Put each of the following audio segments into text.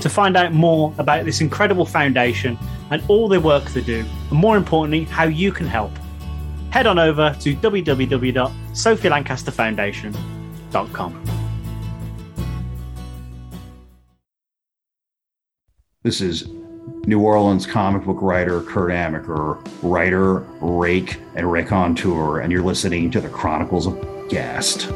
To find out more about this incredible foundation and all the work they do, and more importantly, how you can help, head on over to www.sophielancasterfoundation.com. This is New Orleans comic book writer Kurt Amacker, writer, rake, and raconteur, and you're listening to the Chronicles of Ghast.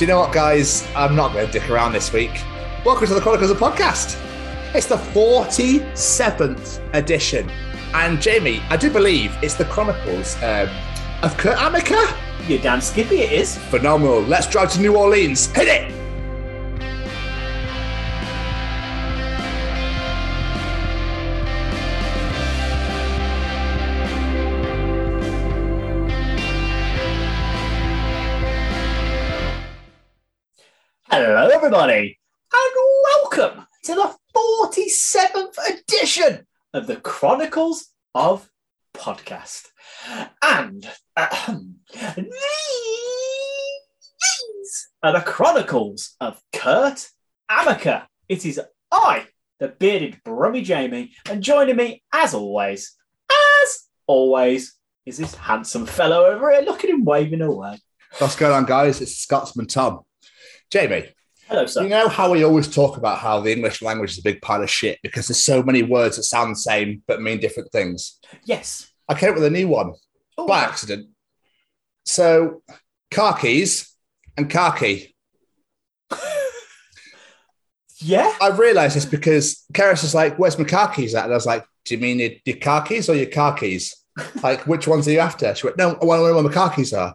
Do you know what, guys? I'm not going to dick around this week. Welcome to the Chronicles of Podcast. It's the 47th edition. And Jamie, I do believe it's the Chronicles um, of Kurt Amacker. You're damn skippy, it is. Phenomenal. Let's drive to New Orleans. Hit it! Everybody, and welcome to the 47th edition of the Chronicles of Podcast. And ahem, these are the Chronicles of Kurt Amacker. It is I, the bearded Brummy Jamie, and joining me, as always, as always, is this handsome fellow over here. Look at him waving away. What's going on, guys? It's Scotsman Tom. Jamie, Hello, sir. you know how we always talk about how the English language is a big pile of shit because there's so many words that sound the same but mean different things? Yes. I came up with a new one Oh, by accident. So, car keys and car key. Yeah. I've realised this because Karis is like, "Where's my car keys at?" And I was like, "Do you mean your, your car keys or your car keys? like, which ones are you after?" She went, "No, I want to know where my car keys are."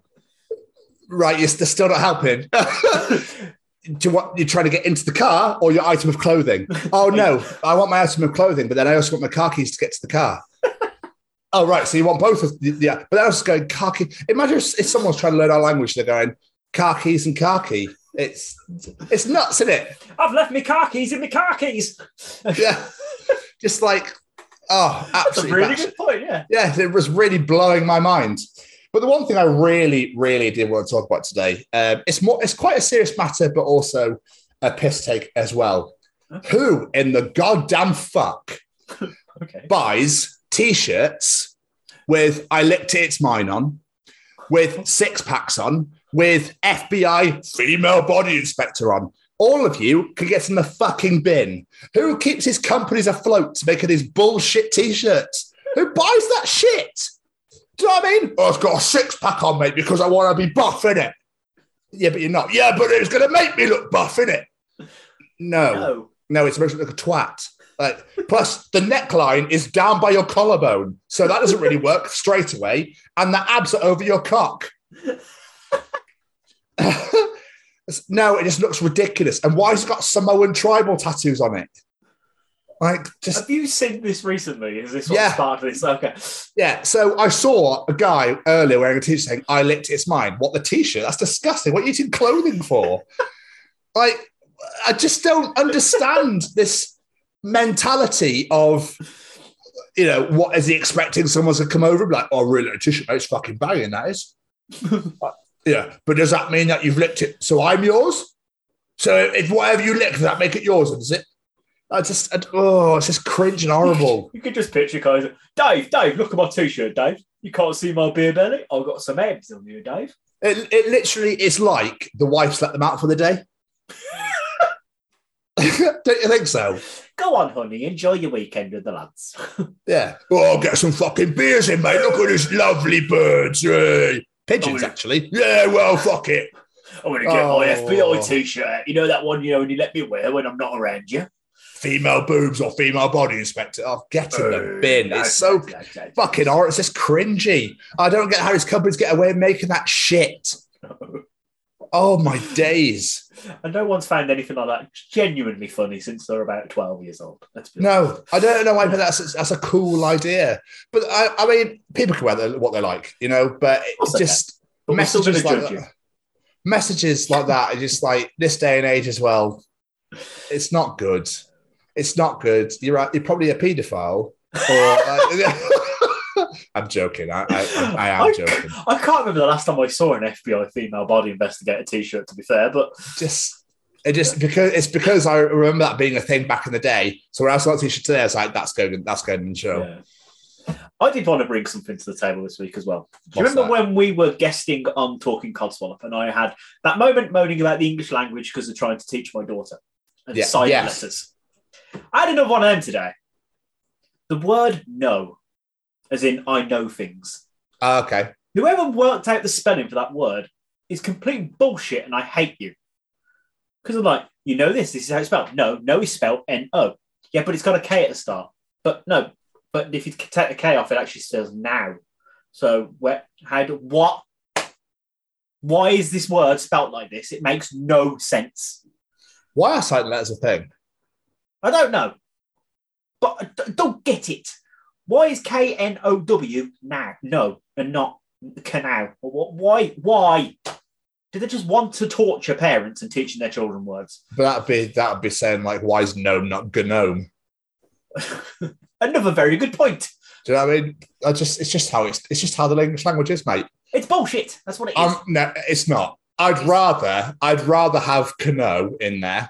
Right, you're still not helping. Do you want you're trying to get into the car or your item of clothing? Oh no, I want my item of clothing, but then I also want my car keys to get to the car. oh right, so you want both of yeah, but then I was going car key. Imagine if, if someone's trying to learn our language, they're going car keys and car key. It's it's nuts, isn't it? I've left my car keys in my car keys. yeah, just like oh, That's a absolutely. really good point. Yeah. Yeah, it was really blowing my mind. But the one thing I really, really did want to talk about today, um, it's more, it's quite a serious matter, but also a piss take as well. Who in the goddamn fuck Okay. buys t-shirts with "I licked it, it's mine" on, with six packs on, with FBI female body inspector on? All of you can get in the fucking bin. Who keeps his companies afloat making these bullshit t-shirts? Who buys that shit? Do you know what I mean? Oh, it's got a six pack on, mate, because I want to be buff in it. Yeah, but you're not. Yeah, but it's going to make me look buff in it. No, No. no, it's supposed to look a twat. Like, plus the neckline is down by your collarbone, so that doesn't really work straight away. And the abs are over your cock. no, it just looks ridiculous. And why has it got Samoan tribal tattoos on it? Like, just Have you seen this recently? Is this what Yeah. started this? Okay. Yeah, so I saw a guy earlier wearing a t-shirt saying, I licked it's mine. What the t-shirt? That's disgusting. What are you eating clothing for? like, I just don't understand this mentality of, you know, what is he expecting someone to come over and be like, oh, really, a t-shirt, it's fucking banging, that is. yeah, but does that mean that you've licked it? So I'm yours? So if whatever you lick, does that make it yours? Does it? I just, I, oh, it's just cringe and horrible. You could just picture guys. Dave, Dave, look at my t-shirt, Dave. You can't see my beer belly. I've got some abs on you, Dave. It, it literally is like the wife's let them out for the day. Don't you think so? Go on, honey. Enjoy your weekend with the lads. Yeah. Oh, I'll get some fucking beers in, mate. Look at this lovely birds. Hey. Pigeons, Oh, actually. Yeah, well, fuck it. I'm gonna get Oh. my FBI t-shirt. You know that one, you know, and you let me wear when I'm not around you. Female boobs or female body inspector. Oh, get in the Oh, bin. It's so fucking horrible. It's just cringy. I don't get how these companies get away with making that shit. Oh, my days. And no one's found anything like that genuinely funny since they're about 12 years old. No, I don't know why, but that's that's a cool idea. But I, I mean, people can wear what they like, you know. But it's they just But we're still messages gonna like judge that, messages like that are just like this day and age as well. It's not good. It's not good. You're right. You're probably a paedophile. Or I'm joking. I, I, I am I- joking. I can't remember the last time I saw an FBI female body investigator t-shirt, to be fair, but Just it just because it's because I remember that being a thing back in the day. So when I saw that t-shirt today, I was like, "That's going. That's going in the show." yeah. I did want to bring something to the table this week as well. Do you What's remember that? when we were guesting on Talking Codswallop and I had that moment moaning about the English language because they're trying to teach my daughter and Yeah, silent yes. letters? I had another one of them today. The word no, as in I know things. Ah, okay. Whoever worked out the spelling for that word is complete bullshit and I hate you. Because I'm like, you know this, this is how it's spelled. No, no is spelled N O. Yeah, but it's got a K at the start. But no, but if you take the K off, it actually says now. So where how do what why is this word spelt like this? It makes no sense. Why are silent letters a thing? I don't know. But I d- don't get it. Why is K N O W now? No, and not canal. Why? Why? Do they just want to torture parents and teaching their children words? That'd be that'd be saying like, "Why is gnome not gnome?" Another very good point. Do you know what I mean? I just it's just how it's it's just how the English language is, mate. It's bullshit. That's what it is. Um, no, it's not. I'd rather I'd rather have cano in there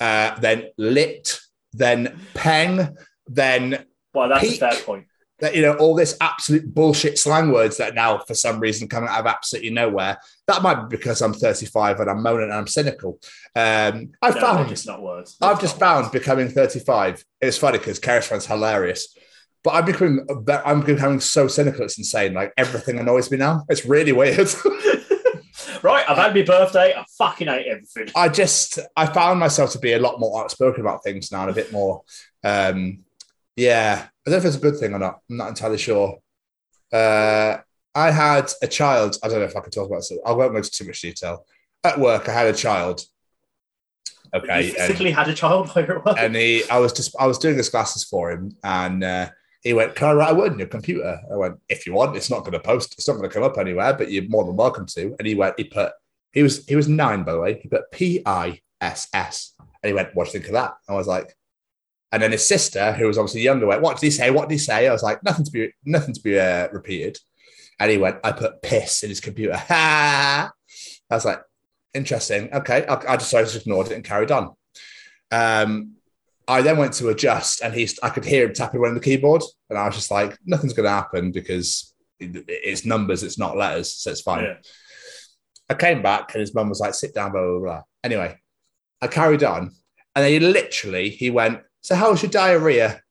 uh, than lit, than peng, then. well, that's peak. a fair point. that you know all this absolute bullshit slang words that now for some reason come out of absolutely nowhere. That might be because I'm 35 and I'm moaning and I'm cynical. Um, I've No, found just not words. I've just found words. becoming 35. It's funny because finds hilarious. But I'm becoming I'm becoming so cynical, it's insane. Like everything annoys me now. It's really weird. right. I've had my birthday. I fucking hate everything. I just I found myself to be a lot more outspoken about things now and a bit more um yeah. I don't know if it's a good thing or not. I'm not entirely sure. Uh I had a child. I don't know if I can talk about this. I won't go into too much detail. At work, I had a child. Okay. you and- had a child while at work. and he I was just I was doing his glasses for him and uh, he went, Can I write a word in your computer? I went, If you want, it's not gonna post, it's not gonna come up anywhere, but you're more than welcome to. And he went, he put he was he was nine by the way, he put P I S S. And he went, What do you think of that? I was like, and then his sister, who was obviously younger, went, What did he say? What did he say? I was like, Nothing to be nothing to be uh, repeated. And he went, I put piss in his computer. Ha! I was like, interesting. Okay. I, I just, I just ignored it and carried on. Um, I then went to adjust, and he's I could hear him tapping away on the keyboard, and I was just like, nothing's going to happen because it- it's numbers, it's not letters, so it's fine. Yeah. I came back, and his mum was like, "Sit down," blah blah blah. Anyway, I carried on, and he literally he went, "So how was your diarrhea?"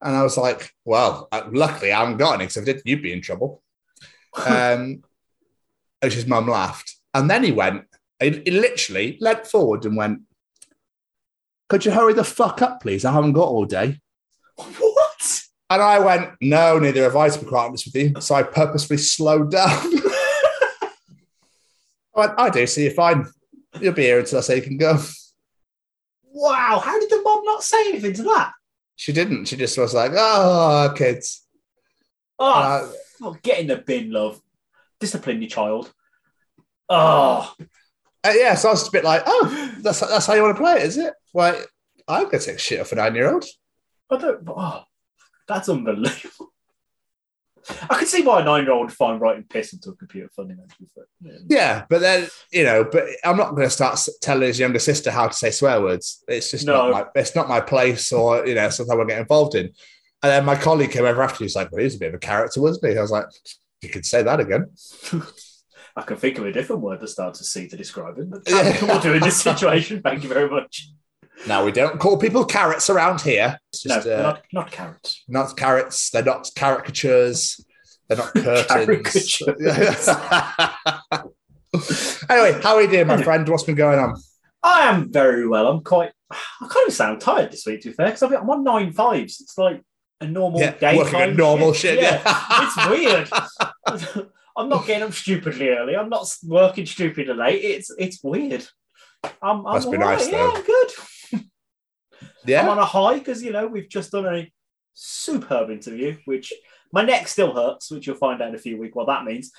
And I was like, "Well, uh, luckily I haven't got any, because if I did, you'd be in trouble." um, which his mum laughed, and then he went. He, he literally leant forward and went, could you hurry the fuck up, please? I haven't got all day. What? And I went, no, neither have I, to be quite honest with you. So I purposefully slowed down. I went, I do, so you're fine. You'll be here until I say you can go. Wow. How did the mom not say anything to that? She didn't. She just was like, oh, kids. Oh, Uh, oh, get in the bin, love. Discipline your child. Oh, uh, yeah, so I was just a bit like, oh, that's, that's how you want to play it, is it? Well, I'm going to take shit off a nine year old. I don't. Oh, that's unbelievable. I could see why a nine-year-old would find writing piss into a computer funny. To fair. Yeah. Yeah, but then you know, but I'm not going to start telling his younger sister how to say swear words. It's just No. not my, it's not my place, or you know, something I won't get involved in. And then my colleague came over after. He's like, "Well, he was a bit of a character, wasn't he?" I was like, "You could say that again." I can think of a different word that starts with C to describe him. But we'll do in this situation. Thank you very much. Now we don't call people carrots around here. It's No, just uh, not, not carrots. not carrots. They're not caricatures. They're not curtains. Anyway, how are you doing, my friend? What's been going on? I am very well. I'm quite. I kind of sound tired this week, to be fair, because I'm on nine fives. It's like a normal Yeah, day. working a normal shit, yeah. it's weird. I'm not getting up stupidly early. I'm not working stupidly late. It's it's weird. I'm, I'm Must be right. nice, Yeah, though. I'm good. I'm on a high because you know we've just done a superb interview, which my neck still hurts, which you'll find out in a few weeks what that means.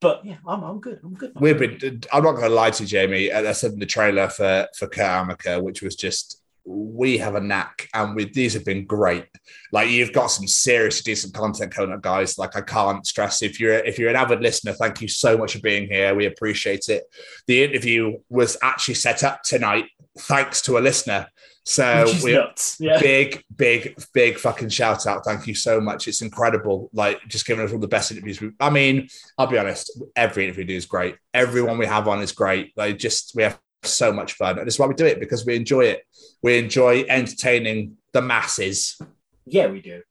But yeah, I'm, I'm good. I'm good. we've been. I'm not going to lie to you, Jamie. I said in the trailer for for Kurt Amacker, which was just we have a knack, and we these have been great. Like you've got some seriously decent content coming up, guys. Like I can't stress if you're if you're an avid listener, thank you so much for being here. We appreciate it. The interview was actually set up tonight thanks to a listener. So which is we, nuts. Yeah. big, big, big fucking shout out. Thank you so much. It's incredible. Like just giving us all the best interviews. we I mean, I'll be honest, every interview do is great. Everyone we have on is great. Like just we have so much fun. And it's why we do it because we enjoy it. We enjoy entertaining the masses. Yeah, we do.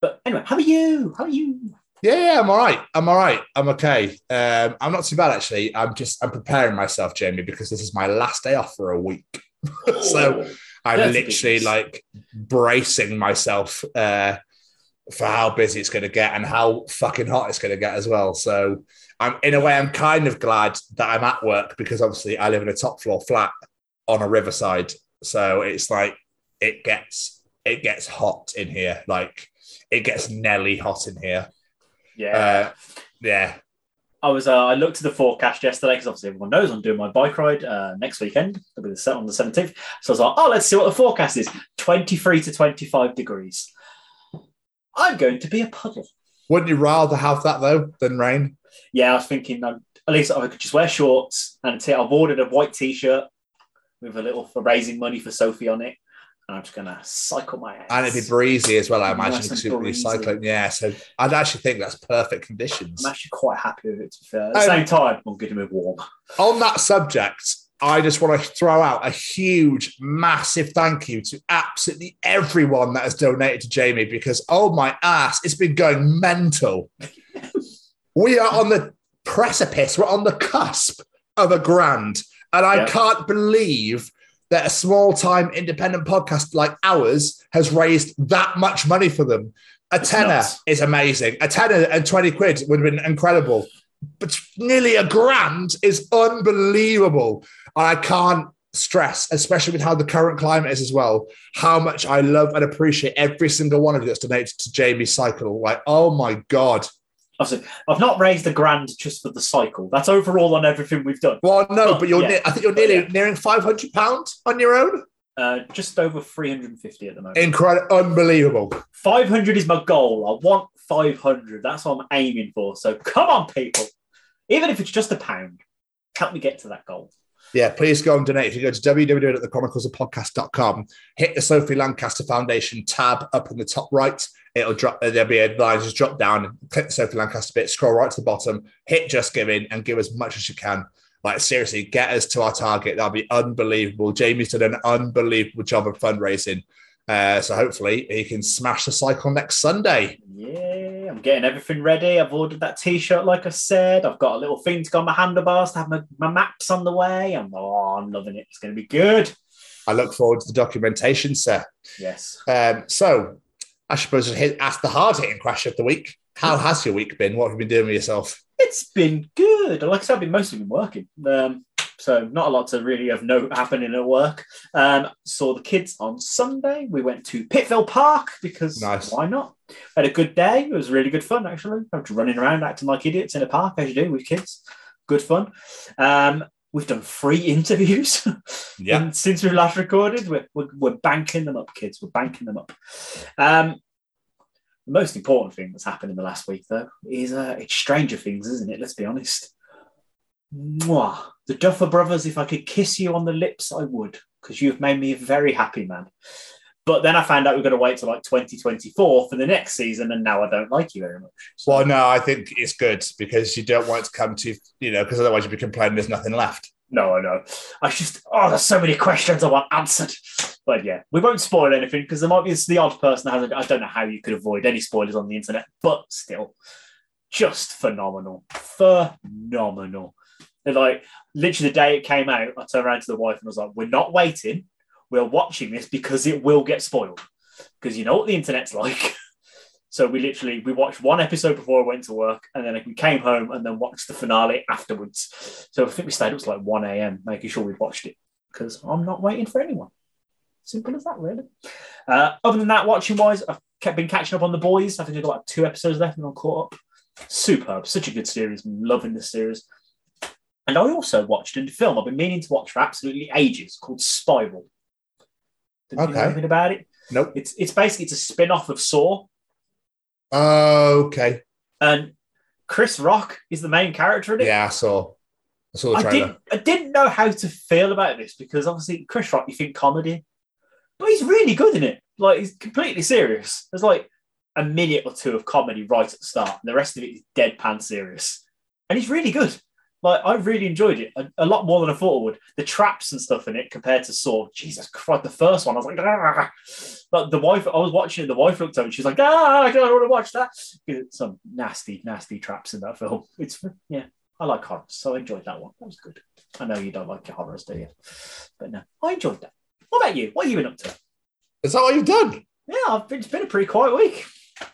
But anyway, how are you? How are you? Yeah, yeah, I'm all right. I'm all right. I'm okay. Um, I'm not too bad actually. I'm just I'm preparing myself, Jamie, because this is my last day off for a week. so I'm Dirty literally like bracing myself uh, for how busy it's going to get and how fucking hot it's going to get as well. So I'm in a way, I'm kind of glad that I'm at work because obviously I live in a top floor flat on a riverside. So it's like it gets it gets hot in here. Like it gets Nelly hot in here. yeah. Uh, yeah. I was uh, I looked at the forecast yesterday because obviously everyone knows I'm doing my bike ride uh, next weekend. It'll be the set on the 17th. So I was like, oh, let's see what the forecast is. 23 to 25 degrees. I'm going to be a puddle. Wouldn't you rather have that though than rain? Yeah, I was thinking um, at least I could just wear shorts and t- I've ordered a white t-shirt with a little for raising money for Sophie on it. And I'm just gonna cycle my ass. And it'd be breezy as well, I imagine, Nice because you'd be cycling. Yeah, so I'd actually think that's perfect conditions. I'm actually quite happy with it. To be fair. At the Um, same time, I'm getting it warm. On that subject, I just want to throw out a huge, massive thank you to absolutely everyone that has donated to Jamie because, oh my ass, it's been going mental. we are on the precipice, we're on the cusp of a grand. And I Yeah. can't believe that a small time independent podcast like ours has raised that much money for them. A It's tenner nuts. is amazing. A tenner and 20 quid would have been incredible. But nearly a grand is unbelievable. And I can't stress, especially with how the current climate is as well, how much I love and appreciate every single one of you that's donated to Jamie's cycle. Like, oh my God. Obviously, I've not raised a grand just for the cycle. That's overall on everything we've done. Well, no, Well, but you're yeah. ne- I think you're nearly yeah. nearing 500 pounds on your own. Uh, just over 350 at the moment. Incredible, unbelievable. 500 is my goal. I want 500. That's what I'm aiming for. So come on, people. Even if it's just a pound, help me get to that goal. Yeah, please go and donate. If you go to www.thechroniclesofpodcast.com, hit the Sophie Lancaster Foundation tab up in the top right. It'll drop, there'll be a line, just drop down, click the Sophie Lancaster bit, scroll right to the bottom, hit just giving, and give as much as you can. Like, seriously, get us to our target. That'll be unbelievable. Jamie's done an unbelievable job of fundraising. Uh, so hopefully he can smash the cycle next Sunday. Yeah, I'm getting everything ready. I've ordered that t-shirt, like I said. I've got a little thing to go on my handlebars to have my, my maps on the way. I'm, oh, I'm loving it. It's going to be good. I look forward to the documentation, sir. Yes. Um, so I suppose hit, ask the hard hitting question of the week. How has your week been? What have you been doing with yourself? It's been good. Like I said, I've been mostly been working. Um, so not a lot to really have note happening at work. Um, saw the kids on Sunday. We went to Pittville Park because Nice. why not? Had a good day. It was really good fun actually. I was running around acting like idiots in a park as you do with kids. Good fun. Um, we've done three interviews. Yeah. And since we last recorded, we're, we're, we're banking them up, kids. We're banking them up. Um, The most important thing that's happened in the last week, though, is uh, it's Stranger Things, isn't it? Let's be honest. Mwah. The Duffer Brothers, if I could kiss you on the lips, I would, because you've made me a very happy man. But then I found out we're going to wait till like 2024 for the next season, and now I don't like you very much. So- Well, no, I think it's good because you don't want to come to, you know, because otherwise you'd be complaining there's nothing left. No, I know. I just oh, there's so many questions I want answered. But yeah, we won't spoil anything because there might be the odd person that has. I don't know how you could avoid any spoilers on the internet, but still, just phenomenal, phenomenal. And like literally the day it came out, I turned around to the wife and was like, "We're not waiting. We're watching this because it will get spoiled. Because you know what the internet's like." So we literally we watched one episode before I went to work, and then we came home and then watched the finale afterwards. So I think we stayed up to like one a.m. making sure we'd watched it because I'm not waiting for anyone. Simple as that, really. Uh, other than that, watching wise, I've kept been catching up on the boys. I think I've got like two episodes left and I'm caught up. Superb, such a good series. I'm loving this series. And I also watched a film I've been meaning to watch for absolutely ages called Spiral. Did you know Okay. anything about it? Nope. It's it's basically it's a spin-off of Saw. Okay. and Chris Rock is the main character in it. Yeah, I saw. I saw the I trailer. didn't, I didn't know how to feel about this because obviously Chris Rock, you think comedy, but he's really good in it. Like he's completely serious. There's like a minute or two of comedy right at the start, and the rest of it is deadpan serious, and he's really good. Like I really enjoyed it a, a lot more than I thought I would. The traps and stuff in it compared to Saw, Jesus Christ, the first one I was like, but the wife, I was watching it. The wife looked over, she's like, ah, I don't want to watch that. Some nasty, nasty traps in that film. It's yeah, I like horror, so I enjoyed that one. That was good. I know you don't like your horrors, do you? But no, I enjoyed that. What about you? What have you been up to? Is that what you've done? Yeah, I've been, it's been a pretty quiet week.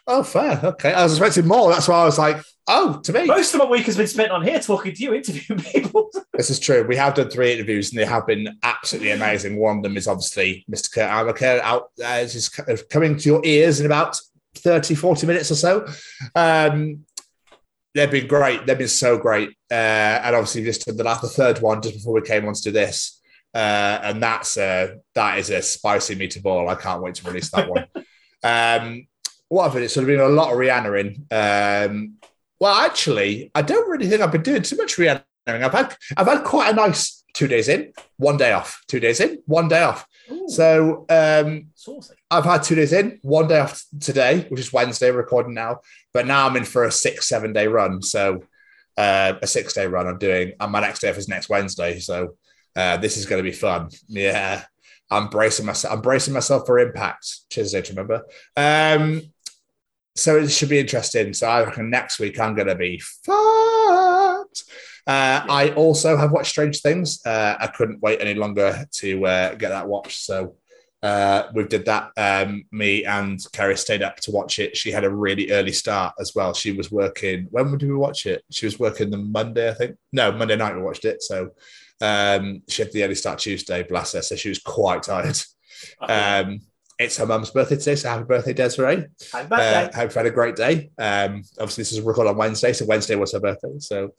Oh, fair. Okay. I was expecting more. That's why I was like, oh, to me. Most of my week has been spent on here talking to you, interviewing people. This is true. We have done three interviews and they have been absolutely amazing. One of them is obviously Mr. Kurt Amacker out uh, is coming to your ears in about 30, 40 minutes or so. Um, they've been great. They've been so great. Uh, and obviously just the last, the third one just before we came on to do this. Uh, and that's uh, that is a spicy meatball. I can't wait to release that one. um, what have it? It's sort of been a lot of Rihanna in. Um, well, actually, I don't really think I've been doing too much Rihanna. I've had I've had quite a nice two days in, one day off, two days in, one day off. So um, saucy. I've had two days in, one day off today, which is Wednesday, recording now. But now I'm in for a six, seven day run. So uh, a six day run I'm doing, and my next day off is next Wednesday. So uh, this is going to be fun. Yeah, I'm bracing myself. I'm bracing myself for impact. Tuesday, to remember. Um, so it should be interesting. So I reckon next week I'm going to be fucked. Uh, I also have watched Strange Things. Uh, I couldn't wait any longer to uh, get that watched. So uh, we did that. Um, me and Carrie stayed up to watch it. She had a really early start as well. She was working. When did we watch it? She was working the Monday, I think. No, Monday night we watched it. So um, she had the early start Tuesday, bless her. So she was quite tired. Um, it's her mum's birthday today, so happy birthday, Desiree. Happy Uh, birthday. hope you've had a great day. Um, obviously, this is recorded on Wednesday, so Wednesday was her birthday. So,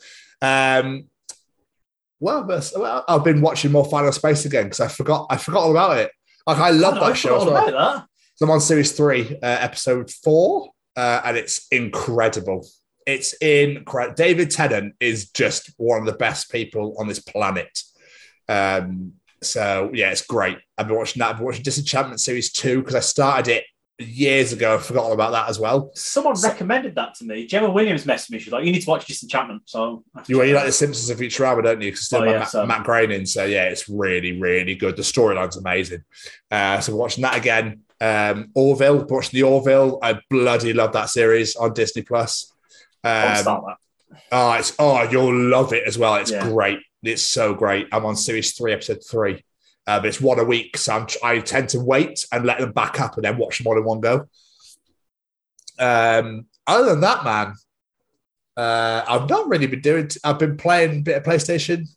um, well, well, I've been watching more Final Space again because I forgot I forgot all about it. Like I love I that show as forgot well. about that. So I'm on series three, uh, episode four, uh, and it's incredible. It's incredible. David Tennant is just one of the best people on this planet. Um, so yeah, it's great. I've been watching that. I've been watching Disenchantment series two because I started it years ago. I forgot all about that as well. Someone recommended that to me. Gemma Williams messaged me. She's like, "You need to watch Disenchantment." So You, well, you like the Simpsons of Futurama, don't you? Because still Oh, yeah, Matt, so- Matt Groening. So yeah, it's really, really good. The storyline's amazing. Uh, so we're watching that again. Um, Orville, watching the Orville. I bloody love that series on Disney Plus. Um, start that. oh, it's oh, you'll love it as well. It's Yeah. great. It's so great. I'm on series three, episode three. Uh, but it's one a week, so I'm, I tend to wait and let them back up and then watch them all in one go. Um, other than that, man, uh, I've not really been doing. I've been playing a bit of PlayStation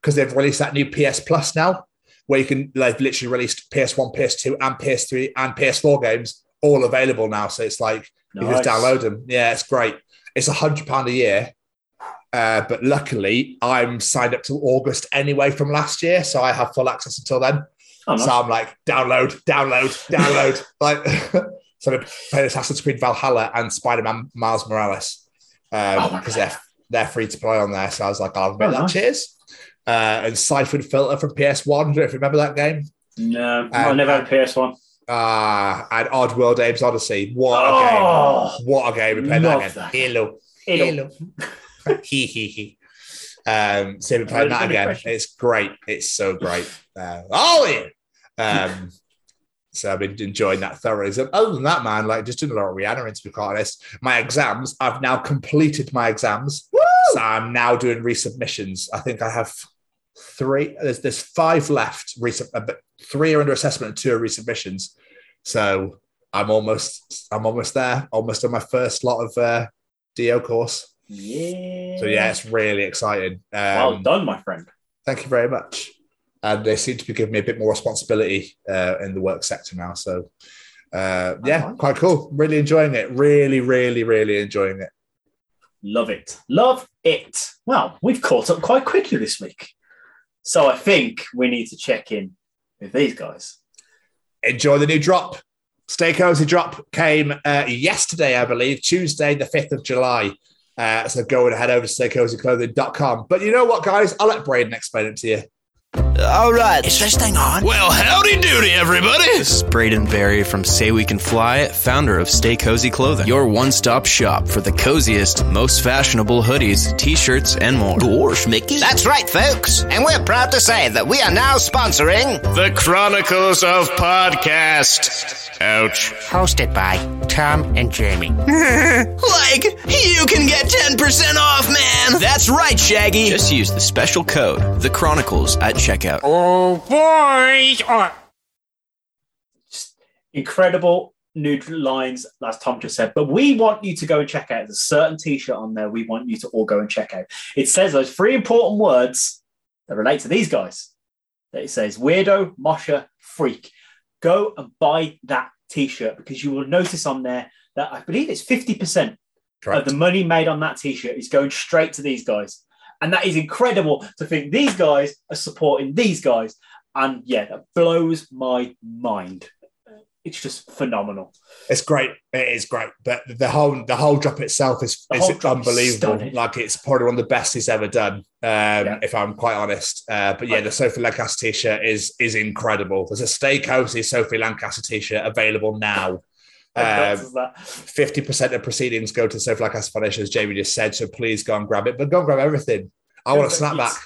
because they've released that new PS Plus now, where you can they've literally released PS1, PS2, and PS3 and PS4 games all available now. So it's like you just download them. Yeah, it's great. It's a hundred pound a year, uh, but luckily I'm signed up till August anyway from last year, so I have full access until then. Oh, nice. So I'm like, download, download, download. like, So I played Assassin's Creed Valhalla and Spider Man Miles Morales Oh because my they're they're free to play on there. So I was like, I'll admit Oh, that. nice. Cheers. Uh, and Syphon Filter from PS1. Don't know if you remember that game. No, I Um, never had a PS1. Ah, and Oddworld Abe's Oddysee. What a game! Oh, What a game! We played that again. that. Hello, Hello. hello. Hee hee hee. Um, so we played that again. impression. It's great. It's so great. Uh, oh yeah. Um, so I've been enjoying that thoroughly. So other than that, man, like just doing a lot of Rihanna. And to be quite honest, my exams. I've now completed my exams. So I'm now doing resubmissions. I think I have three. There's there's five left. Resub, uh, but three are under assessment and two are resubmissions. So I'm almost I'm almost there. Almost on my first lot of uh, DO course. Yeah. So yeah, it's really exciting. Um, well done, my friend. Thank you very much. And they seem to be giving me a bit more responsibility uh, in the work sector now. So uh, yeah, Alright. quite cool. Really enjoying it. Really, really, really enjoying it. Love it. Love it. Well, we've caught up quite quickly this week. So I think we need to check in with these guys. Enjoy the new drop. Stay Cozy drop came uh, yesterday, I believe, Tuesday, the 5th of July. Uh, so go and head over to staycozyclothing.com. But you know what, guys? I'll let Braden explain it to you. All right. Is this thing on? Well, howdy doody, everybody. This is Braden Barrie from Say We Can Fly, founder of Stay Cozy Clothing, your one stop shop for the coziest, most fashionable hoodies, t shirts, and more. Gosh, Mickey. That's right, folks. And we're proud to say that we are now sponsoring the Chronicles of Podcast. Ouch. hosted by Tom and Jamie. like, you can get 10% off, man. That's right, Shaggy. Just use the special code, The Chronicles, at checkout. Oh, boy! Oh, Incredible new lines, as Tom just said. But we want you to go and check out. There's a certain t-shirt on there we want you to all go and check out. It says those three important words that relate to these guys. That it says weirdo, mosher, freak. Go and buy that t-shirt because you will notice on there that I believe it's 50% of Correct. the money made on that t-shirt is going straight to these guys. And that is incredible to think these guys are supporting these guys. And yeah, that blows my mind. It's just phenomenal. It's great. It is great. But the whole the whole drop itself is, is is unbelievable. stunning. like it's probably one of the best he's ever done. Um, if I'm quite honest. Uh, but yeah, the Sophie Lancaster t-shirt is is incredible. There's a Cozy Sophie Lancaster t-shirt available now. Um. Fifty percent of proceedings go to Sophie Lancaster Foundation, as Jamie just said. So please go and grab it. But go and grab everything. I want a Yeah, snapback.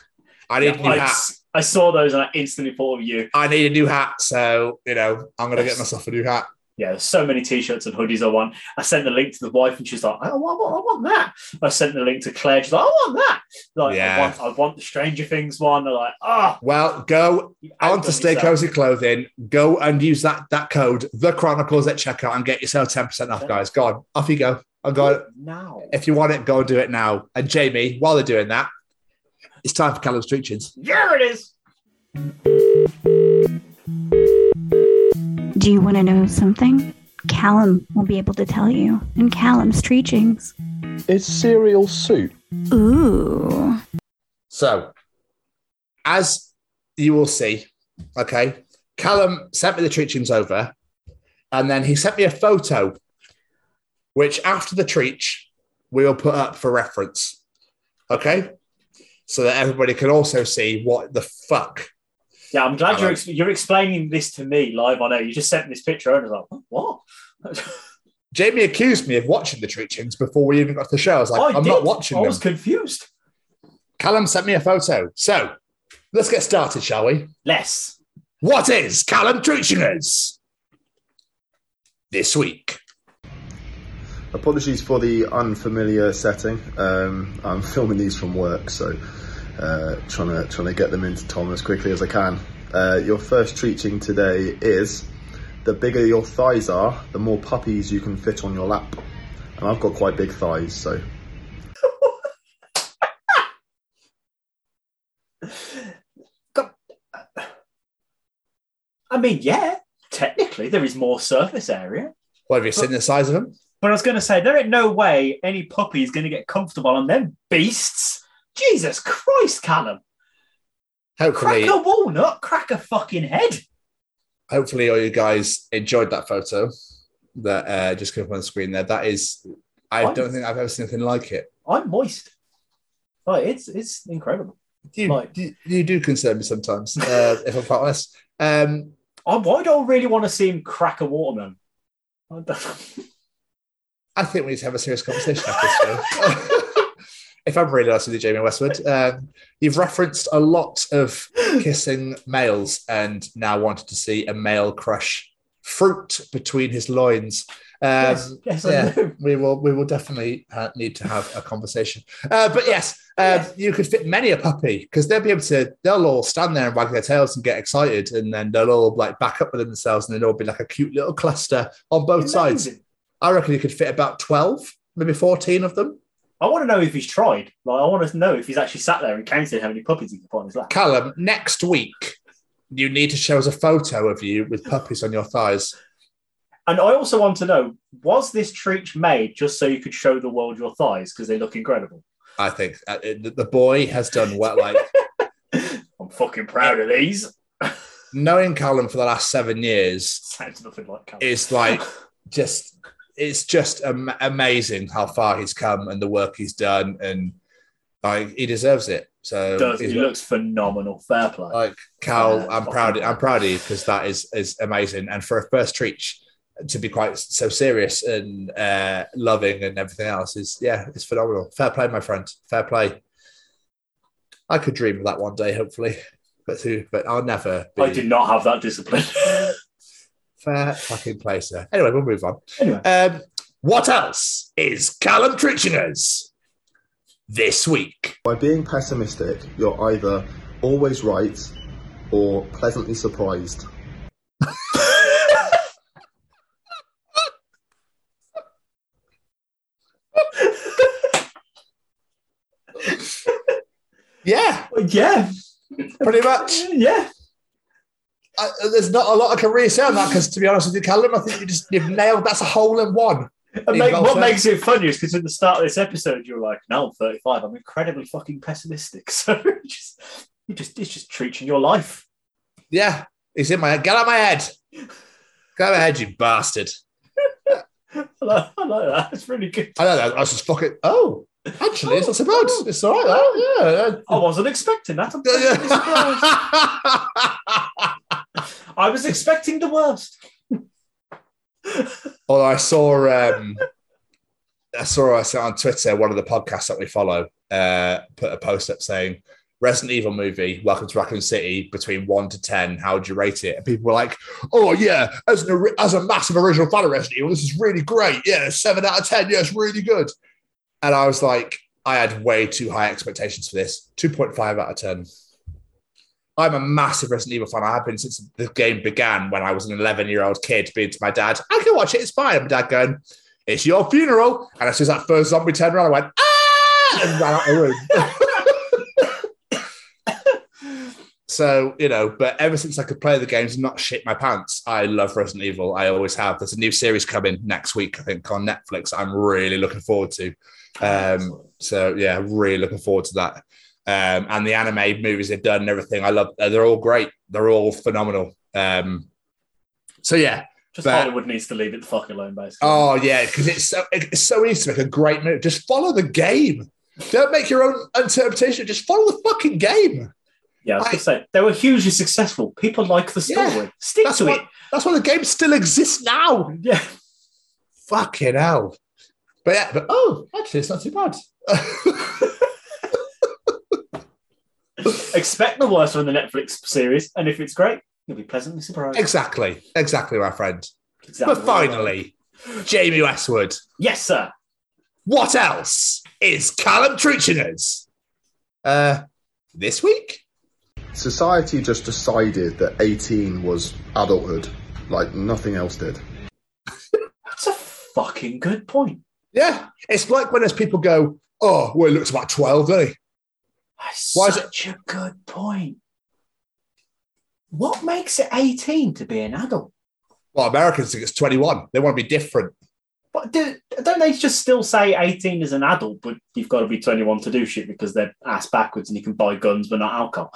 I need a new I, hat. I saw those and I instantly thought of you. I need a new hat. So you know, I'm gonna Yes. get myself a new hat. Yeah, there's so many t-shirts and hoodies I want. I sent the link to the wife and she's like, I want, I want that. I sent the link to Claire. She's like, I want that. Like, Yeah. I, want, I want the Stranger Things one. They're like, oh, Well, go on to Stay yourself. Cozy Clothing. Go and use that that code, the Chronicles at checkout, and get yourself ten percent off, guys. Go on, off you go. I got it. Now. If you want it, go and do it now. And Jamie, while they're doing that, it's time for Callum's Treachings. There it is. Do you want to know something? Callum will be able to tell you in Callum's Treachings. Is cereal soup? Ooh. So, as you will see, okay, Callum sent me the treachings over, and then he sent me a photo, which after the treach, we will put up for reference. Okay? So that everybody can also see what the fuck. Yeah, I'm glad you're, ex- you're explaining this to me live on air. You just sent me this picture and I was like, what? Jamie accused me of watching the treachings before we even got to the show. I was like, I I'm did. not watching I them. was confused. Callum sent me a photo. So let's get started, shall we? Less. What is Callum Treachingers? This week. Apologies for the unfamiliar setting. Um, I'm filming these from work, so uh, trying to trying to get them into Tom as quickly as I can. Uh, your first treating today is the bigger your thighs are, the more puppies you can fit on your lap. And I've got quite big thighs, so God. I mean, yeah, technically there is more surface area. What have you seen the size of them? But I was going to say, there ain't no way any puppy is going to get comfortable on them beasts. Jesus Christ, Callum. Hopefully, Crack a walnut, crack a fucking head. hopefully all you guys enjoyed that photo. that uh, just came up on the screen there. That is, I Fine. don't think I've ever seen anything like it. I'm moist. Like it's it's incredible. You, Like- you, you do concern me sometimes, uh, if I'm quite honest. Um, I, do I really want to see him crack a watermelon? I don't- I think we need to have a serious conversation after this. if I'm really honest with you, Jamie Westwood, um, you've referenced a lot of kissing males and now wanted to see a male crush fruit between his loins. Um, yes, yes, I yeah, we will. We will definitely uh, need to have a conversation. Uh, but yes, um, you could fit many a puppy because they'll be able to. They'll all stand there and wag their tails and get excited, and then they'll all like back up within themselves, and then it'll be like a cute little cluster on both sides. I reckon you could fit about twelve, maybe fourteen of them. I want to know if he's tried. Like, I want to know if he's actually sat there and counted how many puppies he can put on his lap. Callum, next week you need to show us a photo of you with puppies on your thighs. And I also want to know: was this treat made just so you could show the world your thighs because they look incredible? I think uh, the the boy has done well. Like I'm fucking proud of these. knowing Callum for the last seven years Sounds nothing like Callum. is like just it's just am- amazing how far he's come and the work he's done, and like he deserves it. So Does, he looks phenomenal. Fair play. like Cal, Yeah, I'm fucking proud. I'm proud of you because that is is amazing. And for a first treat to be quite so serious and uh, loving and everything else is yeah, it's phenomenal. Fair play, my friend. Fair play. I could dream of that one day, hopefully, but who? But I'll never. Be. I did not have that discipline. Fair fucking play, sir. Anyway, we'll move on. Anyway. Um, what else is Callum Tritchingers this week? By being pessimistic, you're either always right or pleasantly surprised. Yeah, yeah, pretty much. yeah. I, there's not a lot I can really say on that because, to be honest with you, Callum, I think you just you've nailed. That's a hole in one. And make, what makes it funny is because at the start of this episode, you were like, "No, I'm 35. I'm incredibly fucking pessimistic." So just, you just, it's just treating your life. Yeah, he's in my head. Get out of my head. Get out of my head, you bastard. I like, I like that. It's really good. I know that. I was just fucking. Oh, actually, it's not so bad. Oh, it's all right. That. Yeah. I wasn't expecting that. I was expecting the worst. Although I saw, um, I saw I saw on Twitter one of the podcasts that we follow uh, put a post up saying Resident Evil movie, Welcome to Raccoon City, between one to ten, how would you rate it? And people were like, "Oh yeah, as an as a massive original fan of Resident Evil, this is really great. Yeah, seven out of ten. Yeah, it's really good." And I was like, I had way too high expectations for this. Two point five out of ten. I'm a massive Resident Evil fan. I have been since the game began when I was an 11 year old kid being to my dad, I can watch it, it's fine. And my dad going, It's your funeral. And as soon as that first zombie turned around, I went, Ah! And ran out the room. so, you know, but ever since I could play the games and not shit my pants, I love Resident Evil. I always have. There's a new series coming next week, I think, on Netflix. I'm really looking forward to. Um, so, yeah, really looking forward to that um, and the anime movies they've done and everything. I love. They're all great. They're all phenomenal. Um, so yeah. Just But- Hollywood needs to leave it the fuck alone, basically. Oh yeah, because it's so it's so easy to make a great movie. Just follow the game. Don't make your own interpretation. Just follow the fucking game. yeah, I was going to say, they were hugely successful. People like the story. Yeah, Stick That's to why. it. That's why the game still exists now. Yeah. Fucking hell. But yeah. But oh, actually, it's not too bad. Expect the worst from the Netflix series, and if it's great, you'll be pleasantly surprised. exactly. Exactly, my friend. Exactly But what I finally, Jamie Westwood. Yes, sir. What else is Callum Tritchingers? Uh, this week? Society just decided that 18 was adulthood, like nothing else did. That's a fucking good point. Yeah, it's like when there's people go, "Oh, well, it looks about 12, doesn't he?" That's Why is it- such a good point. What makes it 18 to be an adult? Well, Americans think it's 21. They want to be different. But do, don't they just still say 18 is an adult, but you've got to be 21 to do shit because they're ass backwards and you can buy guns but not alcohol?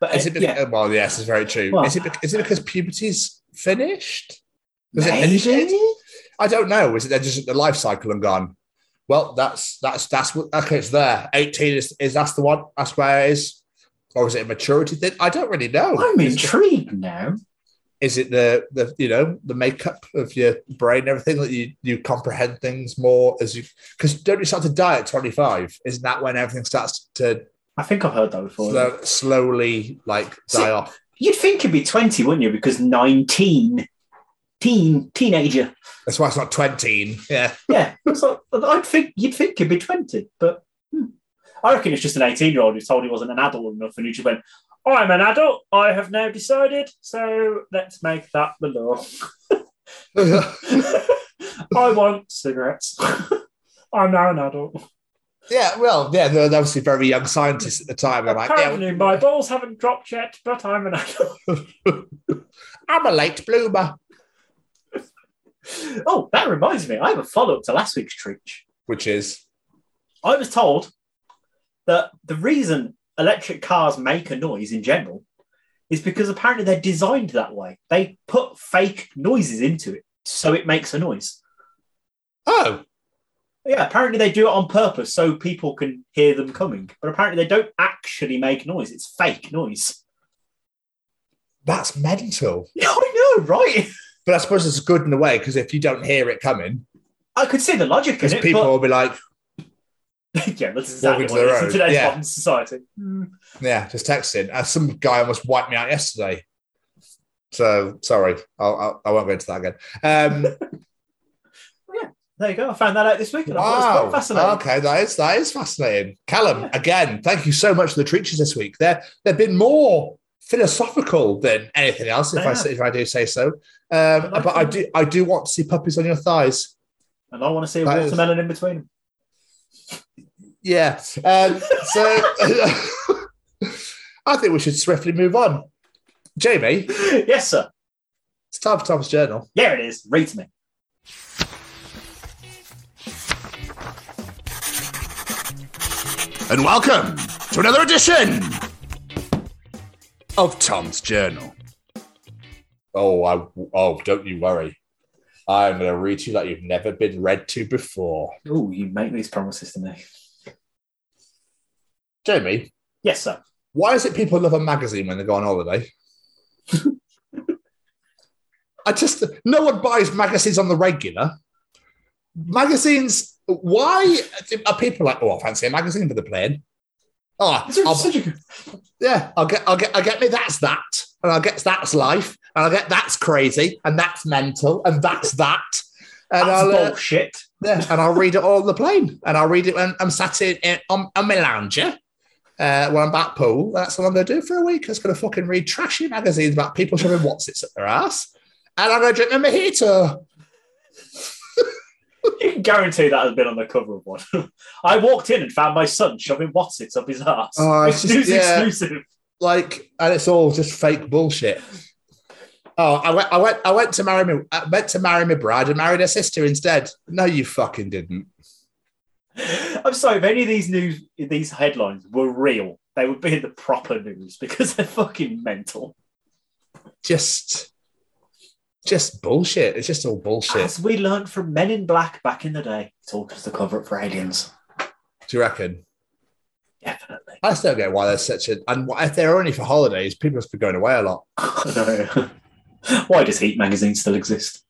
But Is it? yeah, Well, yes, it's very true. Well- is it? Is it because puberty's finished? It maybe. finished? I don't know. Is it they're just at the life cycle and gone? Well, that's that's that's what okay. It's there. Eighteen is is that's the one. That's where it is, or is it a maturity thing? I don't really know. I'm Is- intrigued now. Is it the the you know the makeup of your brain, and everything that you you comprehend things more as you because don't you start to die at twenty five? Isn't that when everything starts to I think I've heard that before. slow, slowly like See- die off? You'd think it'd be 20, wouldn't you? Because 19, teen, teenager. That's why it's not twenty. Yeah. Yeah, it's like, I'd think you'd think it'd be 20, but hmm. I reckon it's just an 18 year old who told he wasn't an adult enough and he just went, I'm an adult. I have now decided, so let's make that the law. I want cigarettes. I'm now an adult. Yeah, well, yeah, they're obviously very young scientists at the time. They're like, Apparently, yeah, my balls haven't dropped yet, but I'm an adult. I'm a late bloomer, Oh, that reminds me. I have a follow up to last week's treach. which is I was told that the reason electric cars make a noise in general is because apparently they're designed that way. They put fake noises into it so it makes a noise. oh, Yeah, apparently they do it on purpose so people can hear them coming. But apparently they don't actually make noise. It's fake noise. that's mental. Yeah, I know, right? But I suppose it's good in a way because if you don't hear it coming, I could see the logic because people but- will be like, yeah, that's exactly what to it is in today's yeah. modern society. yeah, just texting. Uh, some guy almost wiped me out yesterday. So sorry, I'll, I'll, I won't go into that again. Um, yeah, There you go. I found that out this week. And I thought it was wow. quite fascinating. Okay, that is that is fascinating. Callum, again, thank you so much for the treats this week. They're they've been more philosophical than anything else, if They I if I do say so. Um, like but I do I do want to see puppies on your thighs. And I want to see a That is- watermelon in between. Yeah. Um, so I think we should swiftly move on. Jamie, yes, sir. it's time for Tom's journal. Yeah, it is. Read to me. And welcome to another edition of Tom's Journal. Oh, I, oh, don't you worry. I'm going to read to you like you've never been read to before. Oh, you make these promises to me. Jamie, Yes, sir. why is it people love a magazine when they go on holiday? I just, no one buys magazines on the regular. Magazines, why are people like, oh, I fancy a magazine for the plane? Oh, I'll, such a good- yeah, I'll get, I'll get, I'll get me that's that, and I'll get that's life, and I'll get that's crazy, and that's mental, and that's that, and That's I'll uh, bullshit. yeah, and I'll read it all on the plane, and I'll read it when I'm sat in, in on, on my lounger. Uh, when I'm back pool, that's what I'm going to do for a week. I'm going to fucking read trashy magazines about people shoving what's it's at their ass, and I'm going to drink my mojito. You can guarantee that has been on the cover of one. I walked in and found my son shoving Wotsits up his ass. Oh, it's just- news yeah. exclusive. like, and it's all just fake bullshit. Oh, I went, I went, I went to marry me. I went to marry my bride and married her sister instead. No, you fucking didn't. I'm sorry, if any of these news, these headlines were real, they would be in the proper news because they're fucking mental. Just, just bullshit. It's just all bullshit. As we learned from Men in Black back in the day, it's all just a cover up for aliens. Do you reckon? Definitely. I still don't get why there's such a. And if they're only for holidays, people must be going away a lot. No. Why does Heat magazine still exist?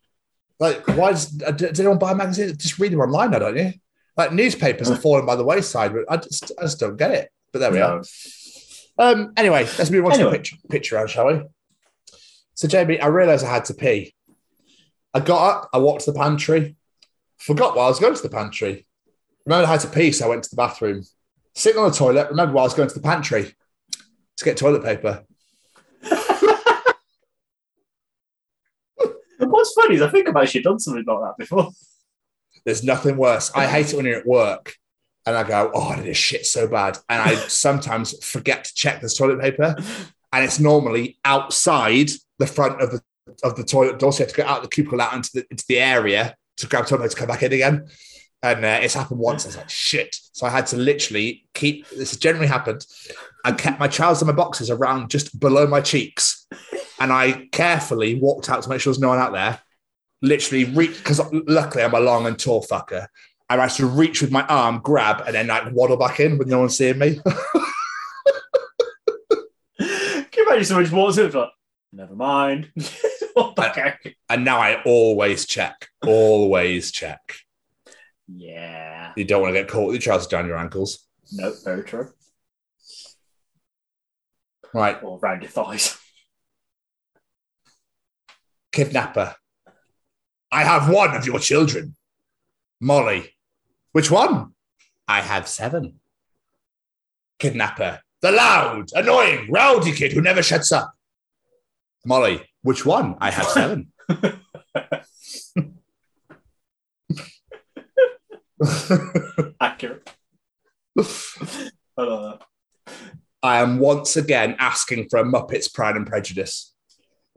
Like, why does, does anyone buy magazines? Just read them online now, don't you? Like, newspapers are falling by the wayside, but I just, I just don't get it. But there we No. are. Um, anyway, let's move on to the picture, picture round, shall we? So, Jamie, I realised I had to pee. I got up, I walked to the pantry, forgot why I was going to the pantry. Remembered I had to pee, so I went to the bathroom. Sitting on the toilet, remember why I was going to the pantry to get toilet paper. What's funny is I think I've actually done something like that before. There's nothing worse. I hate it when you're at work and I go, oh, I did a shit so bad. And I sometimes forget to check the toilet paper. And it's normally outside the front of the of the toilet door. So you have to go out the cubicle out into the into the area to grab toilet to come back in again. And uh, it's happened once. I was like, shit. So I had to literally keep this has generally happened. I kept my trousers and my boxes around just below my cheeks. And I carefully walked out to make sure there's no one out there literally reach because luckily I'm a long and tall fucker. I managed to reach with my arm, grab, and then like waddle back in with no one seeing me. Can you imagine someone just walks in like, never mind. Back out. and now I always check, always check. yeah. You don't want to get caught with your trousers down your ankles. No, very true. Right, Or round your thighs. kidnapper. I have one of your children. Molly. Which one? I have seven. Kidnapper. The loud, annoying, rowdy kid who never shuts up. Molly. Which one? I have seven. Accurate. I love that. I am once again asking for a Muppets Pride and Prejudice,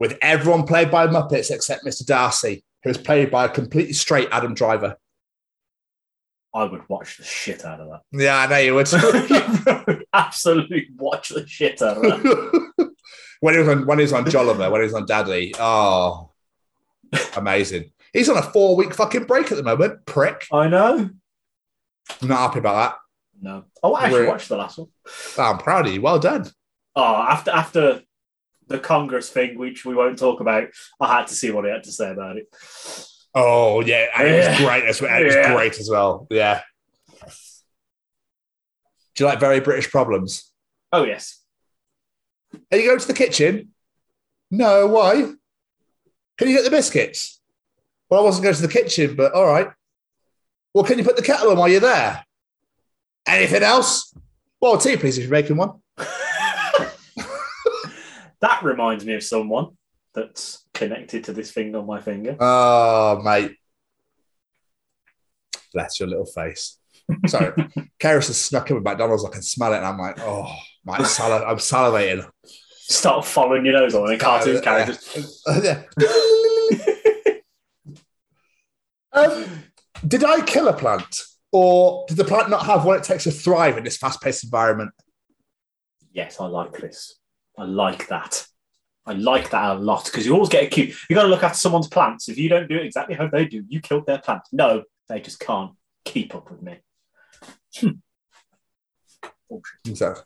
with everyone played by Muppets except Mr. Darcy, who is played by a completely straight Adam Driver. I would watch the shit out of that. Yeah, I know you would. that. Absolutely watch the shit out of that. when he was on when he was on Jolliver, when he was on Daddy, oh, amazing. He's on a four week fucking break at the moment. Prick. I know. I'm not happy about that. No. Oh, I actually We're- watched the last one. Oh, I'm proud of you. Well done. Oh, after after the Congress thing, which we won't talk about, I had to see what he had to say about it. Oh yeah, and it was great as well. It was Yeah. great as well. Yeah. Do you like very British problems? Oh yes. Are you going to the kitchen? No, why? Can you get the biscuits? Well, I wasn't going to the kitchen, but all right. Well, can you put the kettle on while you're there? Anything else? Well, tea, please, if you're making one. That reminds me of someone that's connected to this thing on my finger. Oh, mate. Bless your little face. Sorry. Karis has snuck in with McDonald's. I can smell it, and I'm like, oh, my sal- I'm salivating. Start following your nose on a cartoon Yeah. characters. Yeah. um, did I kill a plant, or did the plant not have what it takes to thrive in this fast-paced environment? Yes, I like this. I like that. I like that a lot because you always get accused. You got to look after someone's plants. If you don't do it exactly how they do, you killed their plant. No, they just can't keep up with me. So, exactly.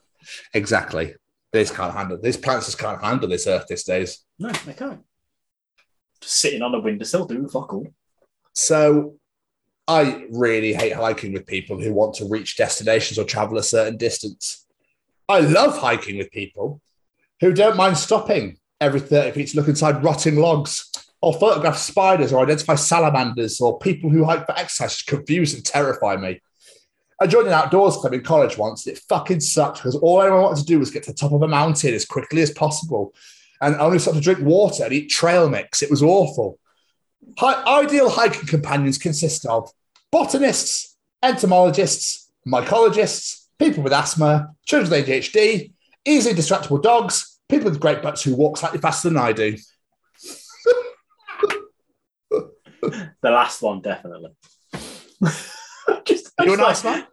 This can't handle. These plants just can't handle this earth these days. No, they can't. Just sitting on a windowsill doing fuck all. So I really hate hiking with people who want to reach destinations or travel a certain distance. I love hiking with people who don't mind stopping every 30 feet to look inside rotting logs or photograph spiders or identify salamanders or people who hike for exercise confuse and terrify me. I joined an outdoors club in college once. And it fucking sucked because all anyone wanted to do was get to the top of a mountain as quickly as possible and only stop to drink water and eat trail mix. It was awful. Hi- ideal hiking companions consist of botanists, entomologists, mycologists, people with asthma, children with ADHD, easily distractible dogs, people with great butts who walk slightly faster than I do. The last one, definitely. just, I You just nice asthma?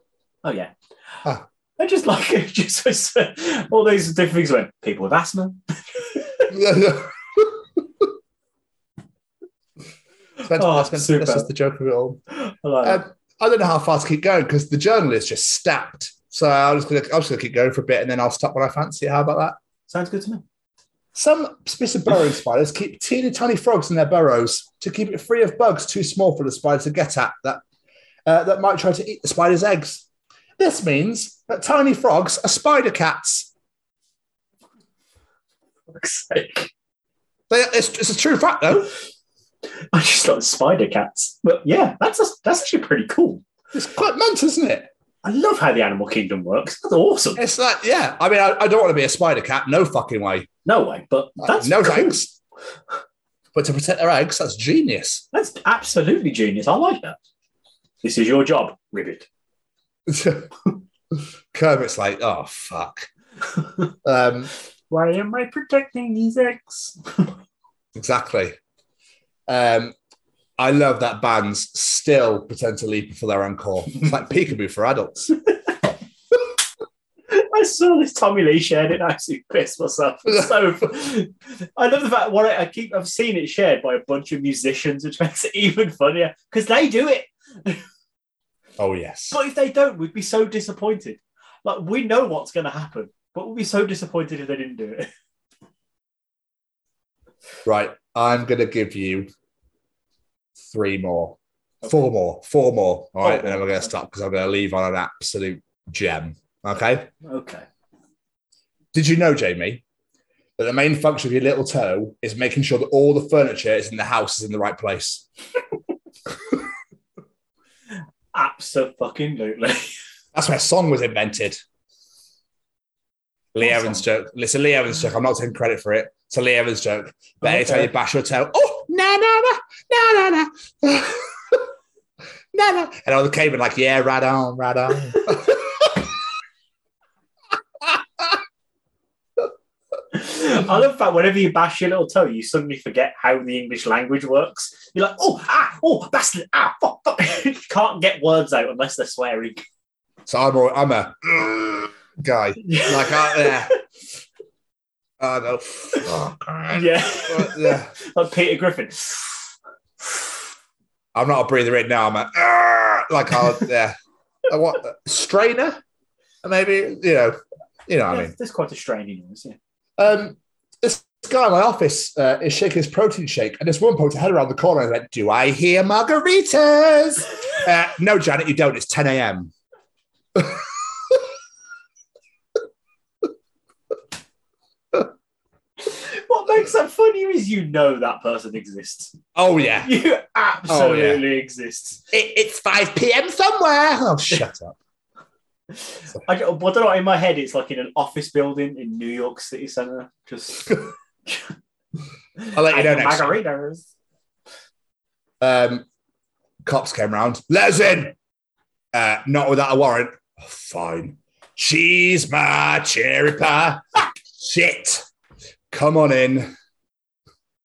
Oh yeah. Ah. I just like it. Just all these different things. Went people with asthma. Oh, Spencer, super. this is the joke of it all. I like. Um, I don't know how far to keep going because the journal is just stacked. So I'm just gonna I'm just gonna keep going for a bit and then I'll stop when I fancy it. How about that? Sounds good to me. Some specific burrowing spiders keep teeny tiny frogs in their burrows to keep it free of bugs too small for the spider to get at that uh, that might try to eat the spider's eggs. This means that tiny frogs are spider cats. fuck's sake. They, it's, it's a true fact though. I just like spider cats. But yeah, that's that's actually pretty cool. It's quite mental, isn't it? I love how the animal kingdom works. That's awesome. It's like yeah. I mean, I, I don't want to be a spider cat. No fucking way. No way, but that's no cool. thanks. But to protect their eggs, that's genius. That's absolutely genius. I like that. This is your job, Ribbit. Kermit's like, oh fuck. um, Why am I protecting these eggs? exactly. Um, I love that bands still pretend to leap for their encore. It's like peekaboo for adults. I saw this Tommy Lee shared it. I actually pissed myself. So I love the fact what I, I keep. I've seen it shared by a bunch of musicians, which makes it even funnier because they do it. Oh yes. But if they don't, we'd be so disappointed. Like we know what's going to happen, but we'd be so disappointed if they didn't do it. Right. I'm gonna give you three more. Four more. Four more. All right, and then we're gonna stop because I'm gonna leave on an absolute gem. Okay. Okay. Did you know, Jamie, that the main function of your little toe is making sure that all the furniture is in the house is in the right place? Absolutely. That's where song was invented. Lee What Evans joke. Listen, Lee Evans joke. I'm not taking credit for it. It's a Lee Evans joke. But Okay. anytime you bash your toe, oh, na na na na na na. Na, na. And all the cavemen like, yeah, right on, right on. I love that whenever you bash your little toe, you suddenly forget how the English language works. You're like, oh, ah, oh, bastard, ah, fuck, fuck. you can't get words out unless they're swearing. So I'm a, I'm a guy. Like, uh, yeah. I know. Oh, Yeah. Uh, yeah. like Peter Griffin. I'm not a breather in now. I'm a, like, I'll, yeah. A what? Strainer? Maybe, you know, you know what I mean. There's quite a straining noise, yeah. Um, this guy in my office uh, is shaking his protein shake, and this woman poked her head around the corner and went, Do I hear margaritas? uh, no, Janet, you don't. It's 10 a.m. What makes that funnier is you know that person exists. Oh, yeah. You absolutely exist. It, it's 5 p.m. somewhere. Oh, shut up. I, I don't know. In my head, it's like in an office building in New York City Center. Just I'll let you know next time. margaritas. Um, cops came round. Let us in. Uh, not without a warrant. Oh, fine. She's my cherry pie. Shit. Come on in.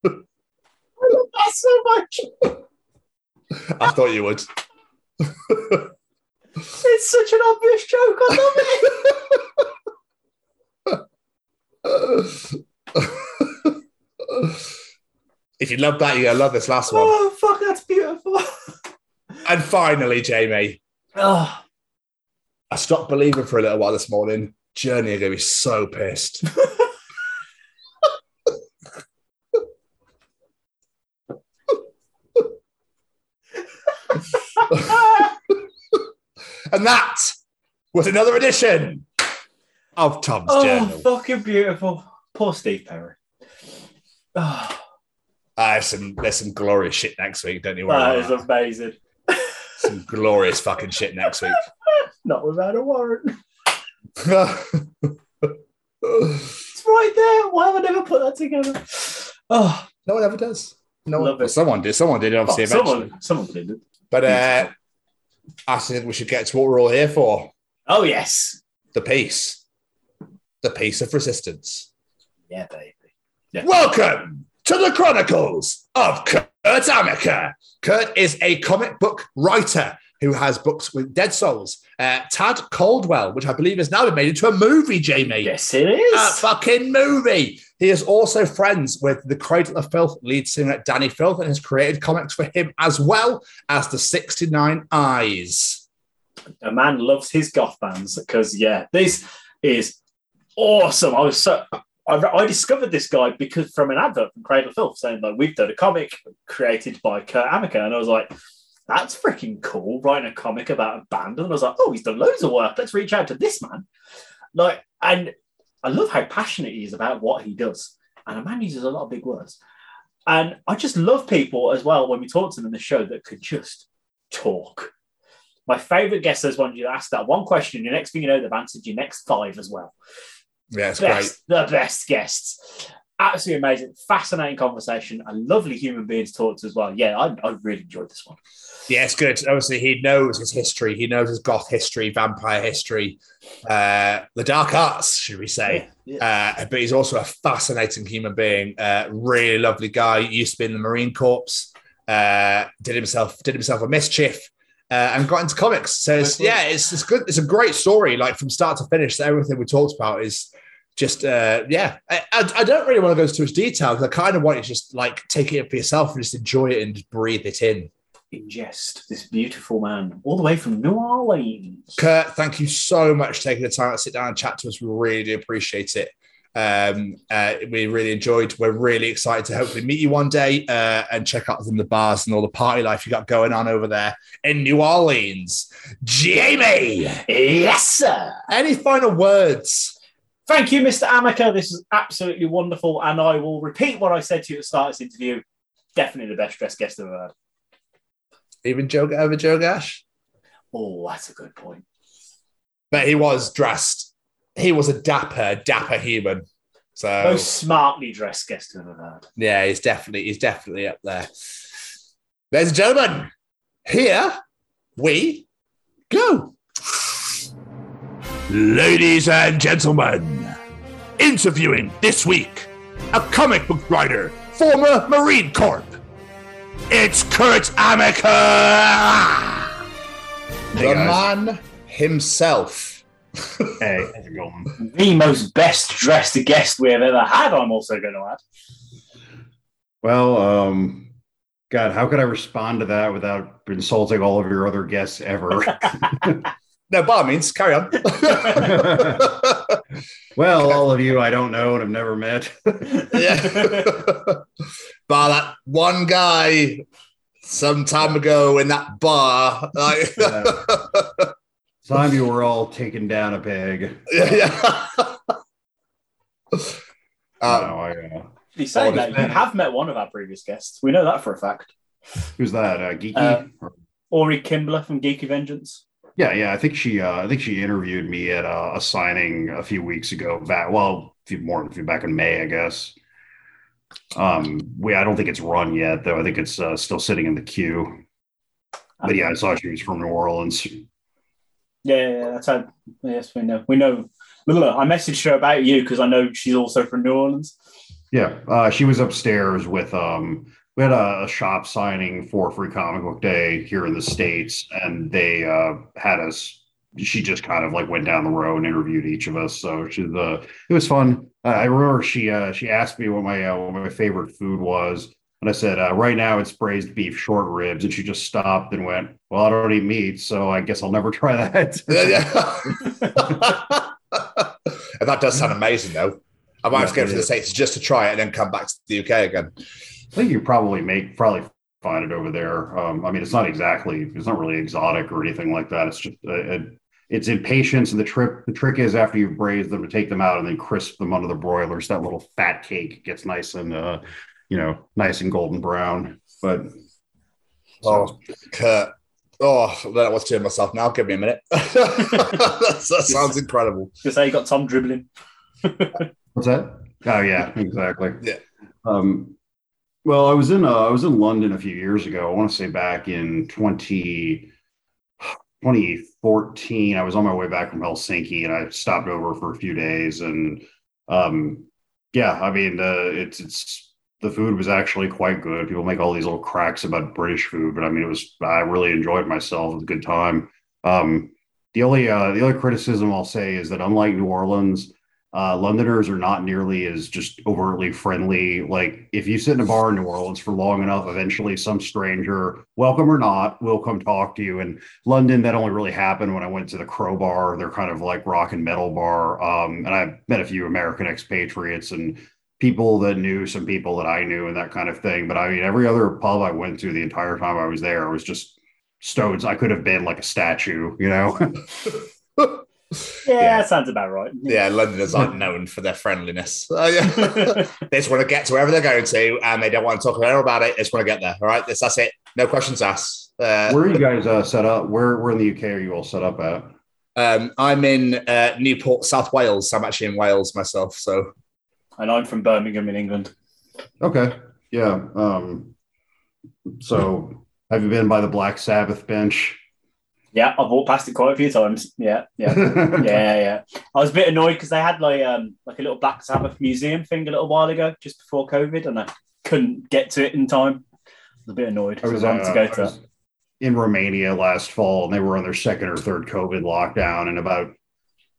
I love that so much. I thought you would. It's such an obvious joke. I love it. if you love that, you're gonna love this last one. oh fuck, that's beautiful. And finally, Jamie, oh, I stopped believing for a little while this morning. Journey are gonna be so pissed. and that was another edition of Tom's oh Journal. fucking beautiful. Poor Steve Perry. Oh, I have some there's some glorious shit next week, don't you worry. that about that. amazing. Some glorious fucking shit next week. Not without a warrant. It's right there. Why have I never put that together? Oh, no one ever does. No one, it. someone did. Someone did, obviously, oh, someone, someone did it. But uh, I think we should get to what we're all here for Oh yes. the peace. The peace of resistance. Yeah, baby. Yeah. Welcome to the Chronicles of Kurt Amacker. Kurt is a comic book writer who has books with Dead Souls. Uh, Tad Caldwell, which I believe has now been made into a movie, Jamie. Yes, it is. A fucking movie. He is also friends with the Cradle of Filth lead singer Dani Filth and has created comics for him as well as the 69 Eyes. a man loves his goth bands because yeah, this is awesome. I was so I, I discovered this guy because from an advert from Cradle Filth saying like we've done a comic created by Kurt Amacker, and I was like, that's freaking cool, writing a comic about a band. And I was like, oh, he's done loads of work. Let's reach out to this man. Like, and I love how passionate he is about what he does. And a man uses a lot of big words. And I just love people as well when we talk to them in the show that could just talk. My favorite guest is one you ask that one question, and the next thing you know, they've answered your next five as well. Yeah, it's great. The best guests. Absolutely amazing, fascinating conversation. A lovely human being to talk to as well. Yeah, I, I really enjoyed this one. Yeah, it's good. Obviously, he knows his history. He knows his goth history, vampire history, uh, the dark arts, should we say. Yeah. Uh, but he's also a fascinating human being. Uh, really lovely guy. Used to be in the Marine Corps. Uh, did himself did himself a mischief, uh, and got into comics. So it's, yeah, it's it's good. It's a great story, like from start to finish. Everything we talked about is just uh, yeah. I, I, I don't really want to go into too much detail because I kind of want you to just like take it for yourself and just enjoy it and just breathe it in. Ingest this beautiful man all the way from New Orleans. Kurt, thank you so much for taking the time to sit down and chat to us. We really do appreciate it. Um, uh, we really enjoyed. We're really excited to hopefully meet you one day uh, and check out some of the bars and all the party life you got going on over there in New Orleans. Jamie, Yes, sir. any final words? Thank you, Mr. Amacker. This is absolutely wonderful, and I will repeat what I said to you at the start of this interview. Definitely the best dressed guest I've ever had. Even Joe over Joe Gash, Oh, that's a good point. but he was dressed. He was a dapper, dapper human. So Most smartly dressed guest I've ever had. Yeah, he's definitely he's definitely up there. Ladies and gentlemen, here we go. Ladies and gentlemen, interviewing this week a comic book writer, former Marine Corps. It's Kurt Amacker, Hey, the guys. man himself. Hey, how's it going? The most best dressed guest we have ever had, I'm also going to add. Well, um, God, how could I respond to that without insulting all of your other guests ever? No, by all means, carry on. well, all of you I don't know and have never met. Yeah. By that one guy some time ago in that bar. Like, Time you were all taken down a peg. yeah. Uh, No, I, uh, He's saying Oh, that you have met one of our previous guests. We know that for a fact. who's that? Uh, Geeky? Uh, Ori Kimbler from Geeky Vengeance. Yeah, yeah. I think she, uh, I think she interviewed me at uh, a signing a few weeks ago. Back, well, a few more, a few back in May, I guess. Um, we, I don't think it's run yet, though. I think it's uh, still sitting in the queue. But yeah, I saw she was from New Orleans. Yeah, yeah, yeah, that's how. Yes, we know. We know. Look, look, I messaged her about you because I know she's also from New Orleans. Yeah, uh, she was upstairs with um. We had a, a shop signing for Free Comic Book Day here in the states, and they uh, had us. She just kind of like went down the row and interviewed each of us. So she's uh, it was fun. Uh, I remember she uh, she asked me what my uh, what my favorite food was, and I said uh, right now it's braised beef short ribs, and she just stopped and went, "Well, I don't eat meat, so I guess I'll never try that." and that does sound amazing, though. I might have to go to the. States just to try it and then come back to the UK again. I think you probably make probably find it over there. Um, I mean, it's not exactly it's not really exotic or anything like that. It's just uh, it, it's impatience, and the trip the trick is after you've braised them to take them out and then crisp them under the broilers. That little fat cake gets nice and uh, you know nice and golden brown. But Oh, Kurt. Oh, I don't know what to do myself now. Give me a minute. That sounds incredible. Just say you got Tom dribbling. What's that? Oh yeah, exactly. Yeah. Um, well, I was in uh, I was in London a few years ago. I want to say back in 20, 2014. I was on my way back from Helsinki, and I stopped over for a few days. And um, yeah, I mean, uh, it's it's the food was actually quite good. People make all these little cracks about British food, but I mean, it was I really enjoyed myself. It was a good time. Um, the only uh, the only criticism I'll say is that unlike New Orleans, uh, Londoners are not nearly as just overtly friendly. Like if you sit in a bar in New Orleans for long enough, eventually some stranger, welcome or not, will come talk to you. And London, that only really happened when I went to the Crobar. They're kind of like rock and metal bar. Um, and I met a few American expatriates and people that knew some people that I knew and that kind of thing. But I mean, every other pub I went to the entire time I was there was just stones. I could have been like a statue, you know. Yeah, Yeah. that sounds about right. Yeah, Londoners aren't known for their friendliness. Uh, yeah. they just want to get to wherever they're going to, and they don't want to talk about it. They just want to get there. All right, that's, that's it. No questions asked. Uh, where are you guys uh, set up? Where where in the UK are you all set up at? um, I'm in uh, Newport, South Wales. I'm actually in Wales myself. So And I'm from Birmingham in England. Okay. Yeah. Um, so have you been by the Black Sabbath bench? Yeah, I've walked past it quite a few times. Yeah, yeah, yeah, yeah. I was a bit annoyed because they had like um like a little Black Sabbath museum thing a little while ago, just before COVID, and I couldn't get to it in time. I was a bit annoyed. I was, I wanted uh, to go to in Romania last fall, and they were on their second or third COVID lockdown, and about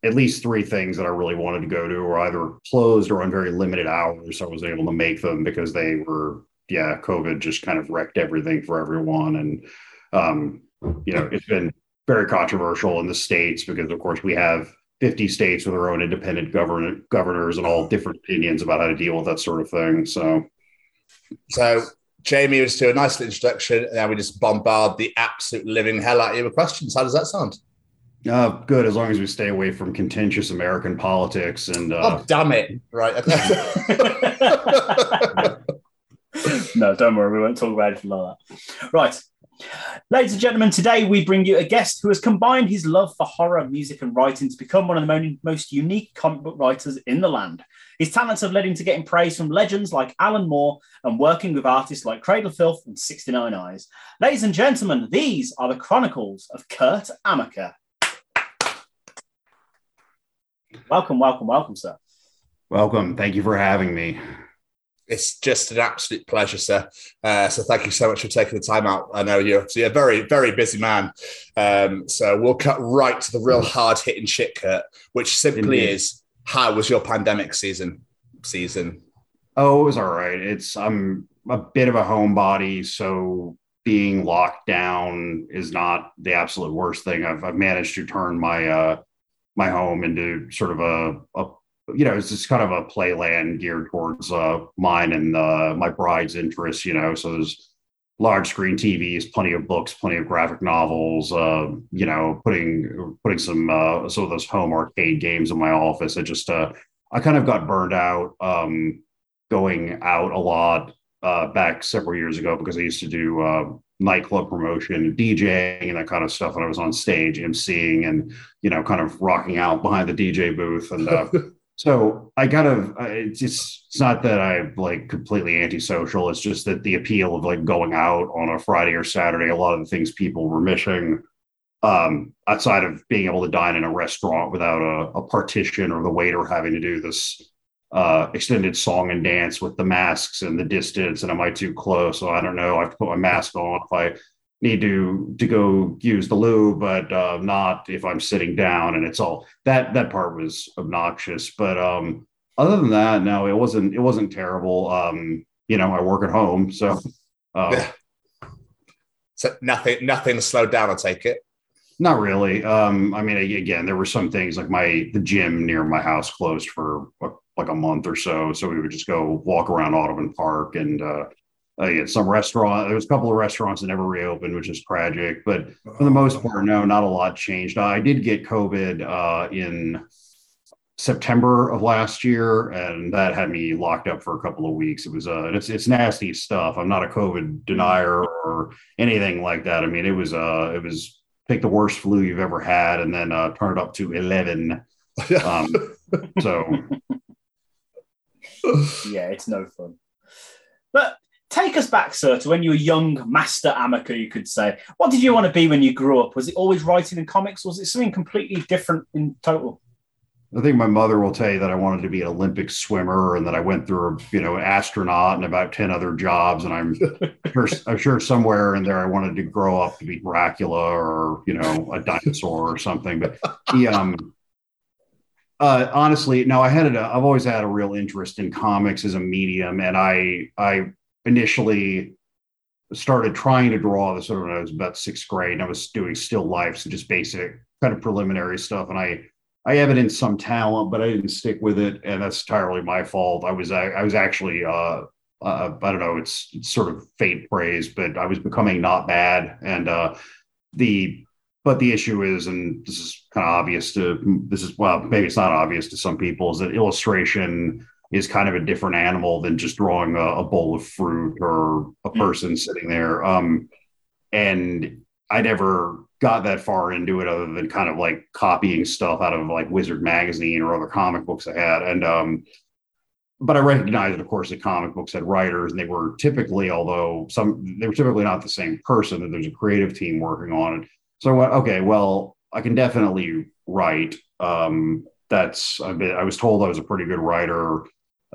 at least three things that I really wanted to go to were either closed or on very limited hours. So I was able to make them because they were, yeah, COVID just kind of wrecked everything for everyone. And, um, you know, it's been very controversial in the states because, of course, we have 50 states with their own independent govern- governors and all different opinions about how to deal with that sort of thing. So, So Jamie was to a nice little introduction, and now we just bombard the absolute living hell out of you with questions. How does that sound? uh, good as long as we stay away from contentious American politics and uh, oh, damn it! Right. no, don't worry, we won't talk about anything like that. Right. Ladies and gentlemen, today we bring you a guest who has combined his love for horror, music, and writing to become one of the most unique comic book writers in the land. His talents have led him to getting praise from legends like Alan Moore and working with artists like Cradle Filth and 69 Eyes. Ladies and gentlemen, these are the chronicles of Kurt Amacker. Welcome, welcome, welcome, sir. welcome. Thank you for having me. It's just an absolute pleasure, sir. Uh, so thank you so much for taking the time out. I know you're, you're a very, very busy man. Um, so we'll cut right to the real hard hitting shit, Kurt, which simply Indeed. is how was your pandemic season? Season. Oh, it was all right. It's I'm a bit of a homebody, so being locked down is not the absolute worst thing. I've I've managed to turn my uh my home into sort of a, a you know, it's just kind of a playland geared towards uh mine and uh my bride's interests, you know. So there's large screen TVs, plenty of books, plenty of graphic novels, uh, you know, putting putting some uh some of those home arcade games in my office. I just uh I kind of got burned out um going out a lot uh, back several years ago because I used to do uh, nightclub promotion, DJing, and that kind of stuff. And I was on stage emceeing and you know, kind of rocking out behind the DJ booth. And uh, so I kind of it's it's not that I'm like completely antisocial. It's just that the appeal of like going out on a Friday or Saturday, a lot of the things people were missing. Um, outside of being able to dine in a restaurant without a, a partition or the waiter having to do this uh, extended song and dance with the masks and the distance, and am I too close? So I don't know. I have to put my mask on if I need to to go use the loo, but uh, not if I'm sitting down. And it's all that that part was obnoxious. But um, other than that, no, it wasn't it wasn't terrible. Um, you know, I work at home, so uh, So nothing, nothing slowed down. I take it. Not really. Um, I mean, again, there were some things like my the gym near my house closed for uh, like a month or so, so we would just go walk around Audubon Park and uh, uh, yeah, some restaurant. There was a couple of restaurants that never reopened, which is tragic. But for the most part, no, not a lot changed. I did get COVID uh, in September of last year, and that had me locked up for a couple of weeks. It was uh, it's it's nasty stuff. I'm not a COVID denier or anything like that. I mean, it was uh, it was take the worst flu you've ever had, and then uh, turn it up to eleven. Um, so yeah, it's no fun. But take us back, sir, to when you were young master amateur, you could say. What did you want to be when you grew up? Was it always writing in comics? Was it something completely different in total? I think my mother will tell you that I wanted to be an Olympic swimmer and that I went through, you know, astronaut and about 10 other jobs. And I'm sure, I'm sure somewhere in there I wanted to grow up to be Dracula or, you know, a dinosaur or something. But the, um, uh, honestly, no, I had a, I've always had a real interest in comics as a medium. And I, I initially started trying to draw this when I was about sixth grade and I was doing still life. So just basic kind of preliminary stuff. And I, I evidenced some talent, but I didn't stick with it, and that's entirely my fault. I was I, I was actually uh, uh, I don't know, it's, it's sort of faint praise, but I was becoming not bad, and uh, the but the issue is, and this is kind of obvious to this is well maybe it's not obvious to some people, is that illustration is kind of a different animal than just drawing a, a bowl of fruit or a person sitting there. Um, and I never got that far into it other than kind of like copying stuff out of like Wizard magazine or other comic books I had. And um but I recognized, of course, that comic books had writers, and they were typically, although some they were typically not the same person, that there's a creative team working on it. So I went, okay, well, I can definitely write. Um, that's I've been, I was told I was a pretty good writer.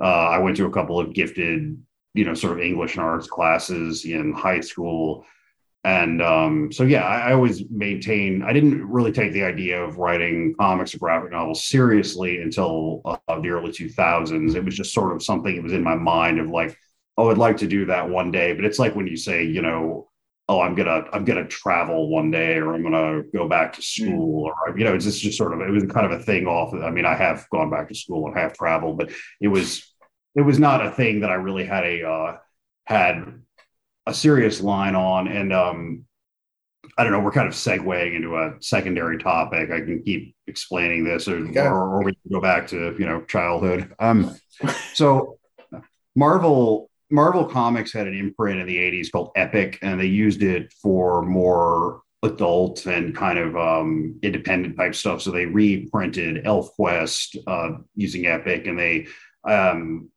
Uh, I went to a couple of gifted, you know, sort of English and arts classes in high school and um, so yeah, I, I always maintain I didn't really take the idea of writing comics or graphic novels seriously until uh, the early 2000s. It was just sort of something that was in my mind of like, oh, I'd like to do that one day. But it's like when you say, you know, oh, I'm gonna I'm gonna travel one day, or I'm gonna go back to school, or you know, it's just, just sort of it was kind of a thing off. I mean, I have gone back to school and have traveled, but it was it was not a thing that I really had a uh, had a serious line on. And um, I don't know, we're kind of segueing into a secondary topic. I can keep explaining this, or, or, or we can go back to you know childhood. Um, so Marvel Marvel Comics had an imprint in the 80s called Epic, and they used it for more adult and kind of um, independent type stuff. So they reprinted ElfQuest uh, using Epic, and they um,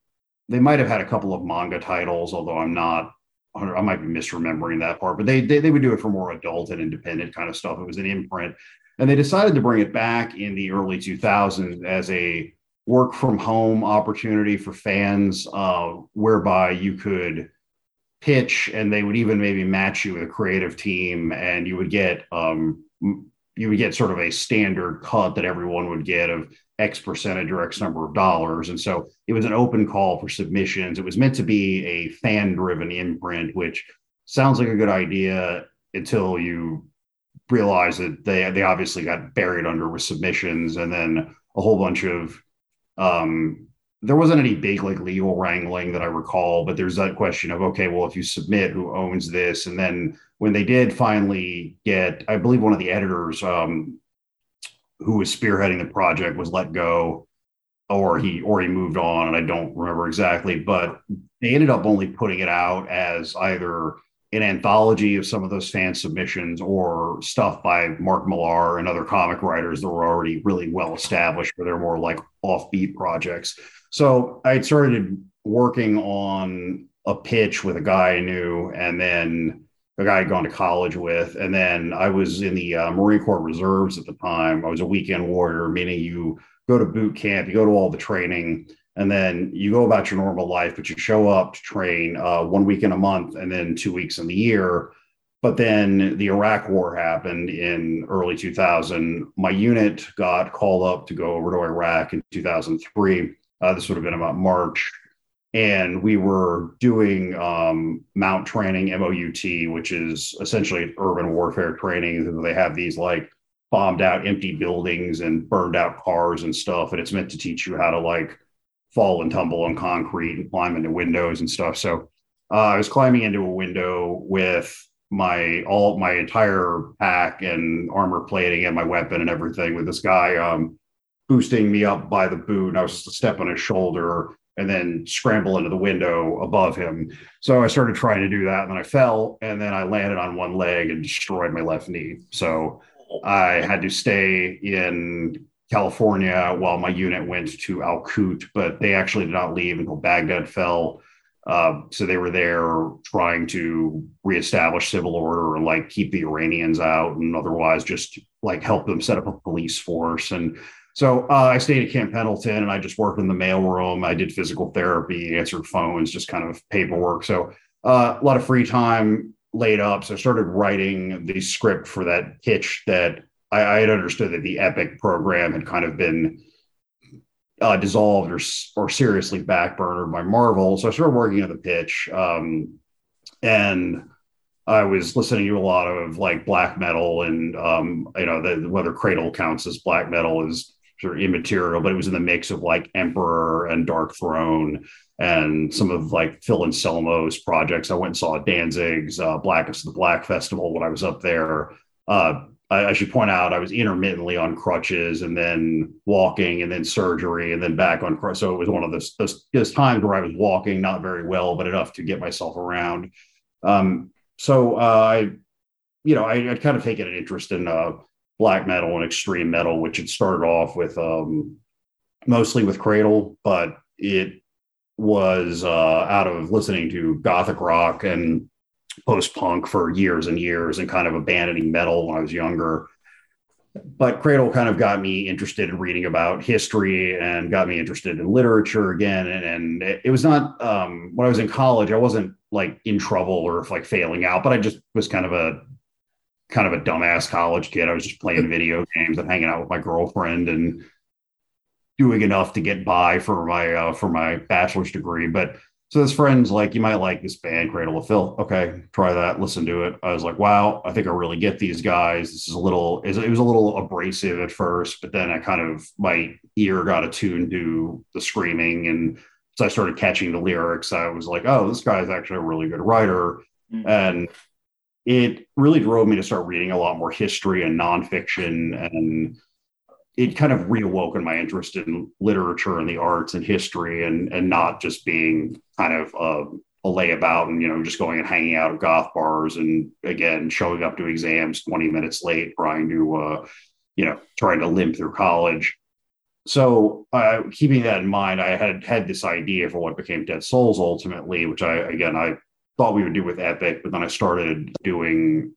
they might have had a couple of manga titles, although I'm not. I might be misremembering that part, but they, they they would do it for more adult and independent kind of stuff. It was an imprint, and they decided to bring it back in the early 2000s as a work from home opportunity for fans, uh, whereby you could pitch and they would even maybe match you with a creative team, and you would get um, you would get sort of a standard cut that everyone would get of X percentage or X number of dollars. And so it was an open call for submissions. It was meant to be a fan driven imprint, which sounds like a good idea until you realize that they they obviously got buried under with submissions and then a whole bunch of um there wasn't any big like legal wrangling that I recall, but there's that question of okay, well, if you submit, who owns this? And then when they did finally get, I believe one of the editors um, who was spearheading the project was let go, or he or he moved on, and I don't remember exactly, but they ended up only putting it out as either an anthology of some of those fan submissions or stuff by Mark Millar and other comic writers that were already really well established, but they're more like offbeat projects. So I started working on a pitch with a guy I knew, and then a guy I'd gone to college with. And then I was in the uh, Marine Corps Reserves at the time. I was a weekend warrior, meaning you go to boot camp, you go to all the training, and then you go about your normal life, but you show up to train uh, one week in a month and then two weeks in the year. But then the Iraq War happened in early 2000. My unit got called up to go over to Iraq in 2003 uh, this would have been about March. And we were doing um, mount training, MOUT, which is essentially urban warfare training. They have these like bombed out empty buildings and burned out cars and stuff. And it's meant to teach you how to like fall and tumble on concrete and climb into windows and stuff. So uh, I was climbing into a window with my all my entire pack and armor plating and my weapon and everything with this guy um, boosting me up by the boot. And I was step on his shoulder and then scramble into the window above him. So I started trying to do that. And then I fell and then I landed on one leg and destroyed my left knee. So I had to stay in California while my unit went to Al Qut, but they actually did not leave until Baghdad fell. Uh, so they were there trying to reestablish civil order and like keep the Iranians out and otherwise just like help them set up a police force. And so uh, I stayed at Camp Pendleton and I just worked in the mailroom. I did physical therapy, answered phones, just kind of paperwork. So uh, a lot of free time laid up. So I started writing the script for that pitch that I, I had understood that the Epic program had kind of been uh, dissolved or, or seriously backburnered by Marvel. So I started working on the pitch. Um, and I was listening to a lot of like black metal and um, you know the, whether Cradle counts as black metal is sort of immaterial, but it was in the mix of like Emperor and Darkthrone and some of like Phil Anselmo's projects. I went and saw Danzig's uh, Blackest of the Black Festival when I was up there. Uh, I, I, should point out I was intermittently on crutches and then walking and then surgery and then back on crutches. So it was one of those, those, those, times where I was walking not very well, but enough to get myself around. Um, so uh, I, you know, I, I'd kind of taken an interest in uh, black metal and extreme metal, which had started off with um, mostly with Cradle, but it was uh, out of listening to gothic rock and post punk for years and years and kind of abandoning metal when I was younger. But Cradle kind of got me interested in reading about history and got me interested in literature again. And, and it was not um, when I was in college, I wasn't like in trouble or like failing out, but I just was kind of a kind of a dumbass college kid. I was just playing video games and hanging out with my girlfriend and doing enough to get by for my uh, for my bachelor's degree. But so this friend's like, you might like this band, Cradle of Filth. Okay, try that. Listen to it. I was like, wow, I think I really get these guys. This is a little, it was a little abrasive at first, but then I kind of my ear got attuned to the screaming, and so I started catching the lyrics. I was like, oh, this guy's actually a really good writer, Mm. and it really drove me to start reading a lot more history and nonfiction and it kind of reawoken my interest in literature and the arts and history and and not just being kind of a, a layabout and you know just going and hanging out at goth bars and again showing up to exams 20 minutes late trying to uh, you know trying to limp through college. So uh, keeping that in mind i had had this idea for what became dead souls ultimately which i again i thought we would do with epic but then i started doing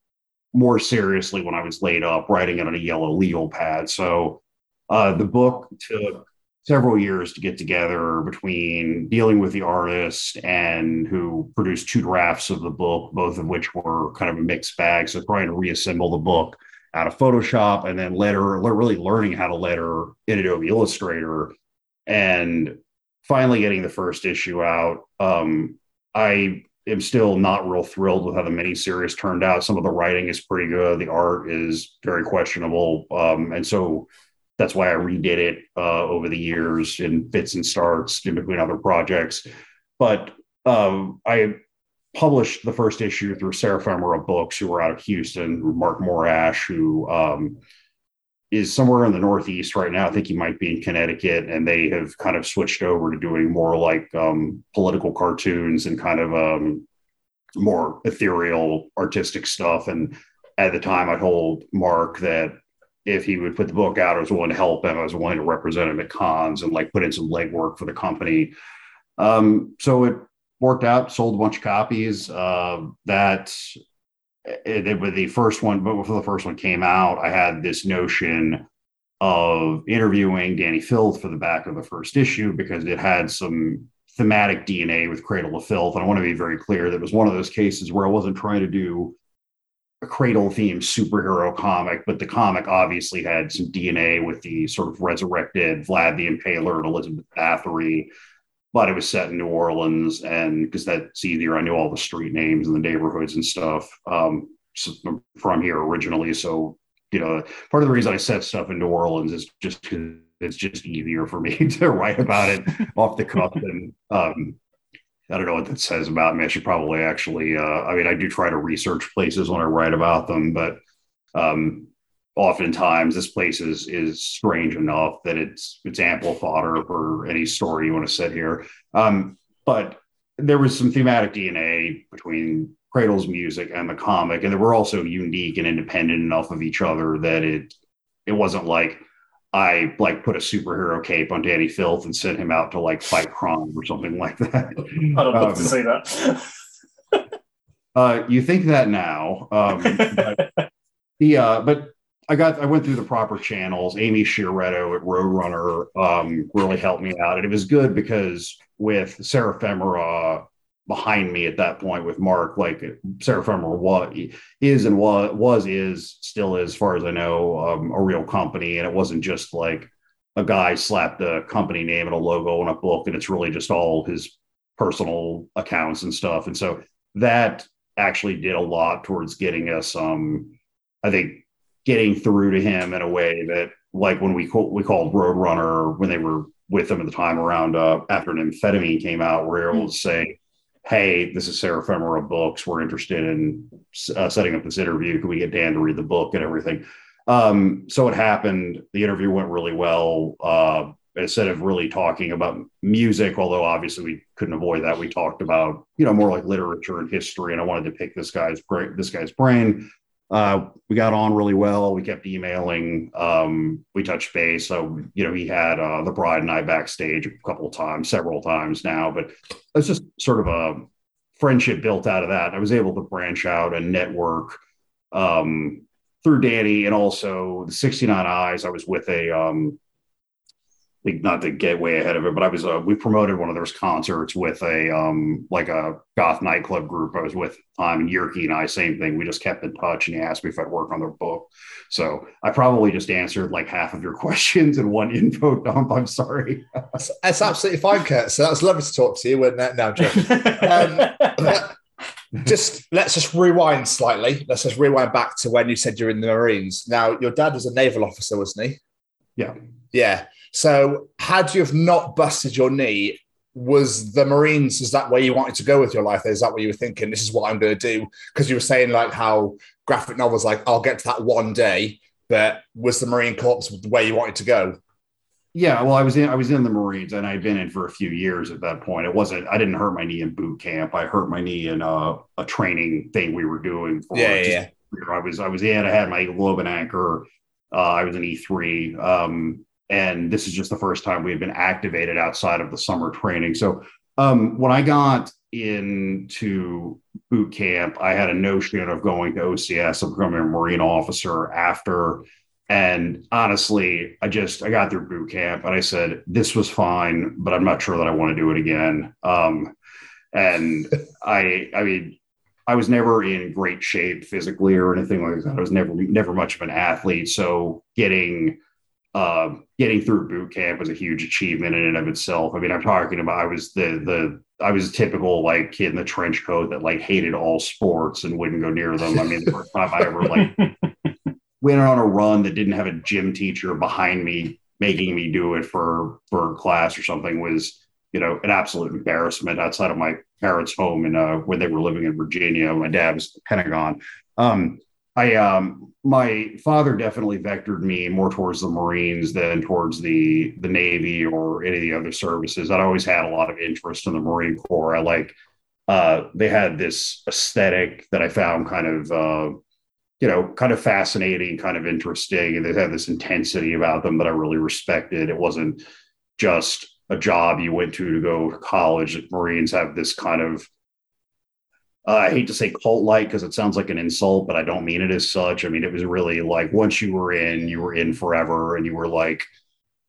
more seriously when i was laid up writing it on a yellow legal pad so uh, the book took several years to get together between dealing with the artist and who produced two drafts of the book, both of which were kind of a mixed bag. So trying to reassemble the book out of Photoshop and then letter, really learning how to letter in Adobe Illustrator and finally getting the first issue out. Um, I am still not real thrilled with how the miniseries turned out. Some of the writing is pretty good. The art is very questionable. Um, and so that's why I redid it uh, over the years in fits and starts in between other projects. But um, I published the first issue through Femera Books, who were out of Houston, Mark Morash, who um, is somewhere in the Northeast right now. I think he might be in Connecticut, and they have kind of switched over to doing more like um, political cartoons and kind of um, more ethereal artistic stuff. And at the time, I told Mark that if he would put the book out, I was willing to help him. I was willing to represent him at cons and like put in some legwork for the company. Um, so it worked out, sold a bunch of copies. Uh, that it, it, with the first one, but before the first one came out, I had this notion of interviewing Dani Filth for the back of the first issue because it had some thematic DNA with Cradle of Filth. And I want to be very clear that it was one of those cases where I wasn't trying to do a cradle themed superhero comic, but the comic obviously had some DNA with the sort of resurrected Vlad the Impaler and Elizabeth Bathory. But it was set in New Orleans, and because that's easier, I knew all the street names and the neighborhoods and stuff um, from here originally. So, you know, part of the reason I set stuff in New Orleans is just because it's just easier for me to write about it off the cuff and um, I don't know what that says about me. I should probably actually, uh, I mean, I do try to research places when I write about them, but um, oftentimes this place is is strange enough that it's it's ample fodder for any story you want to set here. Um, but there was some thematic DNA between Cradle's music and the comic, and they were also unique and independent enough of each other that it it wasn't like I like put a superhero cape on Dani Filth and sent him out to like fight crime or something like that. I'd love Um, to say that. Uh, you think that now, um, but the uh, but I got I went through the proper channels. Amy Sciarretto at Roadrunner um, really helped me out, and it was good because with Seraphemera behind me at that point with Mark, like Seraphemera was is and was was is still is, as far as I know, um, a real company, and it wasn't just like a guy slapped a company name and a logo on a book, and it's really just all his personal accounts and stuff, and so that actually did a lot towards getting us um i think getting through to him in a way that like when we we called roadrunner when they were with him at the time around uh, after Nymphetamine came out we were able to say hey this is seraphemera books we're interested in uh, setting up this interview can we get dan to read the book and everything um, so it happened the interview went really well uh, instead of really talking about music, although obviously we couldn't avoid that, we talked about you know more like literature and history, and I wanted to pick this guy's brain. This guy's brain. Uh, we got on really well. We kept emailing. Um, we touched base. So you know he had uh, the bride and I backstage a couple of times, several times now, but it's just sort of a friendship built out of that. I was able to branch out and network um, through Dani and also the 69 Eyes. I was with a um, like, not to get way ahead of it, but I was uh, we promoted one of those concerts with a um like a goth nightclub group I was with at the time, and Jyrki and I same thing. We just kept in touch, and he asked me if I'd work on their book. So I probably just answered like half of your questions in one info dump. I'm sorry. That's, that's absolutely fine, Kurt. So that was lovely to talk to you. When that now, um, just let's just rewind slightly. Let's just rewind back to when you said you're in the Marines. Now, your dad was a naval officer, wasn't he? Yeah. Yeah. So, had you have not busted your knee, was the Marines? Is that where you wanted to go with your life? Is that what you were thinking? This is what I'm going to do because you were saying like how graphic novels like I'll get to that one day. But was the Marine Corps where you wanted to go? Yeah, well, I was in I was in the Marines and I'd been in for a few years at that point. It wasn't I didn't hurt my knee in boot camp. I hurt my knee in uh, a training thing we were doing. For Yeah, just- yeah, I was I was in. I had my globe and anchor. Uh, I was an E three, um, and this is just the first time we had been activated outside of the summer training. So um, when I got into boot camp, I had a notion of going to OCS and becoming a Marine officer after. And honestly, I just I got through boot camp and I said this was fine, but I'm not sure that I want to do it again. Um, and I I mean I was never in great shape physically or anything like that. I was never never much of an athlete. So getting um, getting through boot camp was a huge achievement in and of itself. I mean, I'm talking about I was the the I was a typical like kid in the trench coat that like hated all sports and wouldn't go near them. I mean, the first time I ever like went on a run that didn't have a gym teacher behind me making me do it for for class or something was you know an absolute embarrassment outside of my parents' home and uh, when they were living in Virginia. My dad was the Pentagon. Um, I um, my father definitely vectored me more towards the Marines than towards the the Navy or any of the other services. I'd always had a lot of interest in the Marine Corps. I like uh, they had this aesthetic that I found kind of uh, you know kind of fascinating, kind of interesting, and they had this intensity about them that I really respected. It wasn't just a job you went to to go to college. Marines have this kind of uh, I hate to say cult like because it sounds like an insult, but I don't mean it as such. I mean, it was really like once you were in, you were in forever, and you were like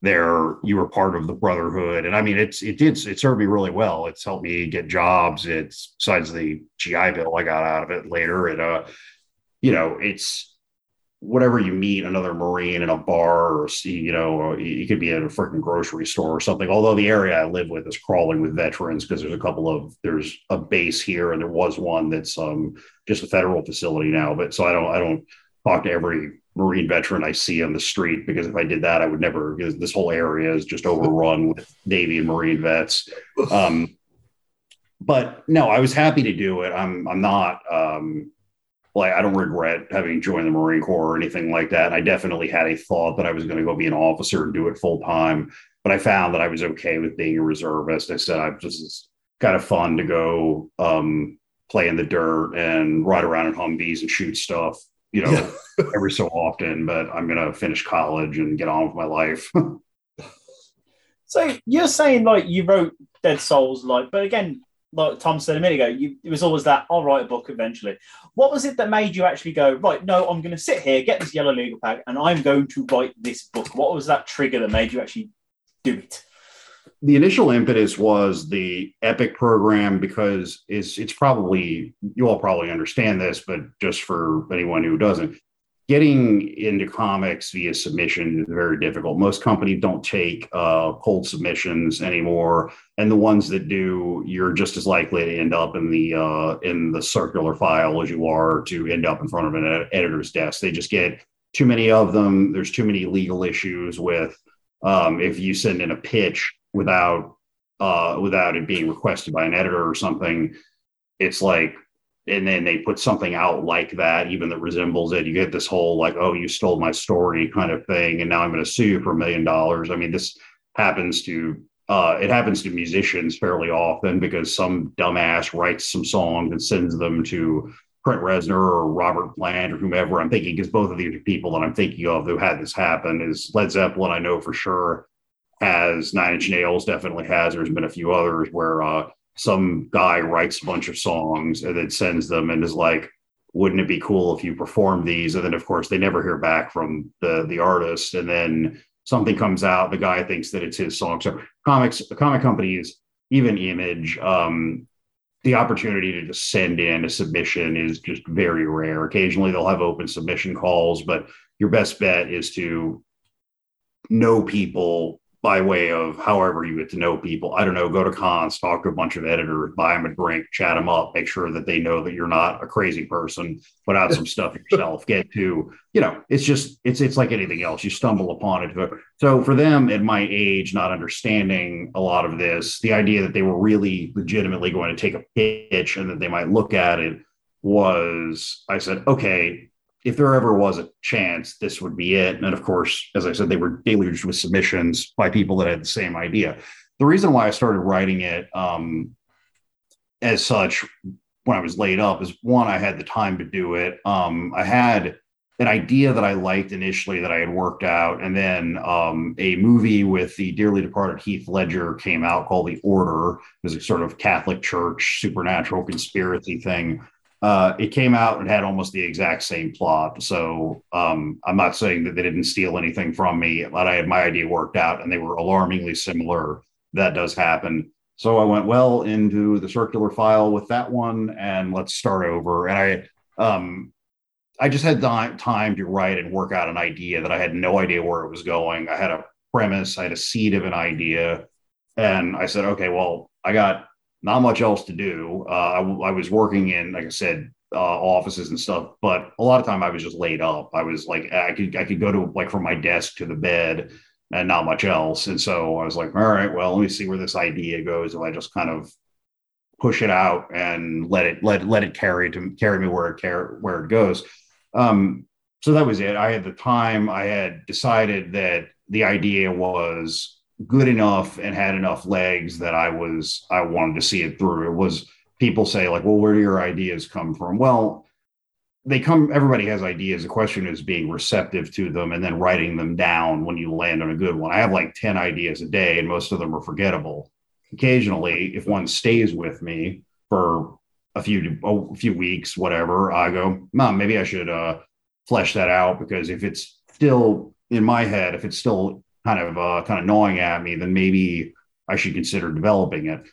there, you were part of the brotherhood. And I mean, it's it did it served me really well. It's helped me get jobs. It's besides the GI Bill I got out of it later. It uh, you know, it's whatever you meet another Marine in a bar or see, you know, you could be at a freaking grocery store or something. Although the area I live with is crawling with veterans because there's a couple of there's a base here and there was one that's um just a federal facility now. But so I don't I don't talk to every Marine veteran I see on the street because if I did that, I would never. Because this whole area is just overrun with Navy and Marine vets. Um, but no, I was happy to do it. I'm I'm not um, like I don't regret having joined the Marine Corps or anything like that. I definitely had a thought that I was going to go be an officer and do it full time, but I found that I was okay with being a reservist. I said I just it's kind of fun to go um, play in the dirt and ride around in Humvees and shoot stuff, you know, every so often. But I'm going to finish college and get on with my life. So you're saying like you wrote Dead Souls, like, but again, like Tom said a minute ago, you, it was always that I'll write a book eventually. What was it that made you actually go right? No, I'm going to sit here, get this yellow legal pad, and I'm going to write this book. What was that trigger that made you actually do it? the initial impetus was the epic program because it's it's probably you all probably understand this but just for anyone who doesn't getting into comics via submission is very difficult. Most companies don't take uh, cold submissions anymore. And the ones that do you're just as likely to end up in the uh, in the circular file as you are to end up in front of an ed- editor's desk. They just get too many of them. There's too many legal issues with um, if you send in a pitch without uh, without it being requested by an editor or something, it's like, and then they put something out like that, even that resembles it. You get this whole like, oh, you stole my story kind of thing, and now I'm going to sue you for a million dollars. I mean, this happens to uh, it happens to musicians fairly often because some dumbass writes some songs and sends them to Trent Reznor or Robert Plant or whomever. I'm thinking because both of these people that I'm thinking of who had this happen is Led Zeppelin. I know for sure has Nine Inch Nails definitely has. There's been a few others where uh, some guy writes a bunch of songs and then sends them and is like, "Wouldn't it be cool if you performed these?" And then of course they never hear back from the the artist, and then something comes out, the guy thinks that it's his song. So comics, comic companies, even Image, um, the opportunity to just send in a submission is just very rare. Occasionally they'll have open submission calls, but your best bet is to know people by way of however you get to know people. I don't know, go to cons, talk to a bunch of editors, buy them a drink, chat them up, make sure that they know that you're not a crazy person, put out some stuff yourself, get to, you know, it's just, it's, it's like anything else. You stumble upon it. So for them at my age, not understanding a lot of this, the idea that they were really legitimately going to take a pitch and that they might look at it was, I said, okay, if there ever was a chance, this would be it. And of course, as I said, they were deluged with submissions by people that had the same idea. The reason why I started writing it um, as such when I was laid up is one, I had the time to do it. Um, I had an idea that I liked initially that I had worked out, and then um, a movie with the dearly departed Heath Ledger came out called The Order. It was a sort of Catholic Church supernatural conspiracy thing uh, it came out and had almost the exact same plot. So um, I'm not saying that they didn't steal anything from me, but I had my idea worked out and they were alarmingly similar. That does happen. So I went well into the circular file with that one and let's start over. And I, um, I just had time to write and work out an idea that I had no idea where it was going. I had a premise, I had a seed of an idea. And I said, okay, well, I got not much else to do. Uh, was working in, like I said, uh, offices and stuff, but a lot of time I was just laid up. I was like, I could, I could go to like from my desk to the bed and not much else. And so I was like, all right, well, let me see where this idea goes. If I just kind of push it out and let it, let, let it carry to carry me where it care, where it goes. Um, so that was it. I had the time. I had decided that the idea was good enough and had enough legs that I was I wanted to see it through. It was people say like, well, where do your ideas come from? Well, they come everybody has ideas. The question is being receptive to them and then writing them down when you land on a good one. I have like 10 ideas a day and most of them are forgettable. Occasionally, if one stays with me for a few a few weeks, whatever, I go, Mom, maybe I should uh flesh that out because if it's still in my head, if it's still kind of uh, kind of gnawing at me, then maybe I should consider developing it.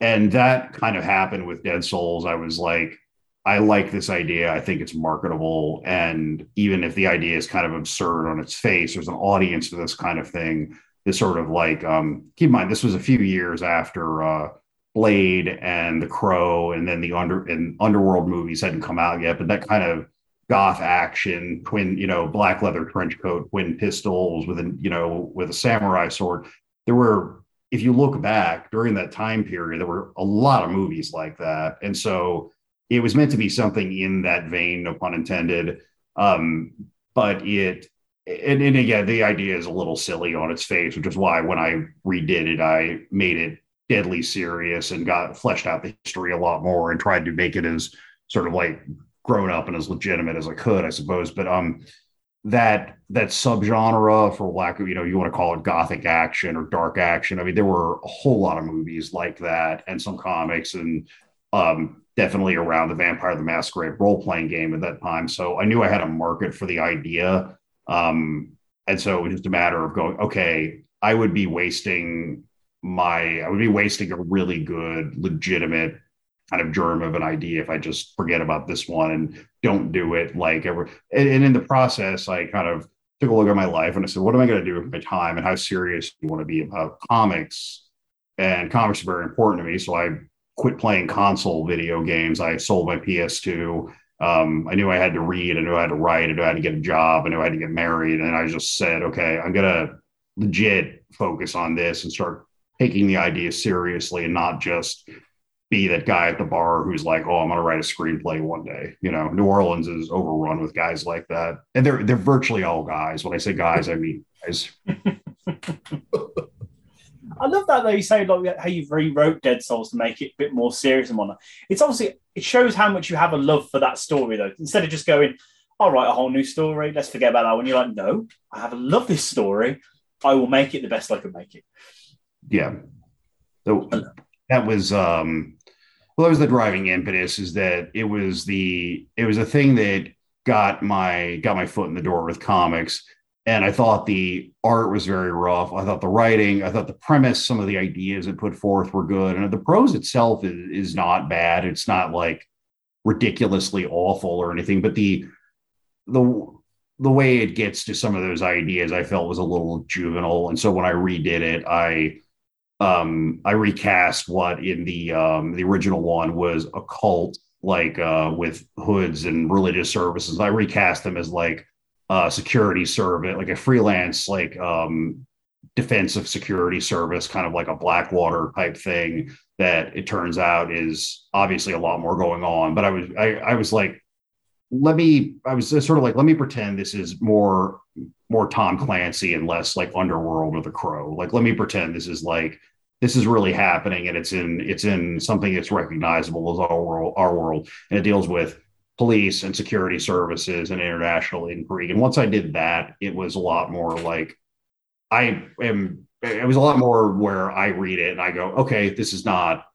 And that kind of happened with Dead Souls. I was like, I like this idea. I think it's marketable. And even if the idea is kind of absurd on its face, there's an audience for this kind of thing. This sort of like, um, keep in mind, this was a few years after uh, Blade and The Crow, and then the under and Underworld movies hadn't come out yet. But that kind of goth action, twin, you know, black leather trench coat, twin pistols with a, you know, with a samurai sword. There were, if you look back during that time period, there were a lot of movies like that. And so it was meant to be something in that vein, no pun intended. Um, but it, and, and again, the idea is a little silly on its face, which is why when I redid it, I made it deadly serious and got fleshed out the history a lot more and tried to make it as sort of like grown up and as legitimate as I could, I suppose. But um, that that subgenre, for lack of you know, you want to call it gothic action or dark action. I mean, there were a whole lot of movies like that, and some comics, and um, definitely around the Vampire the Masquerade role playing game at that time. So I knew I had a market for the idea, um, and so it was just a matter of going, okay, I would be wasting my, I would be wasting a really good, legitimate kind of germ of an idea if I just forget about this one and don't do it like ever. And, and in the process, I kind of took a look at my life and I said, what am I going to do with my time and how serious do you want to be about comics? And comics are very important to me. So I quit playing console video games. I sold my PS2. Um, I knew I had to read. I knew I had to write. I knew I had to get a job. I knew I had to get married. And I just said, okay, I'm going to legit focus on this and start taking the idea seriously and not just be that guy at the bar who's like, "Oh, I'm going to write a screenplay one day." You know, New Orleans is overrun with guys like that, and they're they're virtually all guys. When I say guys, I mean guys. I love that though. You say like how you've rewrote Dead Souls to make it a bit more serious and whatnot. It's obviously it shows how much you have a love for that story though. Instead of just going, "I'll write a whole new story," let's forget about that one. You're like, "No, I have a love this story. I will make it the best I can make it." Yeah. So that was um well, that was the driving impetus is that it was the it was a thing that got my got my foot in the door with comics and I thought the art was very rough. I thought the writing, I thought the premise, some of the ideas it put forth were good, and the prose itself is, is not bad. It's not like ridiculously awful or anything, but the the the way it gets to some of those ideas, I felt was a little juvenile, and so when I redid it, I um I recast what in the um the original one was a cult like uh with hoods and religious services. I recast them as like uh, security service, like a freelance, like um, defensive security service, kind of like a Blackwater type thing. That it turns out is obviously a lot more going on. But I was, I, I was like, let me, I was sort of like, let me pretend this is more, more Tom Clancy and less like Underworld or The Crow. Like, let me pretend this is like this is really happening and it's in it's in something that's recognizable as our world our world and it deals with police and security services and international inquiry. And once I did that, it was a lot more like I am, it was a lot more where I read it and I go, okay, this is not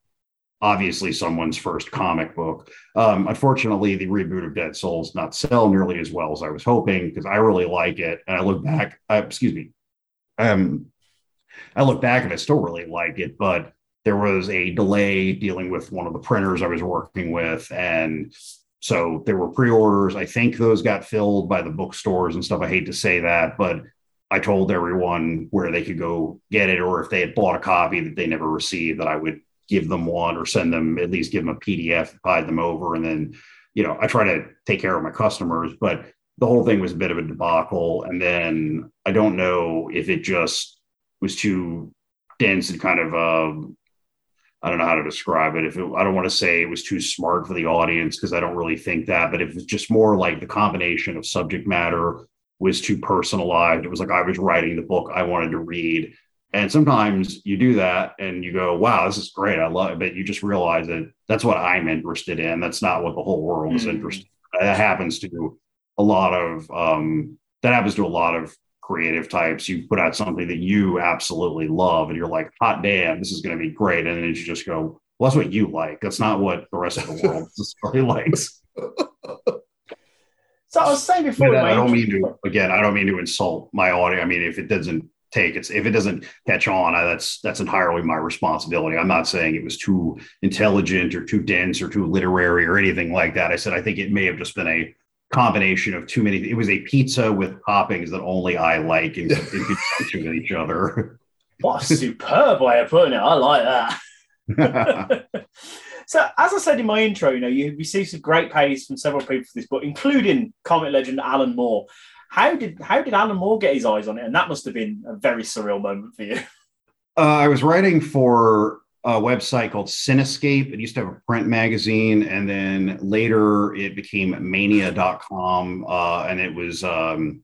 obviously someone's first comic book. Um, unfortunately, the reboot of Dead Souls not sell nearly as well as I was hoping because I really like it. And I look back, uh, excuse me, um, I look back and I still really like it, but there was a delay dealing with one of the printers I was working with, and so there were pre-orders. I think those got filled by the bookstores and stuff. I hate to say that, but I told everyone where they could go get it, or if they had bought a copy that they never received, that I would give them one or send them at least give them a PDF, hide them over, and then you know I try to take care of my customers. But the whole thing was a bit of a debacle, and then I don't know if it just was too dense and kind of uh, I don't know how to describe it. If it, I don't want to say it was too smart for the audience because I don't really think that, but if it's just more like the combination of subject matter was too personalized. It was like I was writing the book I wanted to read. And sometimes you do that and you go, wow, this is great. I love it. But you just realize that that's what I'm interested in. That's not what the whole world is mm. interested in. That happens to a lot of, um, that happens to a lot of creative types, you put out something that you absolutely love and you're like, hot damn, this is going to be great. And then you just go, well, that's what you like. That's not what the rest of the world necessarily likes. So I was saying before, I don't mean to, again, I don't mean to insult my audience. I mean, if it doesn't take it's if it doesn't catch on I, that's that's entirely my responsibility i'm not saying it was too intelligent or too dense or too literary or anything like that i said i think it may have just been a combination of too many. It was a pizza with toppings that only I like in, in conjunction with each other. What a superb way of putting it! I like that. so, as I said in my intro, you know, you received some great praise from several people for this book, including comic legend Alan Moore. How did how did Alan Moore get his eyes on it? And that must have been a very surreal moment for you. Uh, I was writing for a website called Cinescape. It used to have a print magazine, and then later it became mania.com. Uh, and it was, um,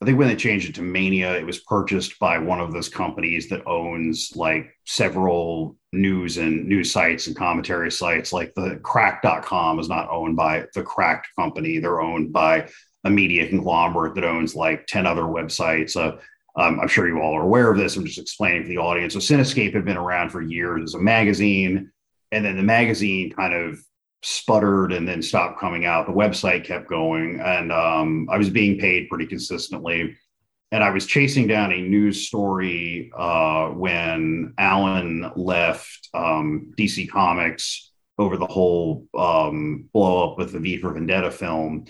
I think when they changed it to Mania, it was purchased by one of those companies that owns like several news and news sites and commentary sites. Like the cracked.com is not owned by the cracked company, they're owned by a media conglomerate that owns like 10 other websites. Uh, um, I'm sure you all are aware of this. I'm just explaining for the audience. So Cinescape had been around for years as a magazine, and then the magazine kind of sputtered and then stopped coming out. The website kept going, and um, I was being paid pretty consistently. And I was chasing down a news story uh, when Alan left um, DC Comics over the whole um, blow up with the V for Vendetta film.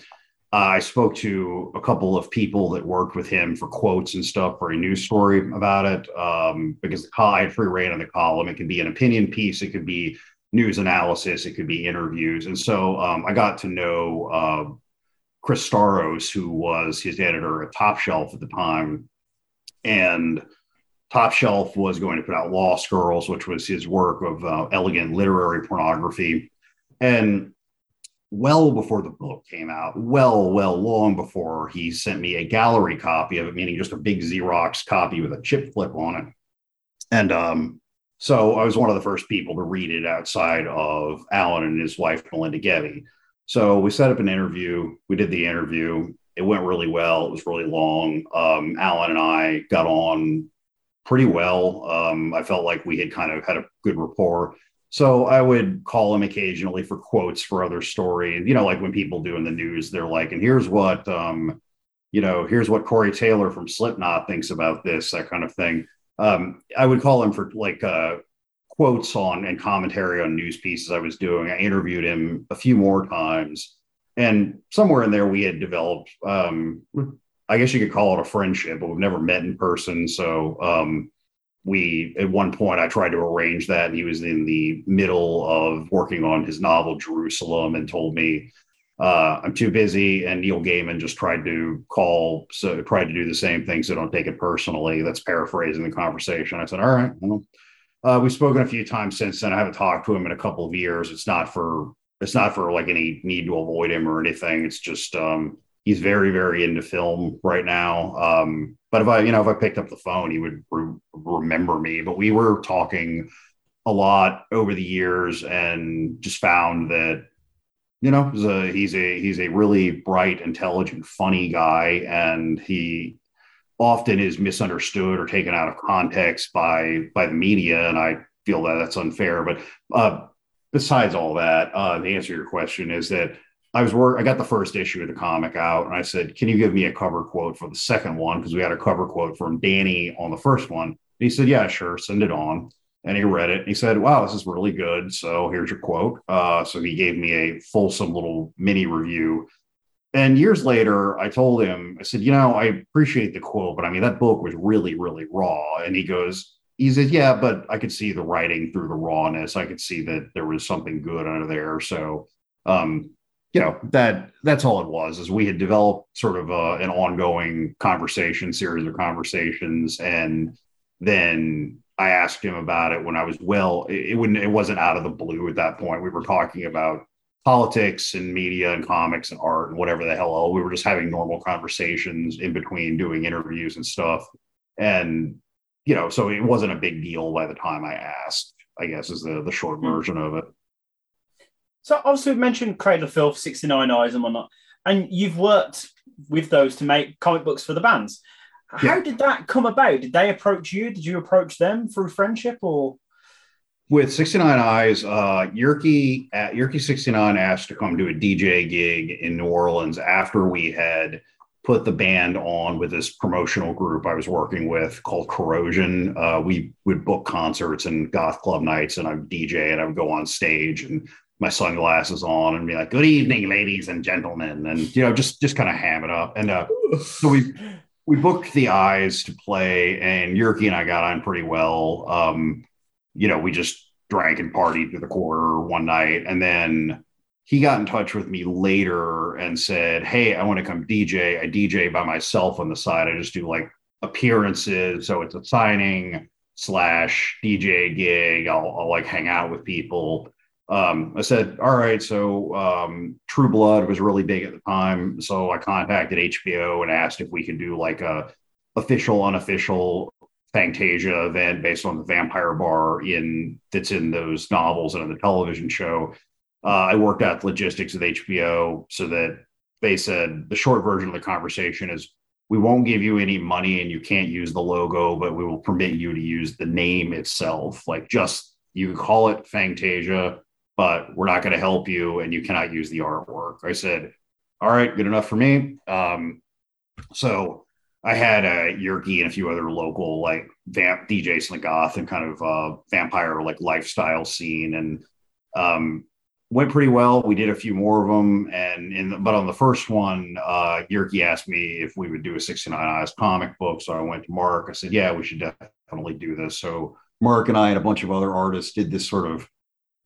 I spoke to a couple of people that worked with him for quotes and stuff for a news story about it. Um, because the call, I had free reign on the column. It could be an opinion piece, it could be news analysis, it could be interviews. And so um, I got to know uh, Chris Staros, who was his editor at Top Shelf at the time. And Top Shelf was going to put out Lost Girls, which was his work of uh, elegant literary pornography. And well before the book came out, well, well, long before he sent me a gallery copy of it, meaning just a big Xerox copy with a chip flip on it. And um, so I was one of the first people to read it outside of Alan and his wife, Melinda Gebbie. So we set up an interview. We did the interview. It went really well. It was really long. Um, Alan and I got on pretty well. Um, I felt like we had kind of had a good rapport. So I would call him occasionally for quotes for other stories. You know, like when people do in the news, they're like, and here's what um, you know, here's what Corey Taylor from Slipknot thinks about this, that kind of thing. Um, I would call him for like uh, quotes on and commentary on news pieces I was doing. I interviewed him a few more times, and somewhere in there we had developed, um, I guess you could call it a friendship, but we've never met in person. So um, we, at one point, I tried to arrange that, and he was in the middle of working on his novel Jerusalem, and told me uh, I'm too busy. And Neil Gaiman just tried to call, so tried to do the same thing. So don't take it personally. That's paraphrasing the conversation. I said, all right. Well, uh, we've spoken a few times since then. I haven't talked to him in a couple of years. It's not for, it's not for like any need to avoid him or anything. It's just, um, he's very, very into film right now. Um, but if I, you know, if I picked up the phone, he would re- remember me. But we were talking a lot over the years and just found that you know, he's a he's a he's a really bright, intelligent, funny guy, and he often is misunderstood or taken out of context by by the media, and I feel that that's unfair. But uh, besides all that, uh, the answer to your question is that I was work. I got the first issue of the comic out, and I said, "Can you give me a cover quote for the second one?" Because we had a cover quote from Dani on the first one. And he said, "Yeah, sure, send it on." and he read it and he said, Wow, this is really good. So here's your quote. Uh, so he gave me a fulsome little mini review. And years later, I told him, I said, You know, I appreciate the quote, but I mean, that book was really, really raw. And he goes, He said, Yeah, but I could see the writing through the rawness. I could see that there was something good under there. So, um, you know that that's all it was is we had developed sort of uh, an ongoing conversation series of conversations and then I asked him about it when I was well. It, it wouldn't. It wasn't out of the blue at that point. We were talking about politics and media and comics and art and whatever the hell. We were just having normal conversations in between doing interviews and stuff. And you know, so it wasn't a big deal by the time I asked. I guess is the the short hmm. version of it. So obviously, we've mentioned Cradle of Filth, Sixty Nine Eyes, and whatnot, and you've worked with those to make comic books for the bands. How yeah. did that come about? Did they approach you? Did you approach them through friendship or? With 69 Eyes, uh, Jyrki at Jyrki 69 asked to come to a DJ gig in New Orleans after we had put the band on with this promotional group I was working with called Corrosion. Uh, we would book concerts and goth club nights, and I would DJ and I would go on stage and my sunglasses on and be like, "Good evening, ladies and gentlemen," and you know, just just kind of ham it up. And uh, so we we booked the eyes to play, and Jyrki and I got on pretty well. Um, you know, we just drank and partied to the quarter one night, and then he got in touch with me later and said, "Hey, I want to come DJ. I DJ by myself on the side. I just do like appearances, so it's a signing slash DJ gig. I'll, I'll like hang out with people." Um, I said, all right, so um, True Blood was really big at the time. So I contacted HBO and asked if we could do like a official, unofficial Fangtasia event based on the vampire bar in that's in those novels and in the television show. Uh, I worked out the logistics with HBO so that they said the short version of the conversation is we won't give you any money and you can't use the logo, but we will permit you to use the name itself. Like just you call it Fangtasia but we're not going to help you and you cannot use the artwork. I said, all right, good enough for me. Um, so I had a Jyrki and a few other local like vamp DJs in the goth and kind of uh, vampire like lifestyle scene and um, went pretty well. We did a few more of them, and in the, but on the first one, uh, Jyrki asked me if we would do a 69 Eyes comic book. So I went to Mark. I said, yeah, we should definitely do this. So Mark and I and a bunch of other artists did this sort of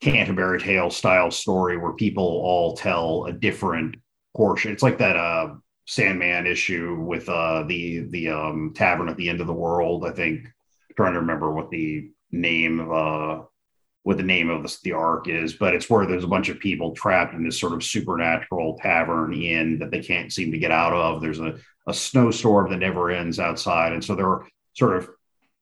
Canterbury Tale style story where people all tell a different portion. It's like that uh, Sandman issue with uh, the the um, tavern at the end of the world. I think I'm trying to remember what the name of uh, what the name of the, the arc is, but it's where there's a bunch of people trapped in this sort of supernatural tavern inn that they can't seem to get out of. There's a, a snowstorm that never ends outside, and so there are sort of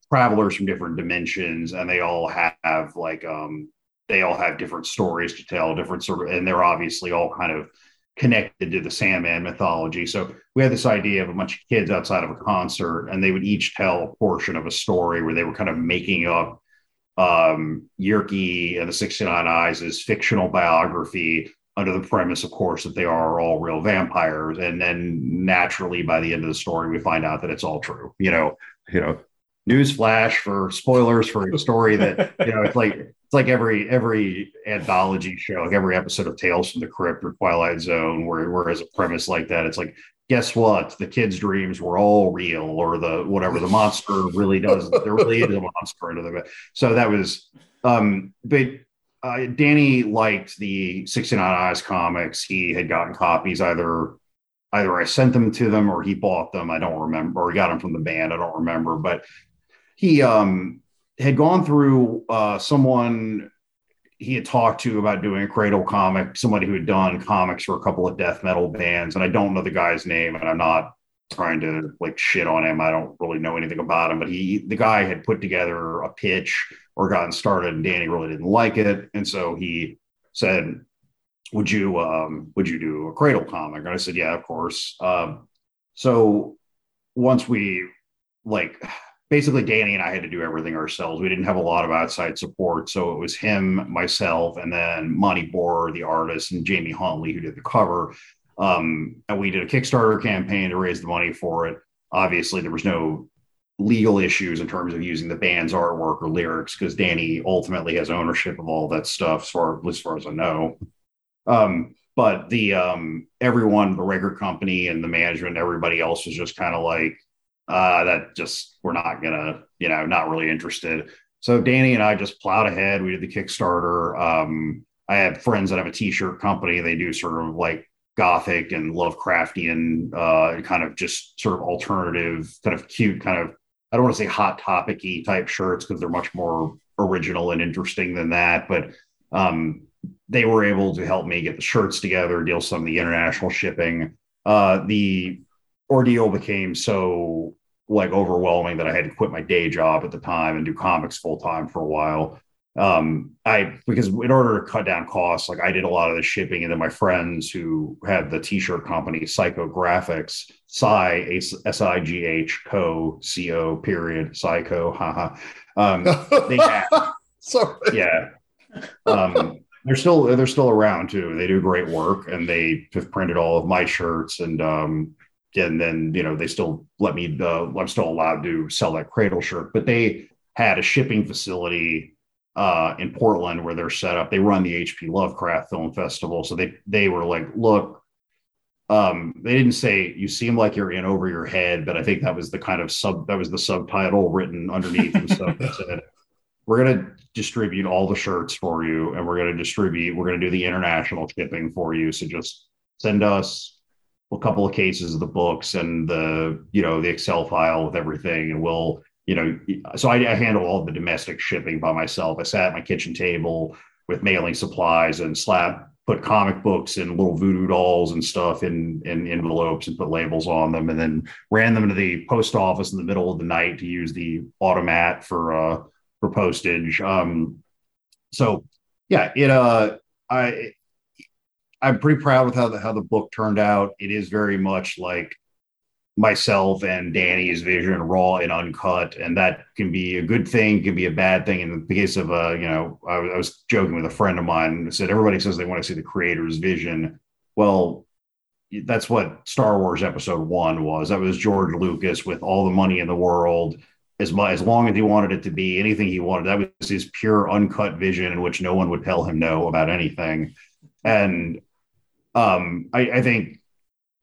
travelers from different dimensions, and they all have like um, they all have different stories to tell, different sort of, and they're obviously all kind of connected to the Sandman mythology. So we had this idea of a bunch of kids outside of a concert, and they would each tell a portion of a story where they were kind of making up um, Jyrki and the 69 Eyes' fictional biography under the premise, of course, that they are all real vampires. And then naturally, by the end of the story, we find out that it's all true. You know, you know, news flash for spoilers for a story that you know it's like it's like every every anthology show, like every episode of Tales from the Crypt or Twilight Zone, where where as a premise like that, it's like guess what? The kids' dreams were all real, or the whatever the monster really does. There really is a monster into the bed. so that was um but uh, Dani liked the 69 Eyes comics. He had gotten copies either either I sent them to them or he bought them. I don't remember, or he got them from the band. I don't remember, but he um, had gone through uh, someone he had talked to about doing a cradle comic, somebody who had done comics for a couple of death metal bands, and I don't know the guy's name, and I'm not trying to like shit on him. I don't really know anything about him, but he the guy had put together a pitch or gotten started, and Dani really didn't like it, and so he said, "Would you um, would you do a cradle comic?" And I said, "Yeah, of course." Um, so once we like basically Dani and I had to do everything ourselves. We didn't have a lot of outside support. So it was him, myself, and then Monty Bohr, the artist, and Jamie Huntley, who did the cover. Um, and we did a Kickstarter campaign to raise the money for it. Obviously, there was no legal issues in terms of using the band's artwork or lyrics because Dani ultimately has ownership of all that stuff, as far, as far as I know. Um, but the um, everyone, the record company and the management, everybody else was just kind of like, uh, that just we're not gonna, you know, not really interested. So Dani and I just plowed ahead. We did the Kickstarter. Um, I have friends that have a t-shirt company. They do sort of like gothic and Lovecraftian, uh, kind of just sort of alternative, kind of cute, kind of I don't want to say hot topicy type shirts because they're much more original and interesting than that. But um, they were able to help me get the shirts together, deal some of the international shipping. Uh, the ordeal became so like overwhelming that I had to quit my day job at the time and do comics full time for a while. Um, I because in order to cut down costs, like I did a lot of the shipping, and then my friends who had the t-shirt company Psycho Graphics, Psy S I G H Co C O period Psycho, haha. Um, they Sorry. yeah. Um, they're still they're still around too. They do great work, and they have printed all of my shirts and um, and then you know they still let me uh, i'm still allowed to sell that cradle shirt. But they had a shipping facility uh, in portland where they're set up. They run the hp lovecraft film festival. So they they were like look um, they didn't say you seem like you're in over your head but i think that was the kind of sub that was the subtitle written underneath and stuff that said we're going to distribute all the shirts for you and we're going to distribute we're going to do the international shipping for you. So just send us a couple of cases of the books and the you know the excel file with everything. And we'll you know so I, I, handle all the domestic shipping by myself. I sat at my kitchen table with mailing supplies and slap put comic books and little voodoo dolls and stuff in in envelopes and put labels on them and then ran them to the post office in the middle of the night to use the automat for uh for postage. Um so yeah it uh i I'm pretty proud with how the how the book turned out. It is very much like myself and Dani's vision, raw and uncut, and that can be a good thing, can be a bad thing. In the case of uh, you know, I, I was joking with a friend of mine. Said everybody says they want to see the creator's vision. Well, that's what Star Wars Episode One was. That was George Lucas with all the money in the world. As as long as he wanted it to be anything he wanted, that was his pure uncut vision in which no one would tell him no about anything. And um, I, I, think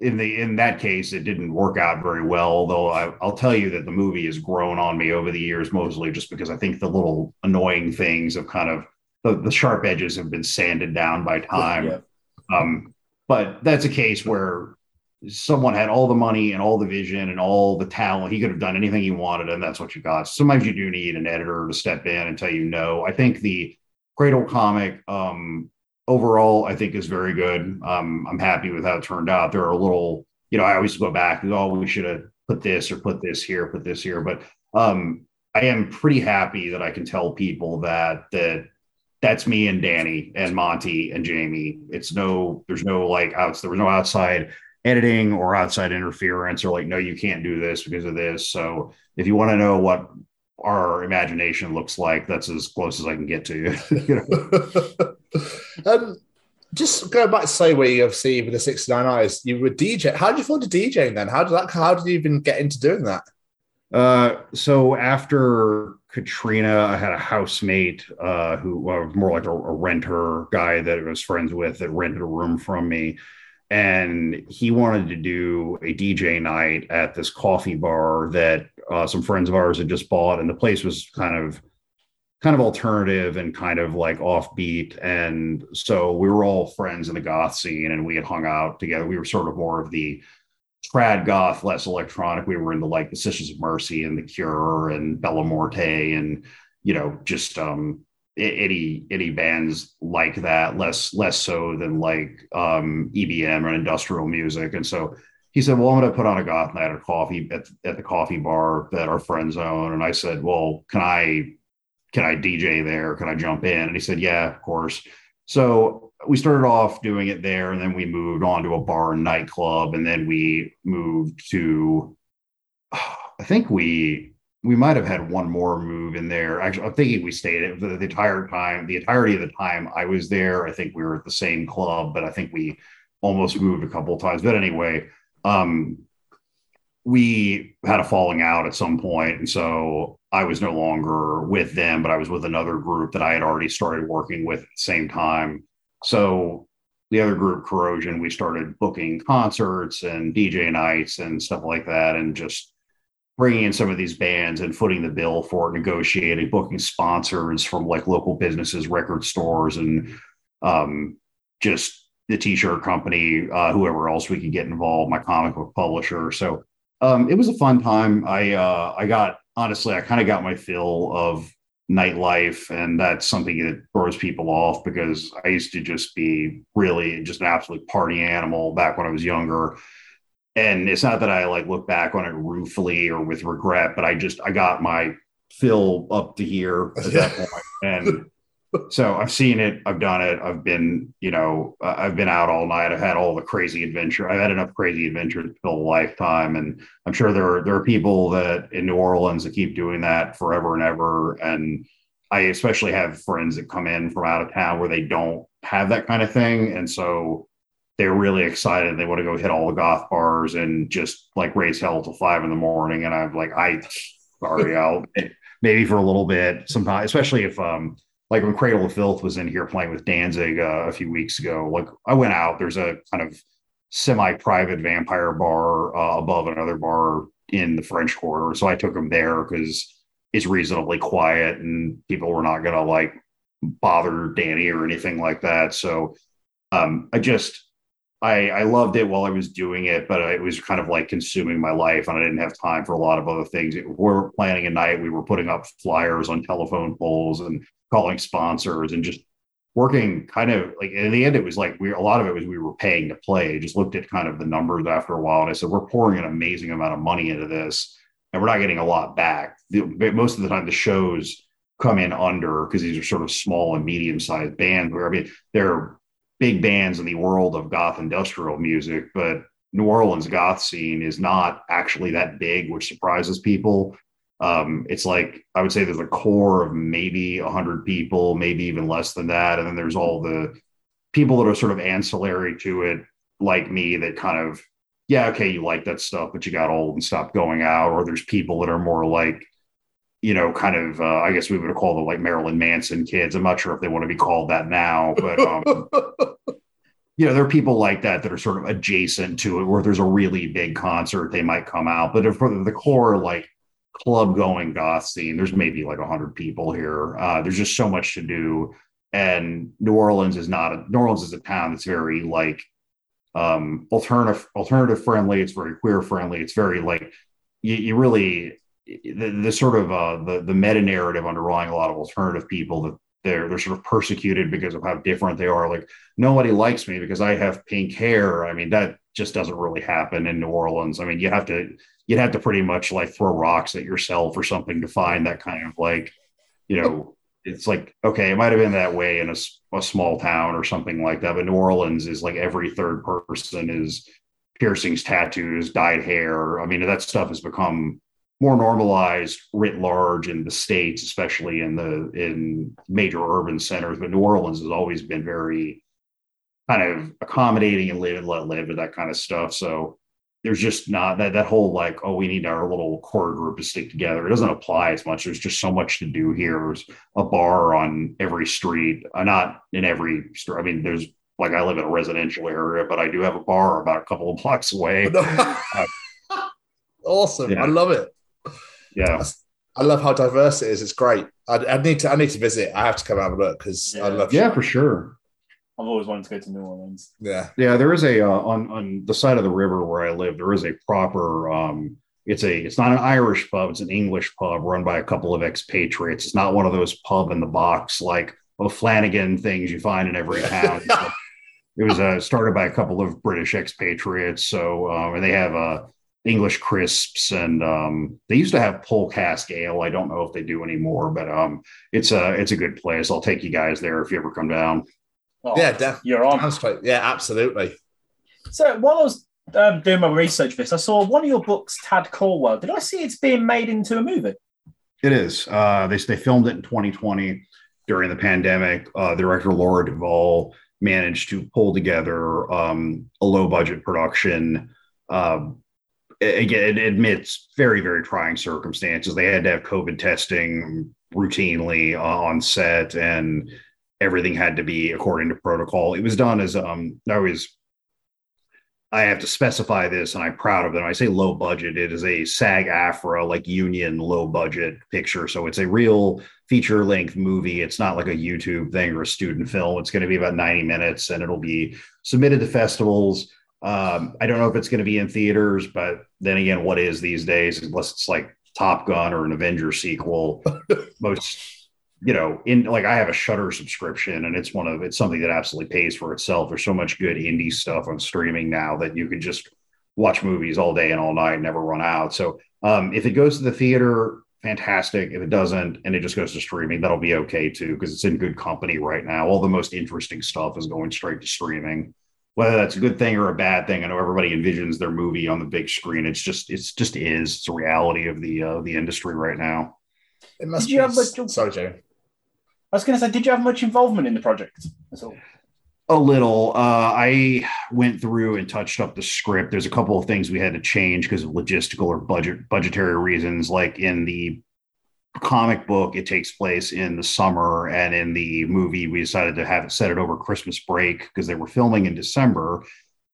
in the in that case it didn't work out very well. Although I, will tell you that the movie has grown on me over the years, mostly just because I think the little annoying things of kind of the, the sharp edges have been sanded down by time. Yeah, yeah. Um, but that's a case where someone had all the money and all the vision and all the talent. He could have done anything he wanted, and that's what you got. Sometimes you do need an editor to step in and tell you no. I think the Cradle comic um, overall, I think is very good. Um, I'm happy with how it turned out. There are a little, you know, I always go back, oh, we should have put this or put this here, put this here. But um, I am pretty happy that I can tell people that that that's me and Dani and Monty and Jamie. It's no, there's no like outs, there was no outside editing or outside interference or like, no, you can't do this because of this. So if you want to know what our imagination looks like, that's as close as I can get to you. you know? um, just go back to say where you obviously with the 69 eyes, you were DJ. How did you fall into DJing then? How did that how did you even get into doing that? Uh, so after Katrina, I had a housemate uh, who was more like a, a renter guy that I was friends with that rented a room from me. And he wanted to do a DJ night at this coffee bar that uh, some friends of ours had just bought. And the place was kind of kind of alternative and kind of like offbeat. And so we were all friends in the goth scene and we had hung out together. We were sort of more of the trad goth, less electronic. We were into like the Sisters of Mercy and the Cure and Bella Morte and you know just um any any bands like that less less so than like um EBM or industrial music and so he said well I'm going to put on a goth night at coffee at, at the coffee bar that our friends own. And I said well can I can I DJ there? Can I jump in? And he said yeah of course. So we started off doing it there and then we moved on to a bar and nightclub and then we moved to i think we we might have had one more move in there. Actually i'm thinking we stayed the, the entire time the entirety of the time i was there. I think we were at the same club but i think we almost moved a couple times. But anyway um we had a falling out at some point and so i was no longer with them but i was with another group that i had already started working with at the same time. So the other group, Corrosion, we started booking concerts and DJ nights and stuff like that, and just bringing in some of these bands and footing the bill for it, negotiating, booking sponsors from like local businesses, record stores, and um, just the t-shirt company, uh, whoever else we could get involved, my comic book publisher. So um, it was a fun time. I uh, I got honestly, I kind of got my fill of nightlife and that's something that throws people off because i used to just be really just an absolute party animal back when i was younger and it's not that i like look back on it ruefully or with regret but i just i got my fill up to here at that point and so I've seen it, I've done it, I've been, you know, I've been out all night, I've had all the crazy adventure, I've had enough crazy adventure to fill a lifetime, and I'm sure there are there are people that in New Orleans that keep doing that forever and ever, and I especially have friends that come in from out of town where they don't have that kind of thing, and so they're really excited. They want to go hit all the goth bars and just like raise hell till five in the morning, and I'm like, I sorry, I'll maybe for a little bit, sometimes, especially if um like when Cradle of Filth was in here playing with Danzig uh, a few weeks ago, like I went out, there's a kind of semi private vampire bar uh, above another bar in the French Quarter. So I took them there because it's reasonably quiet and people were not going to like bother Dani or anything like that. So um, I just, I, I loved it while I was doing it, but it was kind of like consuming my life, and I didn't have time for a lot of other things. We were planning a night. We were putting up flyers on telephone poles and calling sponsors and just working kind of like in the end it was like we a lot of it was we were paying to play. Just looked at kind of the numbers after a while and i said we're pouring an amazing amount of money into this and we're not getting a lot back. The, most of the time the shows come in under because these are sort of small and medium sized bands where i mean they're big bands in the world of goth industrial music but new orleans goth scene is not actually that big which surprises people um, it's like I would say there's a core of maybe 100 people, maybe even less than that, and then there's all the people that are sort of ancillary to it, like me, that kind of yeah, okay, you like that stuff, but you got old and stopped going out, or there's people that are more like you know, kind of, uh, I guess we would call them like Marilyn Manson kids. I'm not sure if they want to be called that now, but, um, you know, there are people like that that are sort of adjacent to it, where there's a really big concert, they might come out. But for the core, like club going goth scene. There's maybe like 100 people here. Uh, there's just so much to do. And New Orleans is not a, New Orleans is a town that's very like um, alternative alternative friendly. It's very queer friendly. It's very like you, you really the, the sort of uh, the the meta narrative underlying a lot of alternative people that they're they're sort of persecuted because of how different they are. Like nobody likes me because I have pink hair. I mean that just doesn't really happen in New Orleans. I mean you have to you'd have to pretty much like throw rocks at yourself or something to find that kind of like, you know, it's like, okay, it might have been that way in a, a small town or something like that. But New Orleans is like every third person is piercings, tattoos, dyed hair. I mean, that stuff has become more normalized writ large in the states, especially in the in major urban centers. But New Orleans has always been very kind of accommodating and live and let live and that kind of stuff. So there's just not that that whole like oh we need our little core group to stick together. It doesn't apply as much. There's just so much to do here. There's a bar on every street, uh, not in every street. I mean, there's like I live in a residential area, but I do have a bar about a couple of blocks away. awesome. Yeah. I love it. Yeah. I love how diverse it is. It's great. I, I need to. I need to visit. I have to come have a look because I love. Yeah, for sure. I've always wanted to go to New Orleans. Yeah. Yeah, there is a uh, on on the side of the river where I live. There is a proper. um It's a. It's not an Irish pub. It's an English pub run by a couple of expatriates. It's not one of those pub in the box like O'Flanagan things you find in every town. it was uh, started by a couple of British expatriates. So um, and they have uh, English crisps and um, they used to have pole cask ale. I don't know if they do anymore, but um, it's a it's a good place. I'll take you guys there if you ever come down. Oh, yeah, definitely. You're on. Sounds quite- Yeah, absolutely. So while I was um, doing my research for this, I saw one of your books, Tad Caldwell. Did I see it's being made into a movie? It is. Uh, they they filmed it in 2020 during the pandemic. Uh, director Laura Duvall managed to pull together um, a low budget production. Um, again, it admits very very trying circumstances. They had to have COVID testing routinely uh, on set, and everything had to be according to protocol. It was done as um, I was I have to specify this, and I'm proud of it. When I say low budget, it is a SAG-AFTRA, like union low budget picture. So it's a real feature length movie. It's not like a YouTube thing or a student film. It's going to be about 90 minutes and it'll be submitted to festivals. Um, I don't know if it's going to be in theaters, but then again, what is these days, unless it's like Top Gun or an Avengers sequel, most you know, in like I have a Shudder subscription, and it's one of it's something that absolutely pays for itself. There's so much good indie stuff on streaming now that you can just watch movies all day and all night, and never run out. So um, if it goes to the theater, fantastic. If it doesn't, and it just goes to streaming, that'll be okay too because it's in good company right now. All the most interesting stuff is going straight to streaming. Whether that's a good thing or a bad thing, I know everybody envisions their movie on the big screen. It's just it's just is. It's a reality of the uh, the industry right now. It must Did you be. have much- Sorry, Joe. I was going to say, did you have much involvement in the project? That's all. A little. Uh, I went through and touched up the script. There's a couple of things we had to change because of logistical or budget budgetary reasons. Like in the comic book, it takes place in the summer, and in the movie, we decided to have it set it over Christmas break because they were filming in December.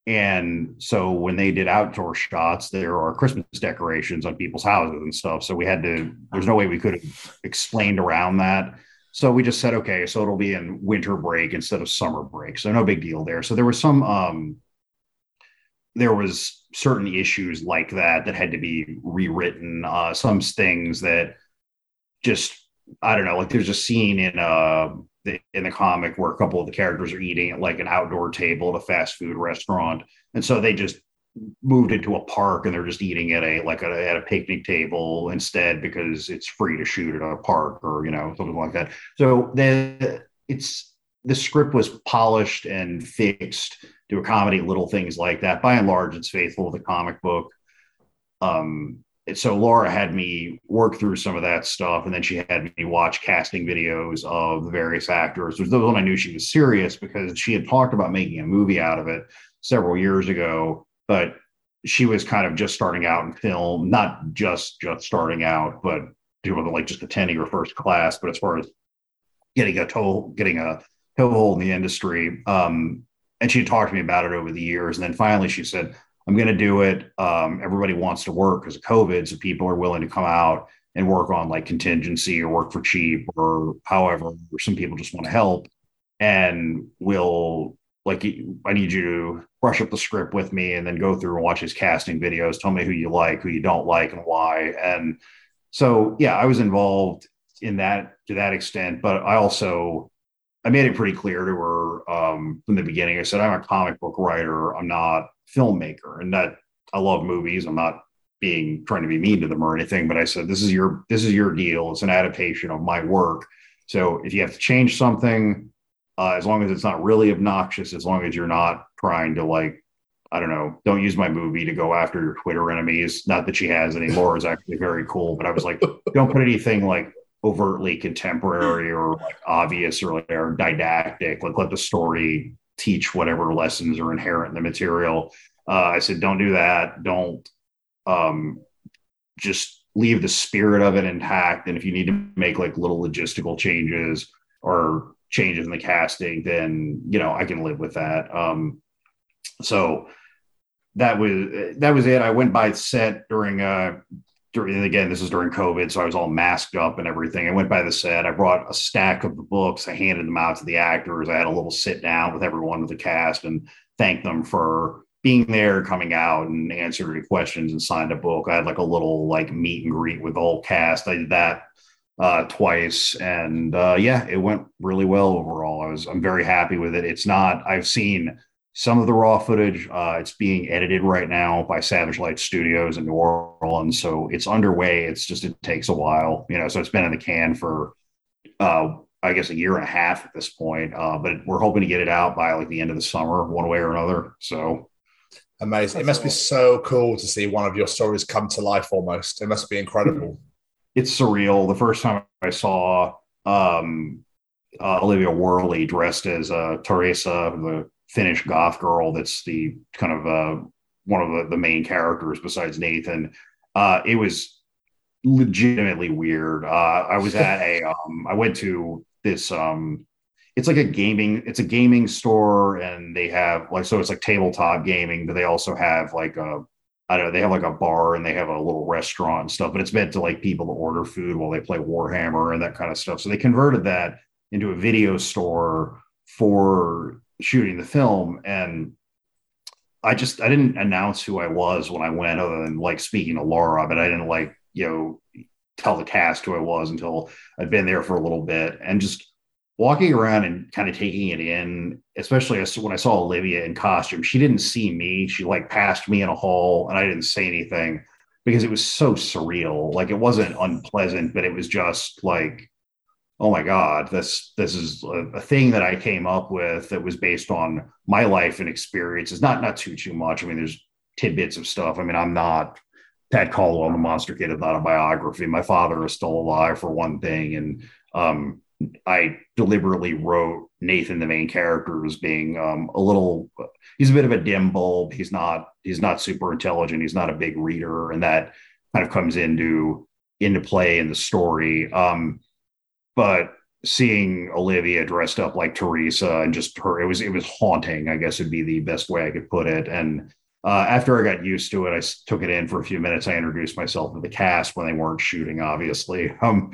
And so when they did outdoor shots, there are Christmas decorations on people's houses and stuff. So we had to. There's no way we could have explained around that. So we just said, okay, so it'll be in winter break instead of summer break. So no big deal there. So there was some um there was certain issues like that that had to be rewritten. Uh some things that just I don't know, like there's a scene in uh the, in the comic where a couple of the characters are eating at like an outdoor table at a fast food restaurant. And so they just moved into a park and they're just eating at a like a, at a picnic table instead because it's free to shoot at a park or you know something like that. So the it's the script was polished and fixed to accommodate little things like that. By and large it's faithful to the comic book. Um so Laura had me work through some of that stuff, and then she had me watch casting videos of the various actors. Which was when I knew she was serious because she had talked about making a movie out of it several years ago, but she was kind of just starting out in film, not just just starting out, but doing like just attending her first class. But as far as getting a toe, getting a toehold in the industry, um, and she talked to me about it over the years, and then finally she said, "I'm going to do it. Um, everybody wants to work because of COVID, so people are willing to come out." And work on like contingency or work for cheap or however, or some people just want to help and we'll like I need you to brush up the script with me and then go through and watch his casting videos. Tell me who you like, who you don't like, and why. And so, yeah, I was involved in that to that extent, but I also I made it pretty clear to her um, from the beginning. I said I'm a comic book writer. I'm not filmmaker, and that I love movies. I'm not being trying to be mean to them or anything, but I said this is your this is your deal. It's an adaptation of my work. So if you have to change something, uh, as long as it's not really obnoxious, as long as you're not trying to like, I don't know, don't use my movie to go after your Twitter enemies. Not that she has anymore is actually very cool, but I was like, don't put anything like overtly contemporary or like obvious or, like, or didactic. Like let the story teach whatever lessons are inherent in the material. Uh, I said, don't do that. Don't um, just leave the spirit of it intact. And if you need to make like little logistical changes or changes in the casting, then you know I can live with that. Um, so that was that was it. I went by set during uh during again this is during COVID, so I was all masked up and everything. I went by the set. I brought a stack of the books. I handed them out to the actors. I had a little sit down with everyone with the cast and thanked them for being there, coming out and answering questions and signed a book. I had like a little like meet and greet with the whole cast. I did that uh, twice, and uh, yeah, it went really well overall. I was I'm very happy with it. It's not I've seen some of the raw footage. Uh, it's being edited right now by Savage Light Studios in New Orleans, so it's underway. It's just it takes a while, you know. So it's been in the can for, uh, I guess, a year and a half at this point. Uh, but we're hoping to get it out by like the end of the summer, one way or another. So amazing! It must be so cool to see one of your stories come to life. Almost, it must be incredible. It's surreal. The first time I saw um, uh, Olivia Worley dressed as uh, Teresa, the Finnish goth girl that's the kind of uh, one of the, the, main characters besides Nathan. Uh, it was legitimately weird. Uh, I was at a, um, I went to this, um, it's like a gaming, it's a gaming store, and they have like, so it's like tabletop gaming, but they also have like a, I don't know, they have like a bar and they have a little restaurant and stuff, but it's meant to like people to order food while they play Warhammer and that kind of stuff. So they converted that into a video store for shooting the film and I just I didn't announce who I was when I went other than like speaking to Laura, but I didn't like, you know, tell the cast who I was until I'd been there for a little bit and just walking around and kind of taking it in, especially when I saw Olivia in costume, she didn't see me. She like passed me in a hall and I didn't say anything because it was so surreal. Like it wasn't unpleasant, but it was just like oh my god this this is a, a, thing that i came up with that was based on my life and experiences not not too too much i mean there's tidbits of stuff i mean i'm not tad caldwell the monster kid is not a biography my father is still alive for one thing and um, i deliberately wrote nathan the main character as being um, a little he's a bit of a dim bulb he's not he's not super intelligent he's not a big reader and that kind of comes into into play in the story um, but seeing Olivia dressed up like Teresa and just her, it was it was haunting. I guess would be the best way I could put it. And uh, after I got used to it, I took it in for a few minutes. I introduced myself to the cast when they weren't shooting, obviously. Um,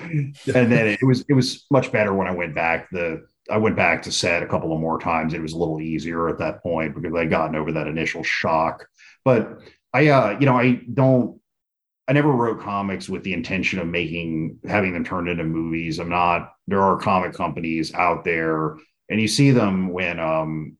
and then it was it was much better when I went back. The I went back to set a couple of more times. It was a little easier at that point because I'd gotten over that initial shock. But I, uh, you know, I don't I never wrote comics with the intention of making having them turned into movies. I'm not. There are comic companies out there, and you see them when um,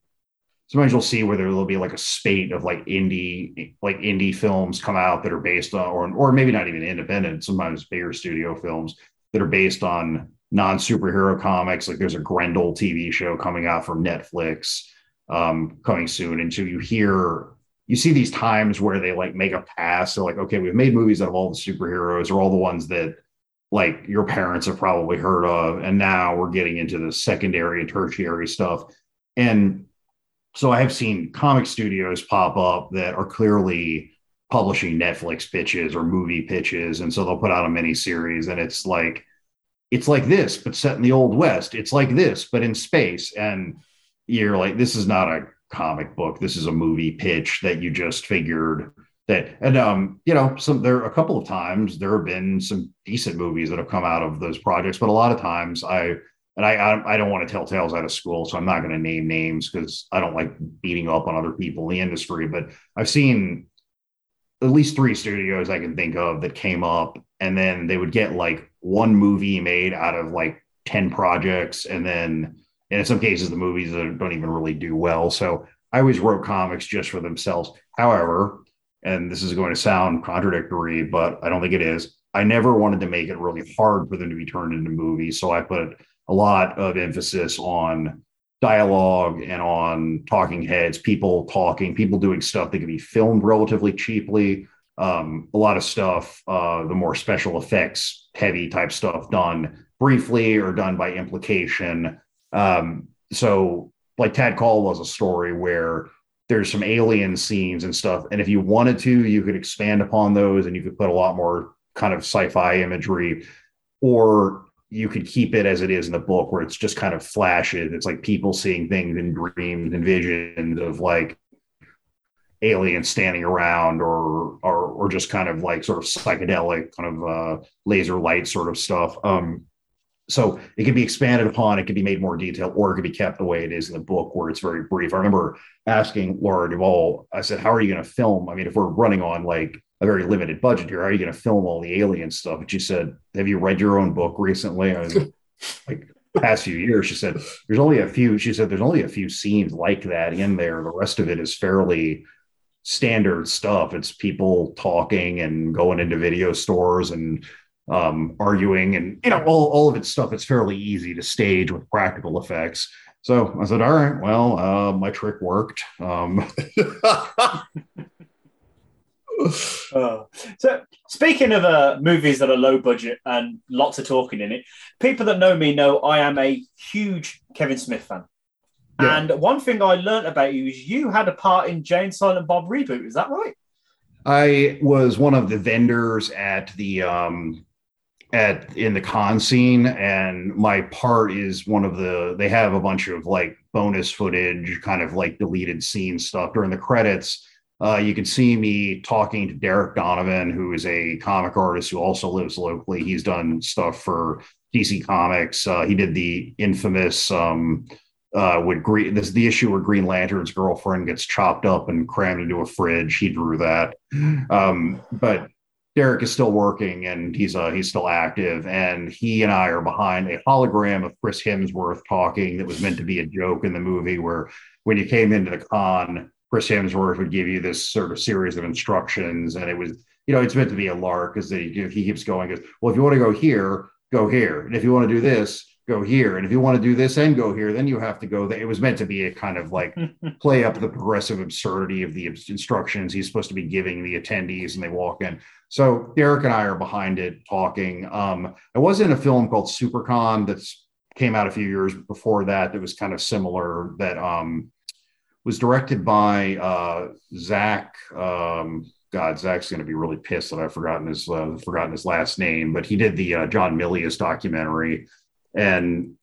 sometimes you'll see where there will be like a spate of like indie like indie films come out that are based on or or maybe not even independent. Sometimes bigger studio films that are based on non superhero comics. Like there's a Grendel TV show coming out from Netflix um, coming soon, and so you hear you see these times where they like make a pass. They're like, okay, we've made movies out of all the superheroes or all the ones that like your parents have probably heard of. And now we're getting into the secondary and tertiary stuff. And so I have seen comic studios pop up that are clearly publishing Netflix pitches or movie pitches. And so they'll put out a mini series and it's like, it's like this, but set in the old West. It's like this, but in space. And you're like, this is not a comic book. This is a movie pitch that you just figured that and um you know some there are a couple of times there have been some decent movies that have come out of those projects but a lot of times i and i i, I don't want to tell tales out of school so i'm not going to name names because i don't like beating up on other people in the industry but i've seen at least three studios i can think of that came up and then they would get like one movie made out of like 10 projects and then and in some cases the movies don't even really do well. So i always wrote comics just for themselves. However and this is going to sound contradictory but i don't think it is i never wanted to make it really hard for them to be turned into movies so i put a lot of emphasis on dialogue and on talking heads people talking people doing stuff that can be filmed relatively cheaply um, a lot of stuff uh, the more special effects heavy type stuff done briefly or done by implication um, so like Tad Caldwell was a story where there's some alien scenes and stuff. And if you wanted to, you could expand upon those and you could put a lot more kind of sci-fi imagery, or you could keep it as it is in the book where it's just kind of flashes. It's like people seeing things in dreams and visions of like aliens standing around or or or just kind of like sort of psychedelic kind of uh laser light sort of stuff. Um so it can be expanded upon, it can be made more detailed, or it can be kept the way it is in the book where it's very brief. I remember asking Laura Duvall, I said, How are you going to film? I mean, if we're running on like a very limited budget here, how are you going to film all the alien stuff? And she said, Have you read your own book recently? I like, past few years, she said, There's only a few, she said, There's only a few scenes like that in there. The rest of it is fairly standard stuff. It's people talking and going into video stores and um, arguing and you know all, all of its stuff it's fairly easy to stage with practical effects so i said all right well uh, my trick worked um, Uh, so, speaking of uh, movies that are low budget and lots of talking in it, people that know me know I am a huge Kevin Smith fan. Yeah. And one thing I learned about you is you had a part in Jay and Silent Bob reboot. Is that right? i was one of the vendors at the um, at in the con scene and my part is one of the they have a bunch of like bonus footage kind of like deleted scene stuff during the credits uh, you can see me talking to derek donovan who is a comic artist who also lives locally. He's done stuff for dc comics. Uh, he did the infamous um, uh, with green this is the issue where green lantern's girlfriend gets chopped up and crammed into a fridge. He drew that. Um, but Derek is still working and he's uh, he's still active, and he and I are behind a hologram of Chris Hemsworth talking that was meant to be a joke in the movie. Where when you came into the con, Chris Hemsworth would give you this sort of series of instructions, and it was you know it's meant to be a lark because he, he keeps going. Goes well if you want to go here, go here, and if you want to do this, go here, and if you want to do this and go here, then you have to go there. It was meant to be a kind of like play up the progressive absurdity of the instructions he's supposed to be giving the attendees, and they walk in. So Derek and I are behind it talking. Um, I was in a film called Supercon that's came out a few years before that that was kind of similar that um, was directed by uh, Zak. Um, God, Zak's going to be really pissed that I've forgotten his uh, forgotten his last name, but he did the uh, John Milius documentary, and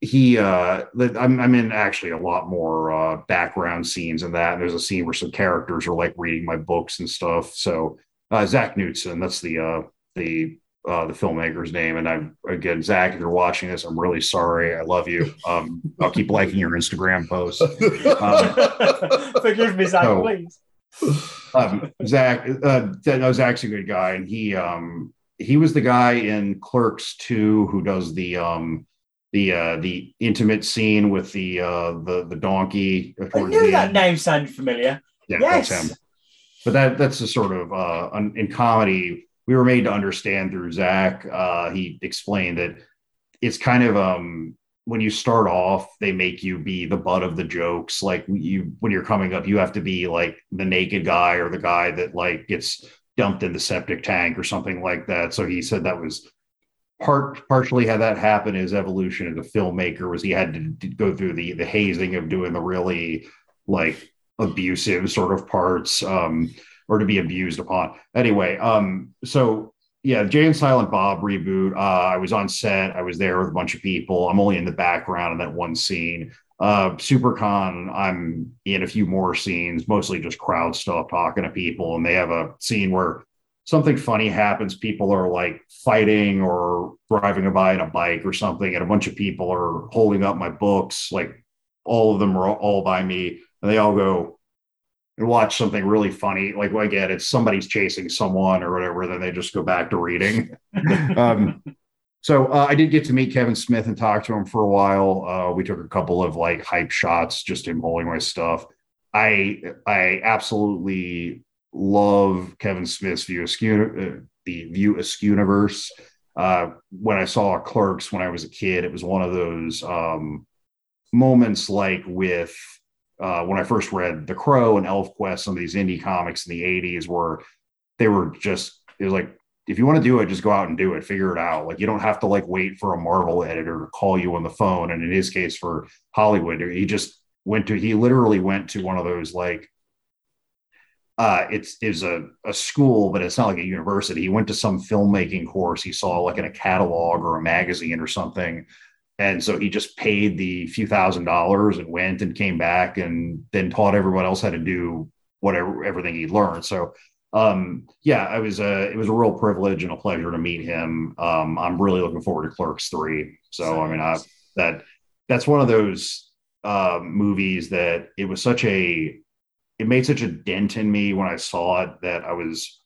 he uh I'm, I'm in actually a lot more uh background scenes in that and there's a scene where some characters are like reading my books and stuff so uh, Zak Knutson. That's the uh, the uh, the filmmaker's name. And I'm again, Zak, if you're watching this, I'm really sorry. I love you. Um, I'll keep liking your Instagram posts. Um, Forgive me, Zak, so- please. um, Zak, uh, no, Zak's a good guy, and he um, he was the guy in Clerks 2 who does the um, the uh, the intimate scene with the uh, the the donkey. I knew that end. name sounded familiar. Yeah, yes. that's him. But that that's the sort of uh, in comedy we were made to understand through Zak. Uh, he explained that it's kind of um when you start off, they make you be the butt of the jokes. Like you when you're coming up, you have to be like the naked guy or the guy that like gets dumped in the septic tank or something like that. So he said that was part partially how that happened his evolution as a filmmaker was he had to go through the the hazing of doing the really like abusive sort of parts um or to be abused upon. Anyway um so yeah jay and silent bob reboot. Uh i was on set. I was there with a bunch of people. I'm only in the background in that one scene. Uh supercon i'm in a few more scenes mostly just crowd stuff talking to people and they have a scene where something funny happens. People are like fighting or driving by in a bike or something and a bunch of people are holding up my books like all of them are all by me. And they all go and watch something really funny like well, again it's somebody's chasing someone or whatever then they just go back to reading. Um, so uh, i did get to meet kevin smith and talk to him for a while. Uh, we took a couple of like hype shots just him holding my stuff. I i absolutely love Kevin Smith's View Askew, uh, the View Askew universe. Uh, when I saw Clerks when I was a kid, it was one of those um, moments like with uh, when I first read The Crow and ElfQuest, some of these indie comics in the 80s where they were just, it was like, if you want to do it, just go out and do it, figure it out. Like you don't have to like wait for a Marvel editor to call you on the phone. And in his case for Hollywood, he just went to he literally went to one of those like uh it's is a, a school but it's not like a university he went to some filmmaking course he saw like in a catalog or a magazine or something and so he just paid the few thousand dollars and went and came back and then taught everyone else how to do whatever everything he learned. So um yeah i was a it was a real privilege and a pleasure to meet him. Um i'm really looking forward to clerks 3 so i mean i that that's one of those uh, movies that it was such a it made such a dent in me when I saw it that I was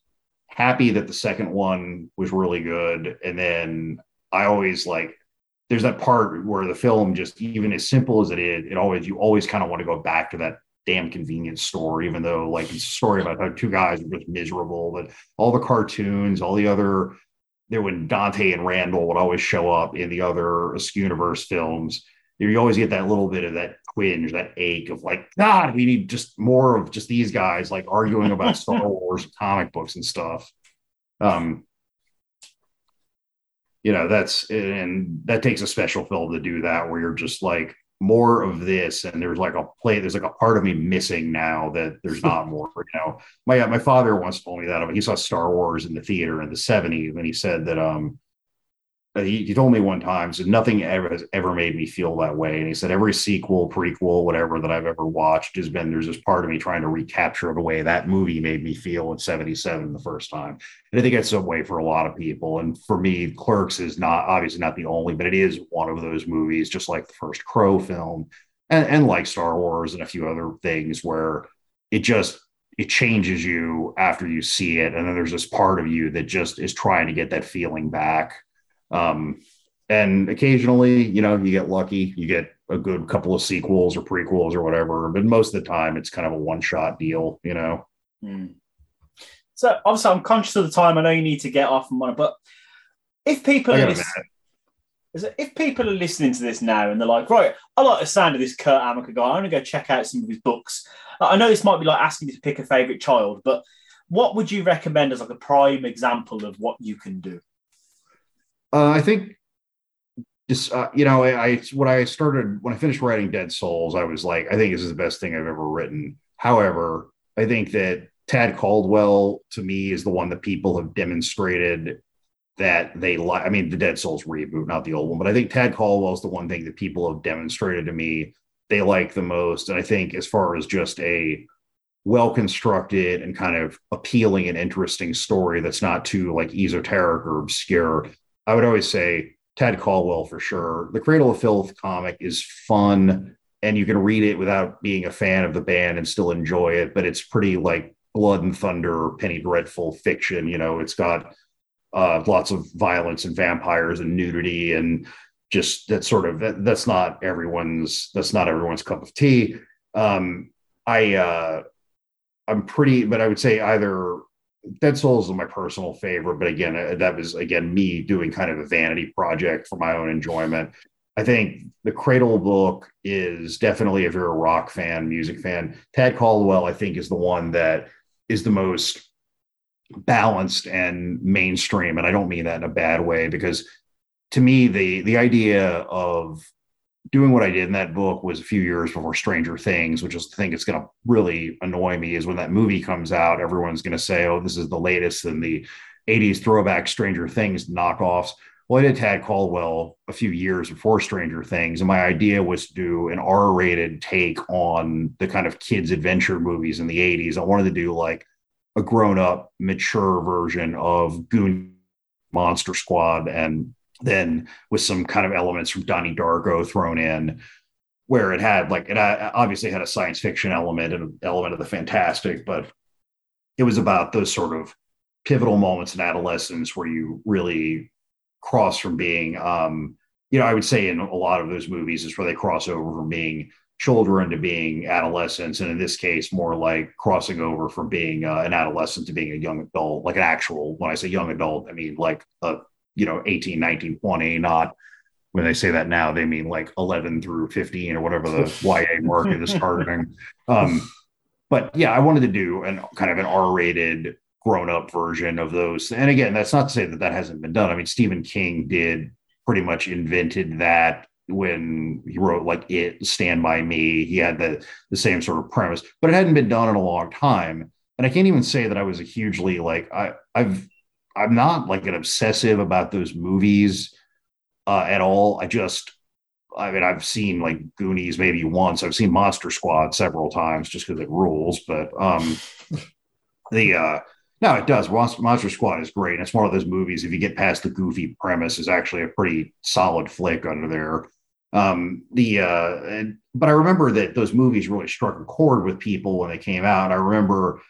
happy that the second one was really good. And then I always like there's that part where the film just even as simple as it is, it always you always kind of want to go back to that damn convenience store, even though like it's a story about how two guys are just miserable, but all the cartoons, all the other there when Dante and Randall would always show up in the other Askewniverse films you always get that little bit of that twinge, that ache of like, God, we need just more of just these guys like arguing about Star Wars comic books and stuff. Um, you know, that's and that takes a special film to do that, where you're just like more of this, and there's like a play, there's like a part of me missing now that there's not more. You know, my my father once told me that he saw Star Wars in the theater in the '70s, and he said that um Uh, he, he, told me one time, so nothing ever has ever made me feel that way. And he said every sequel, prequel, whatever that I've ever watched has been there's this part of me trying to recapture the way that movie made me feel in 77 the first time. And I think that's a way for a lot of people. And for me, Clerks is not obviously not the only, but it is one of those movies, just like the first Crow film and, and like Star Wars and a few other things where it just it changes you after you see it. And then there's this part of you that just is trying to get that feeling back um, and occasionally, you know, you get lucky, you get a good couple of sequels or prequels or whatever. But most of the time, it's kind of a one shot deal, you know. Mm. So obviously, I'm conscious of the time. I know you need to get off and one, but if people are listening, if people are listening to this now and they're like, right, I like the sound of this Kurt Amacker guy. I want to go check out some of his books. I know this might be like asking you to pick a favorite child, but what would you recommend as like a prime example of what you can do? Uh, I think just uh, you know, I, I when I started when I finished writing Dead Souls, I was like, I think this is the best thing I've ever written. However, I think that Tad Caldwell to me is the one that people have demonstrated that they like. I mean, the Dead Souls reboot, not the old one, but I think Tad Caldwell is the one thing that people have demonstrated to me they like the most. And I think as far as just a well constructed and kind of appealing and interesting story that's not too like esoteric or obscure I would always say Tad Caldwell for sure. The Cradle of Filth comic is fun and you can read it without being a fan of the band and still enjoy it, but it's pretty like blood and thunder, penny dreadful fiction. You know, it's got uh, lots of violence and vampires and nudity and just that sort of that, that's not everyone's that's not everyone's cup of tea. Um, I uh, I'm pretty, but I would say either Dead Souls is my personal favorite, but again, uh, that was again me doing kind of a vanity project for my own enjoyment. I think the Cradle book is definitely, if you're a rock fan, music fan, Tad Caldwell, I think, is the one that is the most balanced and mainstream. And I don't mean that in a bad way because to me, the the idea of doing what I did in that book was a few years before Stranger Things, which is the thing that's going to really annoy me is when that movie comes out, everyone's going to say, oh, this is the latest in the 80s throwback Stranger Things knockoffs. Well, I did Tad Caldwell a few years before Stranger Things, and my idea was to do an R rated take on the kind of kids' adventure movies in the 80s. I wanted to do like a grown up, mature version of Goon Monster Squad and then with some kind of elements from Donnie Darko thrown in, where it had like it obviously had a science fiction element and an element of the fantastic, but it was about those sort of pivotal moments in adolescence where you really cross from being, um, you know, I would say in a lot of those movies is where they cross over from being children to being adolescents, and in this case, more like crossing over from being uh, an adolescent to being a young adult, like an actual. When I say young adult, I mean like a you know 18 19 20 not when they say that now they mean like 11 through 15 or whatever the ya market is targeting um, but yeah i wanted to do an kind of an r-rated grown-up version of those. And again that's not to say that that hasn't been done. I mean stephen king did pretty much invented that when he wrote like it stand by me. He had the the same sort of premise but it hadn't been done in a long time. And i can't even say that i was a hugely like i i've i'm not like an obsessive about those movies uh, at all i just i mean i've seen like goonies maybe once i've seen monster squad several times just because it rules but um the uh no, it does. Monster Squad is great. It's one of those movies. If you get past the goofy premise, is actually a pretty solid flick under there. Um, the uh, and, but I remember that those movies really struck a chord with people when they came out. I remember,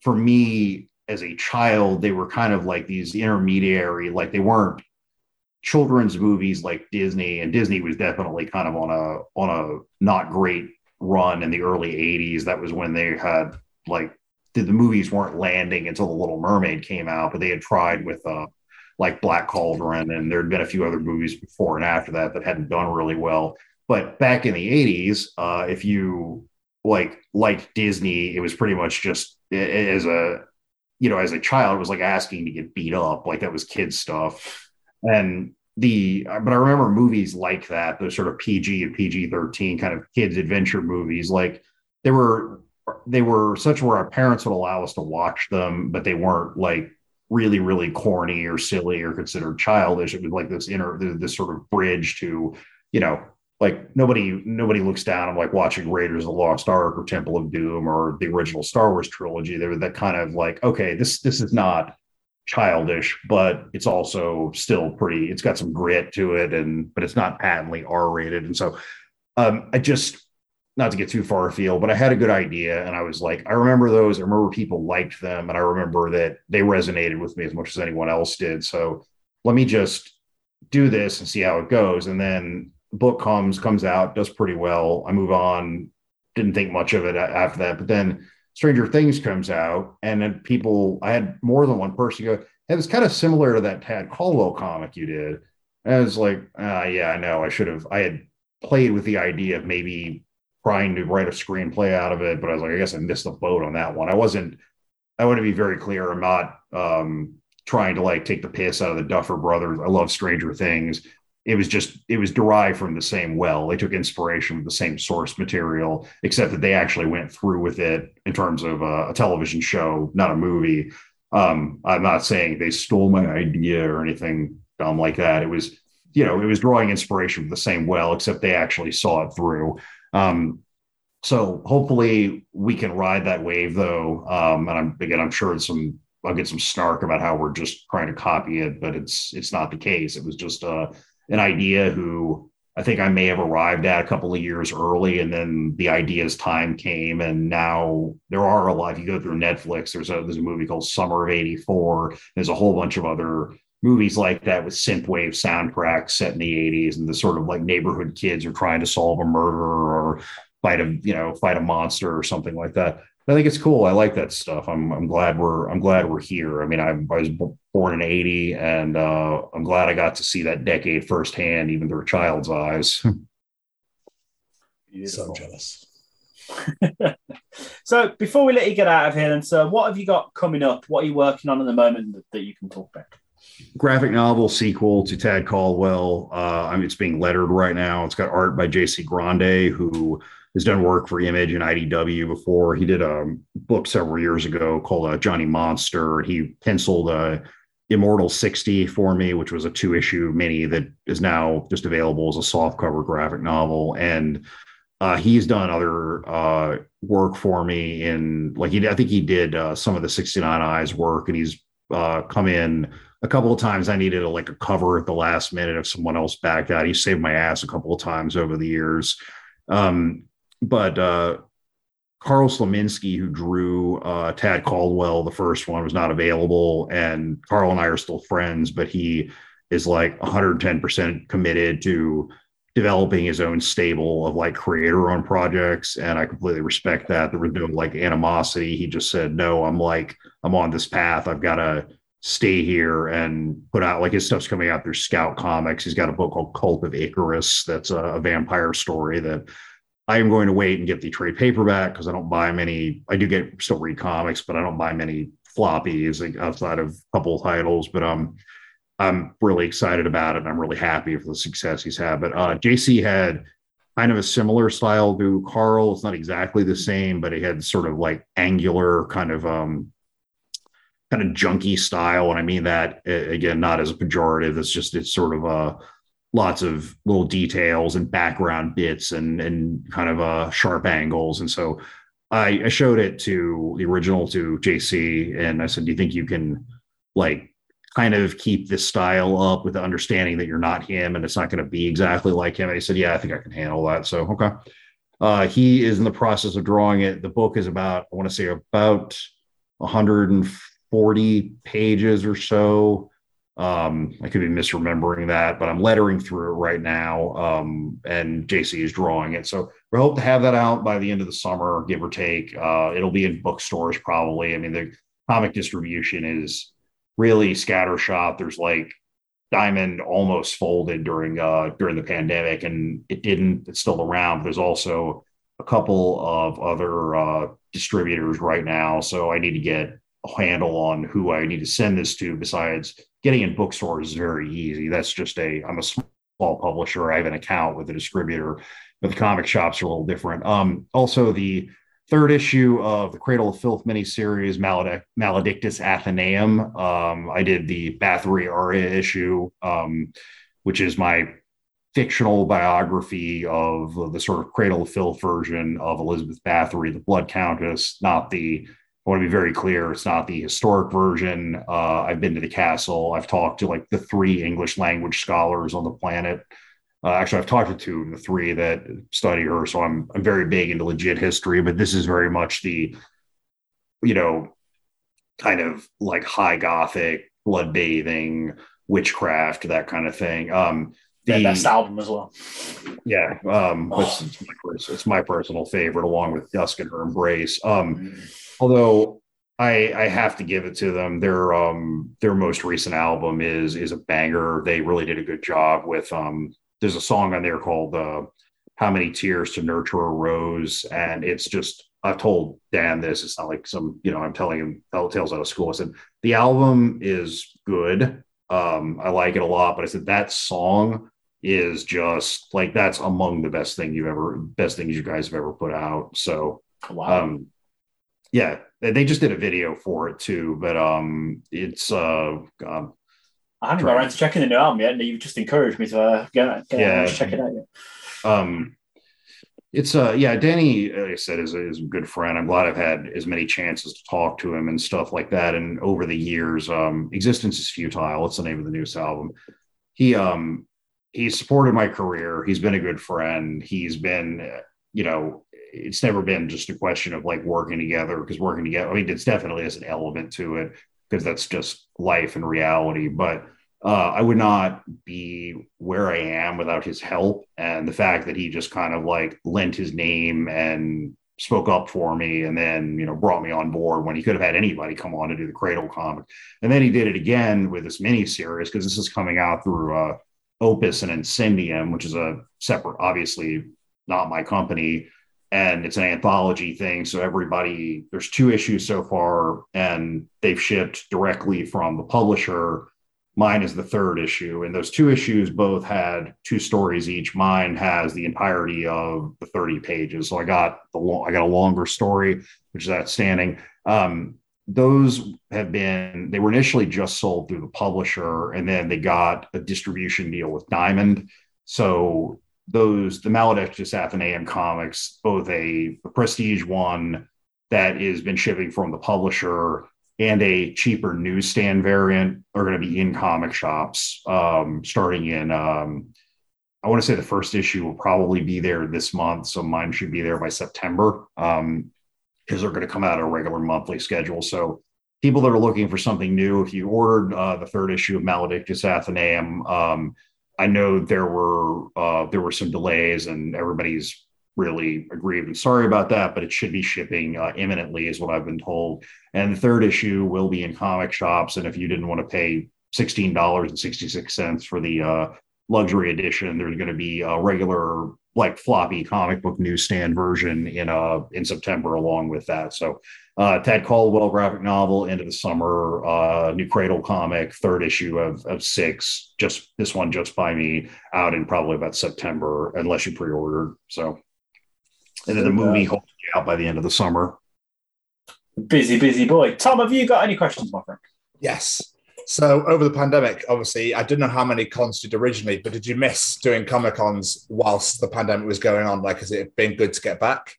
for me as a child, they were kind of like these intermediary, like they weren't children's movies like Disney, and Disney was definitely kind of on a on a not great run in the early '80s. That was when they had like the movies weren't landing until The Little Mermaid came out, but they had tried with uh, like Black Cauldron, and there had been a few other movies before and after that that hadn't done really well. But back in the '80s, uh, if you like liked Disney, it was pretty much just as a you know as a child, was like asking to get beat up, like that was kids stuff, and the but I remember movies like that, those sort of PG and PG thirteen kind of kids adventure movies, like they were they were such where our parents would allow us to watch them, but they weren't like really, really corny or silly or considered childish. It was like this inner, this sort of bridge to, you know, like nobody, nobody looks down on like watching Raiders of the Lost Ark or Temple of Doom or the original Star Wars trilogy. They were that kind of like, okay, this, this is not childish, but it's also still pretty, it's got some grit to it. And, but it's not patently R rated. And so, um, I just, not to get too far afield, but I had a good idea. And I was like, I remember those. I remember people liked them. And I remember that they resonated with me as much as anyone else did. So let me just do this and see how it goes. And then the book comes, comes out, does pretty well. I move on. Didn't think much of it after that. But then Stranger Things comes out. And then people, I had more than one person go, it was kind of similar to that Tad Caldwell comic you did. And I was like, uh, yeah, I know. I should have, I had played with the idea of maybe trying to write a screenplay out of it, but I was like, I guess I missed the boat on that one. I wasn't. I want to be very clear. I'm not um, trying to like take the piss out of the Duffer Brothers. I love Stranger Things. It was just it was derived from the same well. They took inspiration from the same source material, except that they actually went through with it in terms of a, a television show, not a movie. Um, I'm not saying they stole my idea or anything dumb like that. It was, you know, it was drawing inspiration from the same well, except they actually saw it through. Um, so hopefully we can ride that wave though. Um, and I'm again, I'm sure it's some I'll get some snark about how we're just trying to copy it, but it's it's not the case. It was just uh, an idea who I think I may have arrived at a couple of years early, and then the idea's time came, and now there are a lot. If you go through Netflix, there's a there's a movie called Summer of '84. There's a whole bunch of other movies like that with synthwave soundtracks set in the 80s and the sort of like neighborhood kids are trying to solve a murder or fight a you know fight a monster or something like that i think it's cool. I like that stuff. I'm, I'm glad we're i'm glad we're here. I mean i, I was born in 80 and uh, i'm glad i got to see that decade firsthand even through a child's eyes. So jealous. So before we let you get out of here and so what have you got coming up? What are you working on at the moment that, that you can talk about? Graphic novel sequel to Tad Caldwell. Uh, I mean, it's being lettered right now. It's got art by J.C. Grande, who has done work for Image and IDW before. He did a book several years ago called uh, Johnny Monster. He penciled uh, Immortal 60 for me, which was a two issue mini that is now just available as a soft cover graphic novel. And uh, he's done other uh, work for me in like he, I think he did uh, some of the 69 Eyes work, and he's uh, come in a couple of times I needed a, like a cover at the last minute if someone else backed out. He saved my ass a couple of times over the years. Um, but uh, Karl Slominski, who drew uh, Tad Caldwell, the first one, was not available. And Karl and I are still friends, but he is like 110% committed to developing his own stable of like creator owned projects. And I completely respect that. There was no like animosity. He just said, no, I'm like, I'm on this path. I've got to stay here and put out like his stuff's coming out through Scout Comics. He's got a book called Cult of Icarus that's a, a vampire story that I am going to wait and get the trade paperback because I don't buy many. I do get still read comics, but I don't buy many floppies outside of a couple of titles. But um, I'm really excited about it. And I'm really happy for the success he's had. But uh, JC had kind of a similar style to Karl. It's not exactly the same, but he had sort of like angular kind of um, kind of junky style. And I mean that again, not as a pejorative. It's just it's sort of uh lots of little details and background bits and and kind of uh sharp angles. And so I, I showed it to the original to JC and I said, Do you think you can like kind of keep this style up with the understanding that you're not him and it's not going to be exactly like him? And he said, Yeah, I think I can handle that. So okay. Uh, he is in the process of drawing it. The book is about, I want to say about 140 pages or so. Um, I could be misremembering that, but I'm lettering through it right now. Um, and JC is drawing it. So we hope to have that out by the end of the summer, give or take. Uh, it'll be in bookstores probably. I mean, the comic distribution is really scattershot. There's like Diamond almost folded during uh, during the pandemic, and it didn't. It's still around. There's also a couple of other uh, distributors right now, so I need to get a handle on who I need to send this to. Besides getting in bookstores is very easy. That's just a I'm a small publisher. I have an account with a distributor, but the comic shops are a little different. Um, also, the third issue of the Cradle of Filth miniseries, Maledic- Maledictus Athenaeum. Um, I did the Bathory Aria issue, um, which is my fictional biography of the sort of Cradle of Filth version of Elizabeth Bathory, the Blood Countess, not the I want to be very clear. It's not the historic version. Uh, I've been to the castle. I've talked to like the three English language scholars on the planet. Uh, actually, I've talked to two of the three that study her. So I'm I'm very big into legit history, but this is very much the, you know, kind of like high Gothic, blood bathing, witchcraft, that kind of thing. Um, the the- best album as well. yeah, um, it's, it's, my, it's my personal favorite, along with Dusk and Her Embrace. Um, although I I have to give it to them, their um their most recent album is is a banger. They really did a good job with um. There's a song on there called uh, "How Many Tears to Nurture a Rose," and it's just I've told Dan this. It's not like some you know I'm telling him tell tales out of school. I said the album is good. Um, I like it a lot, but I said that song is just like that's among the best thing you've ever best things you guys have ever put out. So Wow. um yeah they just did a video for it too but um it's uh um, I haven't got around to checking the new album yet, and you've just encouraged me to uh, get, get Yeah. check it out. Yet. um it's uh yeah dani like i said is a, is a good friend i'm glad i've had as many chances to talk to him and stuff like that and over the years um existence is futile it's the name of the newest album he um he's supported my career he's been a good friend he's been uh, you know it's never been just a question of like working together because working together i mean it's definitely has an element to it because that's just life and reality but uh, I would not be where I am without his help. And the fact that he just kind of like lent his name and spoke up for me and then, you know, brought me on board when he could have had anybody come on to do the Cradle comic. And then he did it again with this mini series because this is coming out through uh, Opus and Incendium, which is a separate, obviously not my company. And it's an anthology thing. So everybody, there's two issues so far, and they've shipped directly from the publisher Mine is the third issue, and those two issues both had two stories each. Mine has the entirety of the 30 pages, so I got the long, I got a longer story, which is outstanding. Um, those have been they were initially just sold through the publisher, and then they got a distribution deal with Diamond. So those the Maledictus Athenaeum comics, both a, a prestige one that has been shipping from the publisher and a cheaper newsstand variant are going to be in comic shops um, starting in um, i want to say the first issue will probably be there this month so mine should be there by september um, because they're going to come out a regular monthly schedule. So people that are looking for something new if you ordered uh, the third issue of maledictus athenaeum um, i know there were uh, there were some delays and everybody's really aggrieved and sorry about that, but it should be shipping uh, imminently, is what I've been told. And the third issue will be in comic shops. And if you didn't want to pay $16.66 for the uh, luxury edition, there's going to be a regular like floppy comic book newsstand version in uh in September along with that. So uh Tad Caldwell graphic novel into the summer, uh new Cradle comic, third issue of of six, just this one just by me out in probably about September, unless you pre-ordered. So and then the movie hopefully out by the end of the summer. Busy, busy boy. Tom, have you got any questions, my friend? Yes. So over the pandemic, obviously, I don't know how many cons did originally, but did you miss doing Comic Cons whilst the pandemic was going on? Like, has it been good to get back?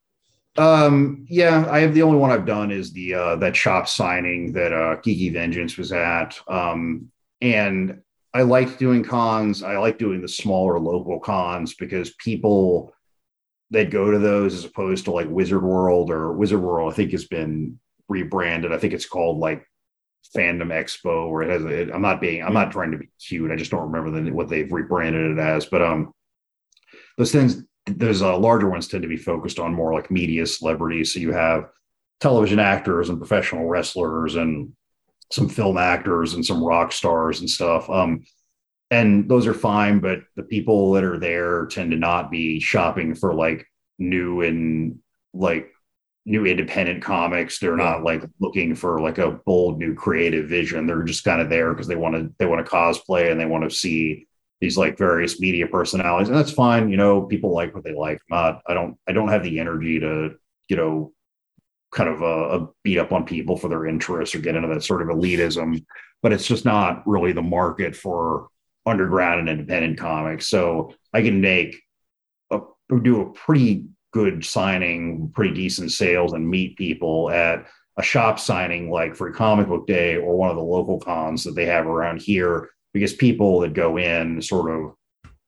Um, yeah, I have the only one I've done is the uh that shop signing that uh Geeky Vengeance was at. Um, and I like doing cons. I like doing the smaller local cons because people that go to those as opposed to like Wizard World or Wizard World, I think has been rebranded. I think it's called like Fandom Expo, or it has. It, I'm not being. I'm not trying to be cute. I just don't remember the, what they've rebranded it as. But um, those things, those uh, larger ones tend to be focused on more like media celebrities. So you have television actors and professional wrestlers and some film actors and some rock stars and stuff. Um, and those are fine, but the people that are there tend to not be shopping for like new and like new independent comics. They're not like looking for like a bold new creative vision. They're just kind of there because they want to they want to cosplay and they want to see these like various media personalities, and that's fine. You know, people like what they like. Not I don't I don't have the energy to you know kind of uh, beat up on people for their interests or get into that sort of elitism. But it's just not really the market for underground and independent comics. So I can make a do a pretty good signing, pretty decent sales, and meet people at a shop signing like for comic book day or one of the local cons that they have around here because people that go in sort of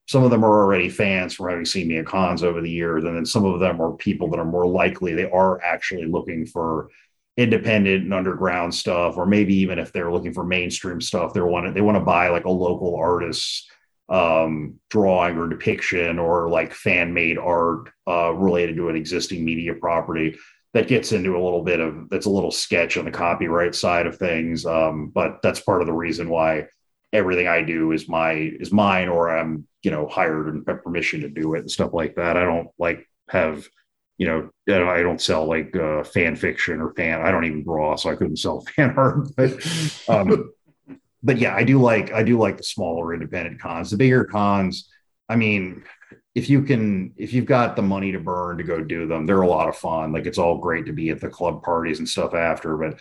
some of them are already fans from having seen me at cons over the years and then some of them are people that are more likely they are actually looking for independent and underground stuff or maybe even if they're looking for mainstream stuff they want they want to buy like a local artist um, drawing or depiction or like fan made art uh, related to an existing media property that gets into a little bit of that's a little sketch on the copyright side of things um, but that's part of the reason why everything i do is my is mine or i'm you know hired and have permission to do it and stuff like that i don't like have you know i don't sell like uh, fan fiction or fan i don't even draw so i couldn't sell fan art but um, but yeah, I do like I do like the smaller independent cons. The bigger cons, I mean, if you can if you've got the money to burn to go do them, they're a lot of fun. Like it's all great to be at the club parties and stuff after, but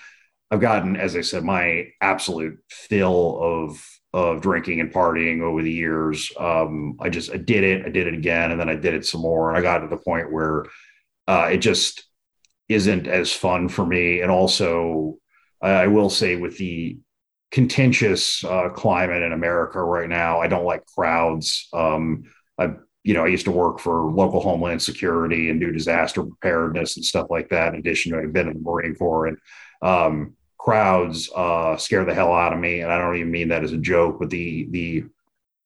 I've gotten, as I said, my absolute fill of of drinking and partying over the years. Um, I just I did it, I did it again, and then I did it some more, and I got to the point where uh, it just isn't as fun for me. And also, I will say with the contentious uh, climate in America right now. I don't like crowds. Um, I, you know, I used to work for local Homeland Security and do disaster preparedness and stuff like that. In addition to I've been in the Marine Corps and um, crowds uh, scare the hell out of me. And I don't even mean that as a joke, but the the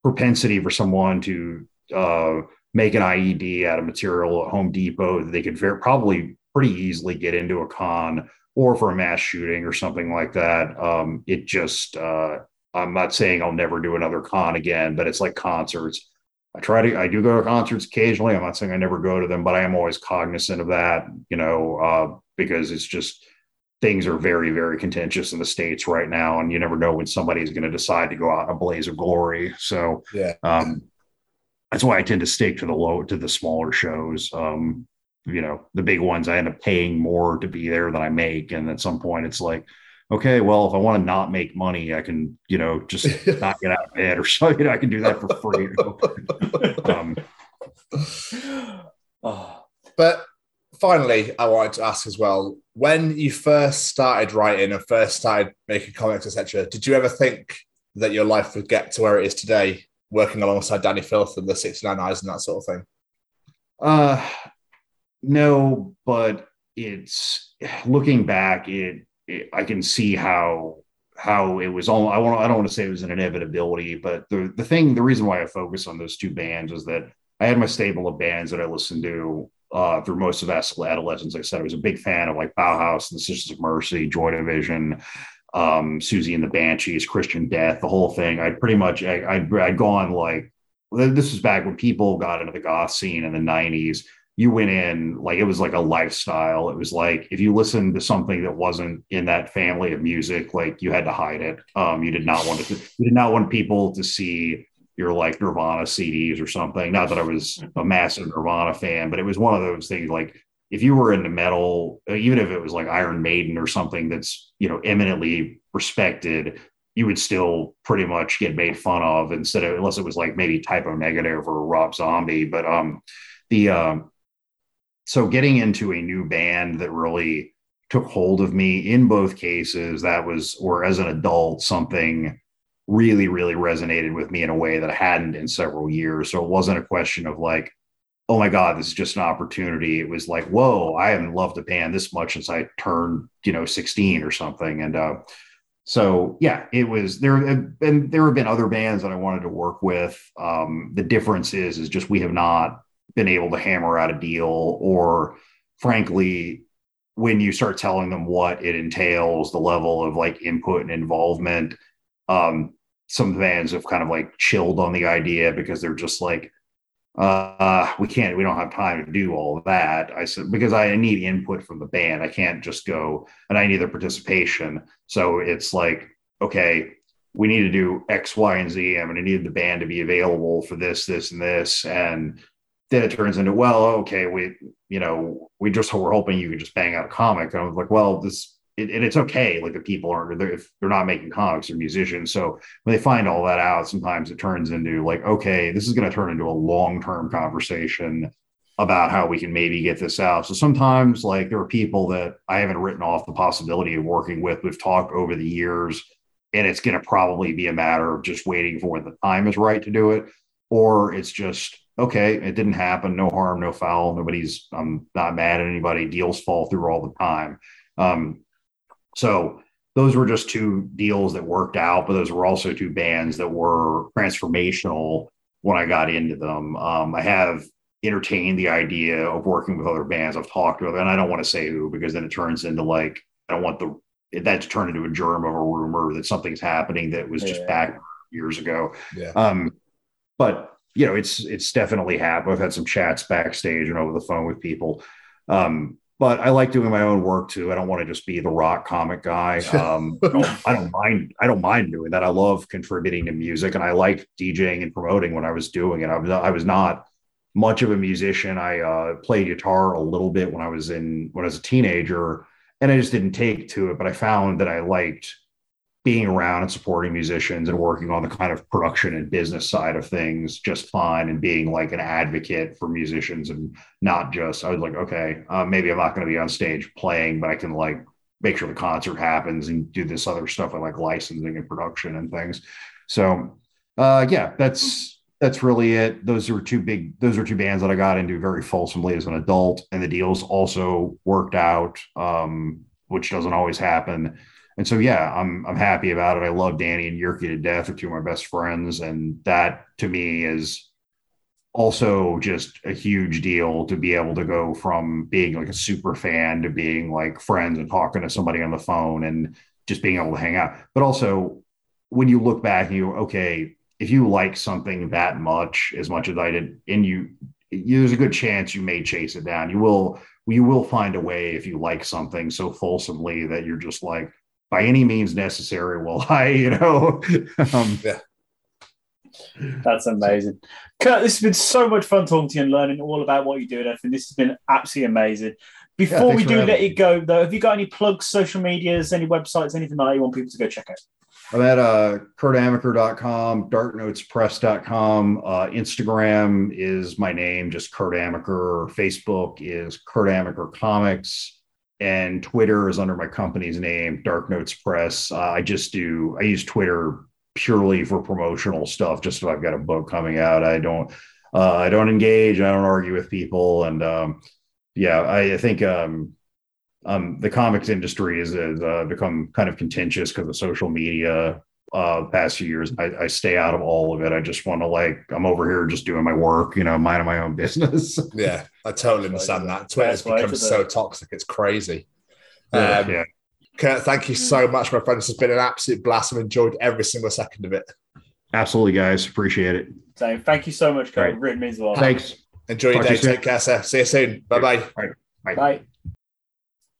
propensity for someone to uh, make an IED out of material at Home Depot that they could very, probably pretty easily get into a con or for a mass shooting or something like that. Um, it just, uh, I'm not saying I'll never do another con again, but it's like concerts. I try to, I do go to concerts occasionally. I'm not saying I never go to them, but I am always cognizant of that, you know, uh, because it's just things are very, very contentious in the States right now. And you never know when somebody's going to decide to go out in a blaze of glory. So, yeah. Um, that's why I tend to stick to the low, to the smaller shows. Um, you know the big ones i end up paying more to be there than i make and at some point it's like okay well if i want to not make money i can you know just not get out of bed or something i can do that for free um, but finally i wanted to ask as well when you first started writing and first started making comics etc did you ever think that your life would get to where it is today working alongside dani filth and the 69 eyes and that sort of thing? Uh no, but it's looking back, it, it I can see how how it was all I want I don't want to say it was an inevitability, but the the thing the reason why I focus on those two bands is that I had my stable of bands that I listened to uh, through most of adolescence. Like I said, I was a big fan of like Bauhaus and the Sisters of Mercy, Joy Division, um, Siouxsie and the Banshees, Christian Death, the whole thing. I'd pretty much I, I'd, I'd gone like this was back when people got into the goth scene in the 90s you went in like it was like a lifestyle it was like if you listened to something that wasn't in that family of music like you had to hide it um you did not want to you did not want people to see your like nirvana cds or something. Not that i was a massive nirvana fan but it was one of those things like if you were into metal even if it was like iron maiden or something that's you know eminently respected you would still pretty much get made fun of instead of unless it was like maybe type o negative or rob zombie. But um the um so getting into a new band that really took hold of me in both cases that was or as an adult something really really resonated with me in a way that I hadn't in several years. So it wasn't a question of like oh my god this is just an opportunity. It was like whoa i haven't loved a band this much since i turned you know 16 or something. And uh so yeah it was there been there have been other bands that i wanted to work with. Um the difference is is just we have not been able to hammer out a deal or frankly when you start telling them what it entails the level of like input and involvement um some bands have kind of like chilled on the idea because they're just like uh we can't we don't have time to do all that. I said because i need input from the band. I can't just go and i need their participation. So it's like okay we need to do x y and z. I'm going to need the band to be available for this this and this. And then it turns into well okay we you know we just we're hoping you can just bang out a comic. And i was like well this it, and it's okay like the people aren't they're, if they're not making comics or musicians. So when they find all that out sometimes it turns into like okay this is going to turn into a long-term conversation about how we can maybe get this out. So sometimes like there are people that i haven't written off the possibility of working with. We've talked over the years and it's going to probably be a matter of just waiting for when the time is right to do it or it's just okay it didn't happen no harm no foul nobody's i'm not mad at anybody deals fall through all the time. Um, so those were just two deals that worked out, but those were also two bands that were transformational when I got into them. Um, I have entertained the idea of working with other bands. I've talked with, and I don't want to say who because then it turns into like I don't want the that to turn into a germ of a rumor that something's happening that was just Yeah. back years ago. Yeah. Um, but you know, it's it's definitely happened. I've had some chats backstage and over the phone with people. Um, but I like doing my own work too. I don't want to just be the rock comic guy. Um, I don't- I don't mind. I don't mind doing that. I love contributing to music, and I liked DJing and promoting when I was doing it. I was I was not much of a musician. I uh, played guitar a little bit when I was in when I was a teenager, and I just didn't take to it. But I found that I liked being around and supporting musicians and working on the kind of production and business side of things just fine and being like an advocate for musicians and not just i was like okay uh, maybe i'm not going to be on stage playing but i can like make sure the concert happens and do this other stuff like licensing and production and things. So uh yeah that's that's really it. Those are two big those are two bands that i got into very fulsomely as an adult and the deals also worked out um which doesn't always happen and so, yeah, I'm I'm happy about it. I love Dani and Jyrki to death. They're two of my best friends, and that to me is also just a huge deal to be able to go from being like a super fan to being like friends and talking to somebody on the phone and just being able to hang out. But also, when you look back, and you okay, if you like something that much, as much as I did, and you there's a good chance you may chase it down. You will you will find a way if you like something so fulsomely that you're just like by any means necessary will i you know um, yeah That's amazing. Kurt, this has been so much fun talking to you and learning all about what you do and everything. This has been absolutely amazing. Before thanks we do having let me. you go, though, have you got any plugs, social medias, any websites, anything like that you want people to go check out? i'm at uh kurtamacker.com darknotespress.com uh instagram is my name just kurt amacker facebook is kurt amacker comics and twitter is under my company's name dark notes press. Uh, i just do i use twitter purely for promotional stuff just if i've got a book coming out. I don't uh, i don't engage i don't argue with people and um yeah i, I think um um, the comics industry has, uh, become kind of contentious because of social media uh past few years I, I stay out of all of it i just want to like i'm over here just doing my work you know minding my own business Yeah, I totally understand that. Twitter's That's right, become so toxic, it's crazy. Yeah, Um, yeah. Kurt, thank you so much, my friend. This has been an absolute blast. I've enjoyed every single second of it. absolutely guys appreciate it So thank you so much, Cole. Great. It really means a lot. Thanks. Enjoy your Talk to day. you soon. Take care, sir. See you soon. Bye bye. Bye.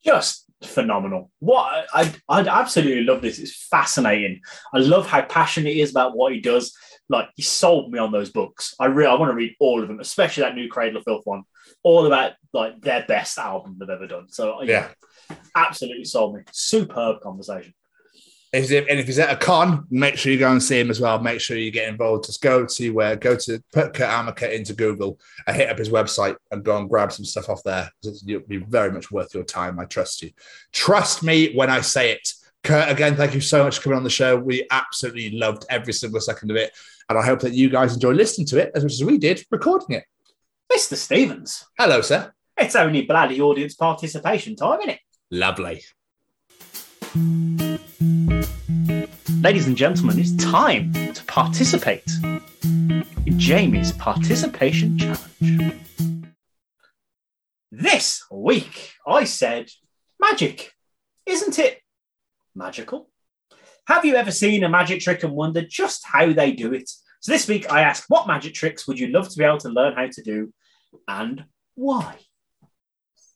Just phenomenal. What I I absolutely love this. It's fascinating. I love how passionate he is about what he does. Like he sold me on those books. I really I want to read all of them, especially that new Cradle of Filth one. All about like their best album they've ever done. So Yeah. absolutely sold me. Superb conversation. If, and if he's at a con, make sure you go and see him as well. Make sure you get involved. Just go to where, go to put Kurt Amacker into Google and hit up his website and go and grab some stuff off there. It'll be very much worth your time. I trust you. Trust me when I say it. Kurt, again, thank you so much for coming on the show. We absolutely loved every single second of it. And I hope that you guys enjoy listening to it as much as we did recording it. Mr. Stevens. Hello, sir. It's only bloody audience participation time, isn't it? Lovely. Ladies and gentlemen, it's time to participate in Jamie's participation challenge. This week, I said magic, isn't it? Magical. Have you ever seen a magic trick and wondered just how they do it? So this week, I asked, what magic tricks would you love to be able to learn how to do and why?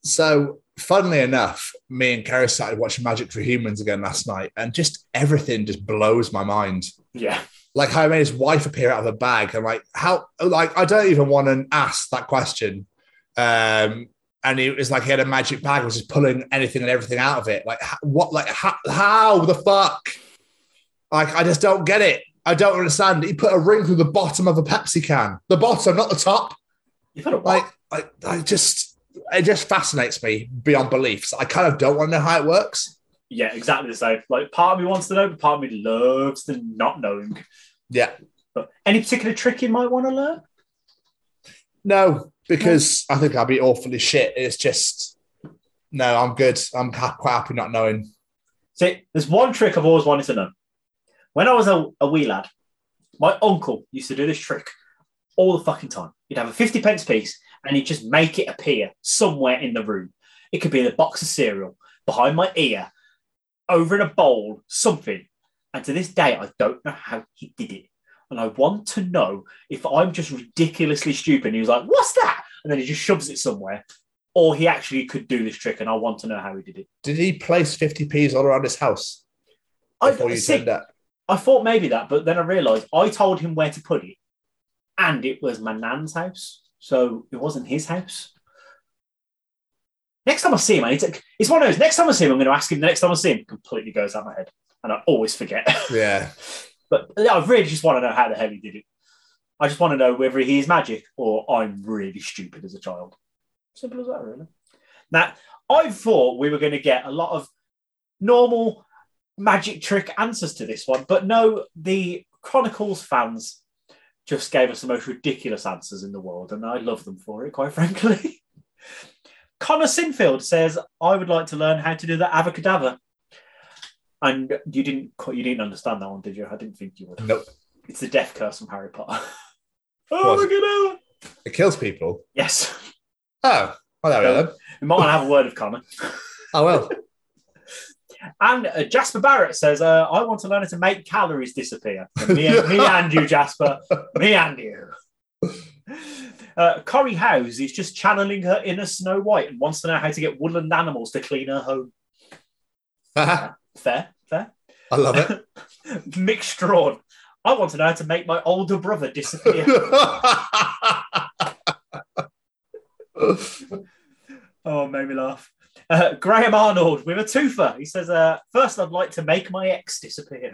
So, funnily enough, me and Kara started watching Magic for Humans again last night, and just everything just blows my mind. Yeah. Like how he made his wife appear out of a bag. I'm like, how? Like, I don't even want to ask that question. Um, and it was like he had a magic bag, was just pulling anything and everything out of it. Like, what? Like, how, how the fuck? Like, I just don't get it. I don't understand. He put a ring through the bottom of a Pepsi can, the bottom, not the top. You put a like, I, I just, it just fascinates me beyond beliefs. I kind of don't want to know how it works. Yeah, exactly the same. Like, part of me wants to know, but part of me loves the not knowing. Yeah. But any particular trick you might want to learn? No, because I think I'd be awfully shit. It's just, no, I'm good. I'm quite happy not knowing. See, there's one trick I've always wanted to know. When I was a, a wee lad, my uncle used to do this trick all the fucking time. He'd have a 50 pence piece and he'd just make it appear somewhere in the room. It could be in a box of cereal, behind my ear, over in a bowl, something. And to this day, I don't know how he did it. And I want to know if I'm just ridiculously stupid. And he was like, What's that? And then he just shoves it somewhere. Or he actually could do this trick. And I want to know how he did it. Did he place 50p's all around his house I, before you see? I thought maybe that, but then I realised I told him where to put it, and it was my nan's house, so it wasn't his house. Next time I see him, I need to, it's one of those. Next time I see him, I'm going to ask him. The next time I see him, completely goes out my head, and I always forget. Yeah. but I really just want to know how the hell he did it. I just want to know whether he is magic or I'm really stupid as a child. Simple as that, really. Now, I thought we were going to get a lot of normal magic trick answers to this one, but no, the Chronicles fans just gave us the most ridiculous answers in the world, and I love them for it, quite frankly. Connor Sinfield says, "I would like to learn how to do the avocadabra." And you didn't you didn't understand that one, did you? I didn't think you would. Nope. It's the death curse from Harry Potter. Was- oh, avocadabra. It kills people. Yes. Oh, well, there we then. We might want to have a word of Connor. Oh, well. And uh, Jasper Barrett says, uh, I want to learn how to make calories disappear. And me, me and you, Jasper. Me and you. Uh, Corrie House is just channeling her inner Snow White and wants to know how to get woodland animals to clean her home. I Fair, fair. love it. Mick Strawn. I want to know how to make my older brother disappear. oh, made me laugh. Uh, Graham Arnold with a twofer. He says, uh, First, I'd like to make my ex disappear.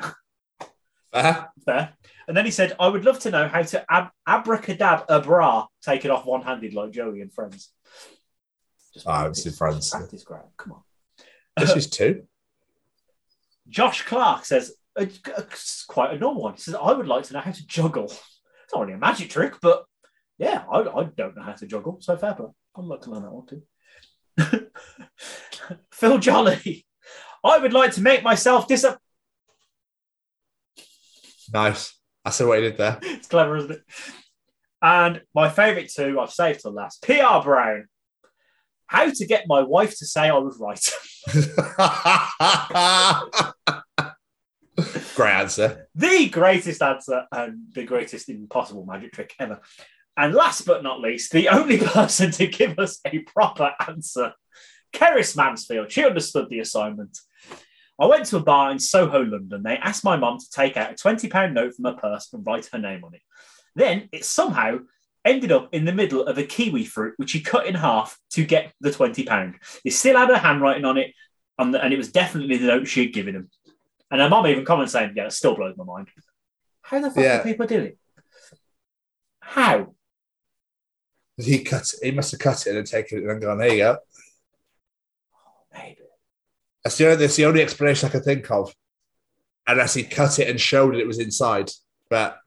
Uh-huh. Fair. And then he said, I would love to know how to ab- abracadab a bra, take it off one handed like Joey and Friends. Just Oh, it's in friends. practice, Graham. Come on. This is two. Josh Clark says, uh, it's quite a normal one. He says, I would like to know how to juggle. It's not really a magic trick, but yeah, I, I don't know how to juggle. So fair play. I'd like to learn that one too. Phil Jolly, I would like to make myself disappear. Nice. I see what he did there. It's clever, isn't it? And my favourite two, I've saved till last. PR Brown. How to get my wife to say I was right. Great answer. the greatest answer and the greatest impossible magic trick ever. And last but not least, the only person to give us a proper answer, Keris Mansfield. She understood the assignment. I went to a bar in Soho, London. They asked my mum to take out a £20 note from her purse and write her name on it. Then it somehow ended up in the middle of a kiwi fruit, which she cut in half to get the £20. It still had her handwriting on it, on the, and it was definitely the note she had given him. And her mum even commented saying, Yeah, it still blows my mind. How the fuck Yeah. do people do it? How? He cut it. He must have cut it and taken it and gone, there you go. Maybe. That's the, only, that's the only explanation I can think of. Unless he cut it and showed it, it was inside. But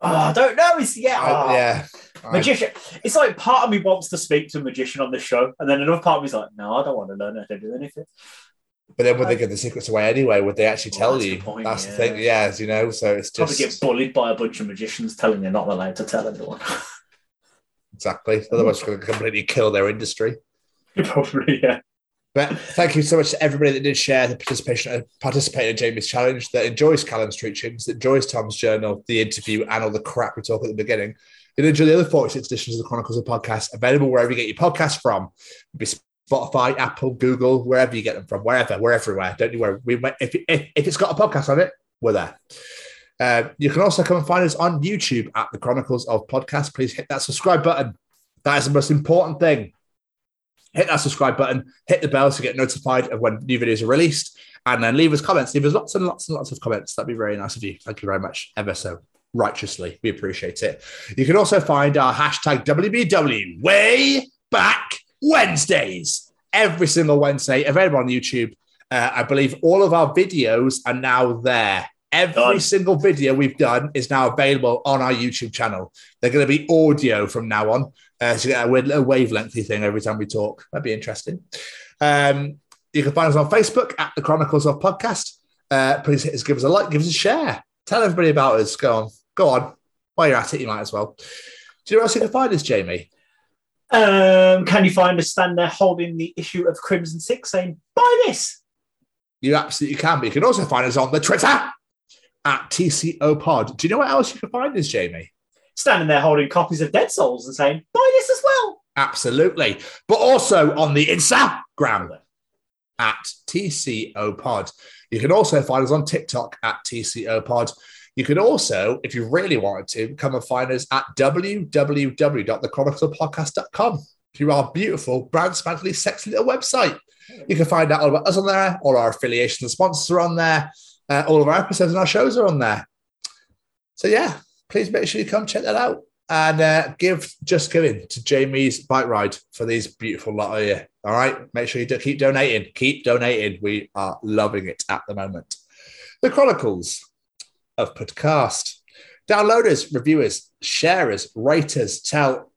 Oh, I don't know. It's yeah. I- oh. yeah. I- Magician. It's like part of me wants to speak to a magician on the show, and then another part of me's like, no, I don't want to learn how to do anything. But then would they give the secrets away anyway? Would they actually tell Well, that's you? the point, that's the yeah. thing. Yeah, as you know. So it's just Probably get bullied by a bunch of magicians telling you not allowed to tell anyone. exactly. Otherwise, it's going to completely kill their industry. Probably, yeah. But thank you so much to everybody that did share the participation, uh, participate in Jamie's challenge, that enjoys Callum's Treachings, that enjoys Tom's journal, the interview, and all the crap we talk at the beginning. You'll enjoy the other 46 editions of the Chronicles of Podcast, available wherever you get your podcasts from. Be Spotify, Apple, Google, wherever you get them from, wherever, we're everywhere. Don't you worry. We, if, if, if it's got a podcast on it, we're there. Uh, you can also come and find us on YouTube at the Chronicles of Podcast. Please hit that subscribe button. That is the most important thing hit that subscribe button, hit the bell to get notified of when new videos are released, and then leave us comments. Leave us lots and lots and lots of comments. That'd be very nice of you. Thank you very much, ever so righteously. We appreciate it. You can also find our hashtag WBW way back Wednesdays every single Wednesday, available on YouTube. Uh, I believe all of our videos are now there. Every Done. single video we've done is now available on our YouTube channel. They're going to be audio from now on. Uh, so you get a weird little wavelengthy thing every time we talk. That'd be interesting. Um, you can find us on Facebook at the Chronicles of Podcast. Uh, please hit us, give us a like, give us a share. Tell everybody about us. Go on. Go on. While you're at it, you might as well. Do you know where else you can find us, Jamie? Um, can you find us stand there holding the issue of Crimson Six saying, buy this? You absolutely can. But you can also find us on the Twitter at TCO Pod. Do you know what else you can find us, Jamie? Standing there holding copies of Dead Souls and saying, buy this as well. Absolutely. But also on the Instagram at TCO Pod. You can also find us on TikTok at TCO Pod. You can also, if you really wanted to, come and find us at www.thechroniclepodcast.com. To our beautiful, brand spanking, sexy little website. You can find out all about us on there. All our affiliations and sponsors are on there. Uh, all of our episodes and our shows are on there. So yeah, please make sure you come check that out and uh, give just giving to Jamie's bike ride for these beautiful lot of you. All right, make sure you do keep donating. Keep donating. We are loving it at the moment. The Chronicles of Podcast. Downloaders, reviewers, sharers, raters, tell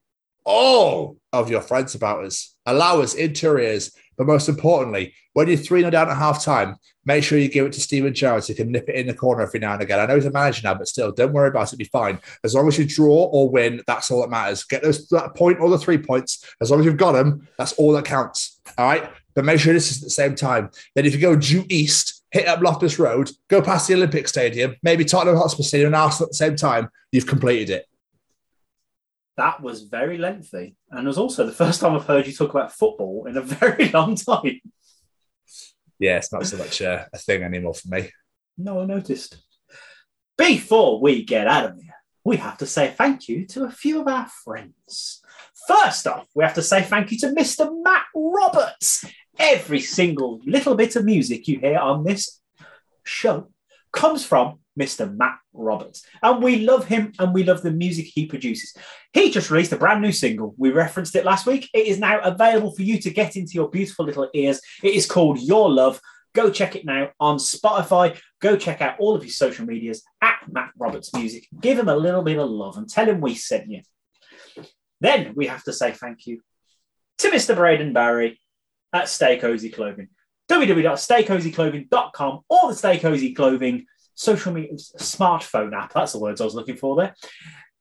all of your friends about us. Allow us ears. But most importantly, when you're 3 0 down at half time, make sure you give it to Steven Gerrard. He can nip it in the corner every now and again. I know he's a manager now, but still, don't worry about it. Be fine. As long as you draw or win, that's all that matters. Get those that point or the three points. As long as you've got them, that's all that counts. All right. But make sure this is at the same time. Then if you go due east, hit up Loftus Road, go past the Olympic Stadium, maybe Tottenham Hotspur Stadium and Arsenal at the same time, you've completed it. That was very lengthy. And it was also the first time I've heard you talk about football in a very long time. Yeah, it's not so much uh, a thing anymore for me. No, I noticed. Before we get out of here, we have to say thank you to a few of our friends. First off, we have to say thank you to Mr. Matt Roberts. Every single little bit of music you hear on this show comes from Mr. Matt Roberts. And we love him and we love the music he produces. He just released a brand new single. We referenced it last week. It is now available for you to get into your beautiful little ears. It is called Your Love. Go check it now on Spotify. Go check out all of his social medias at Matt Roberts Music. Give him a little bit of love and tell him we sent you. Then we have to say thank you to Mr. Braden Barrie at Stay Cozy Clothing. www.staycozyclothing.com or the Stay Cozy Clothing social media smartphone app. That's the words I was looking for there.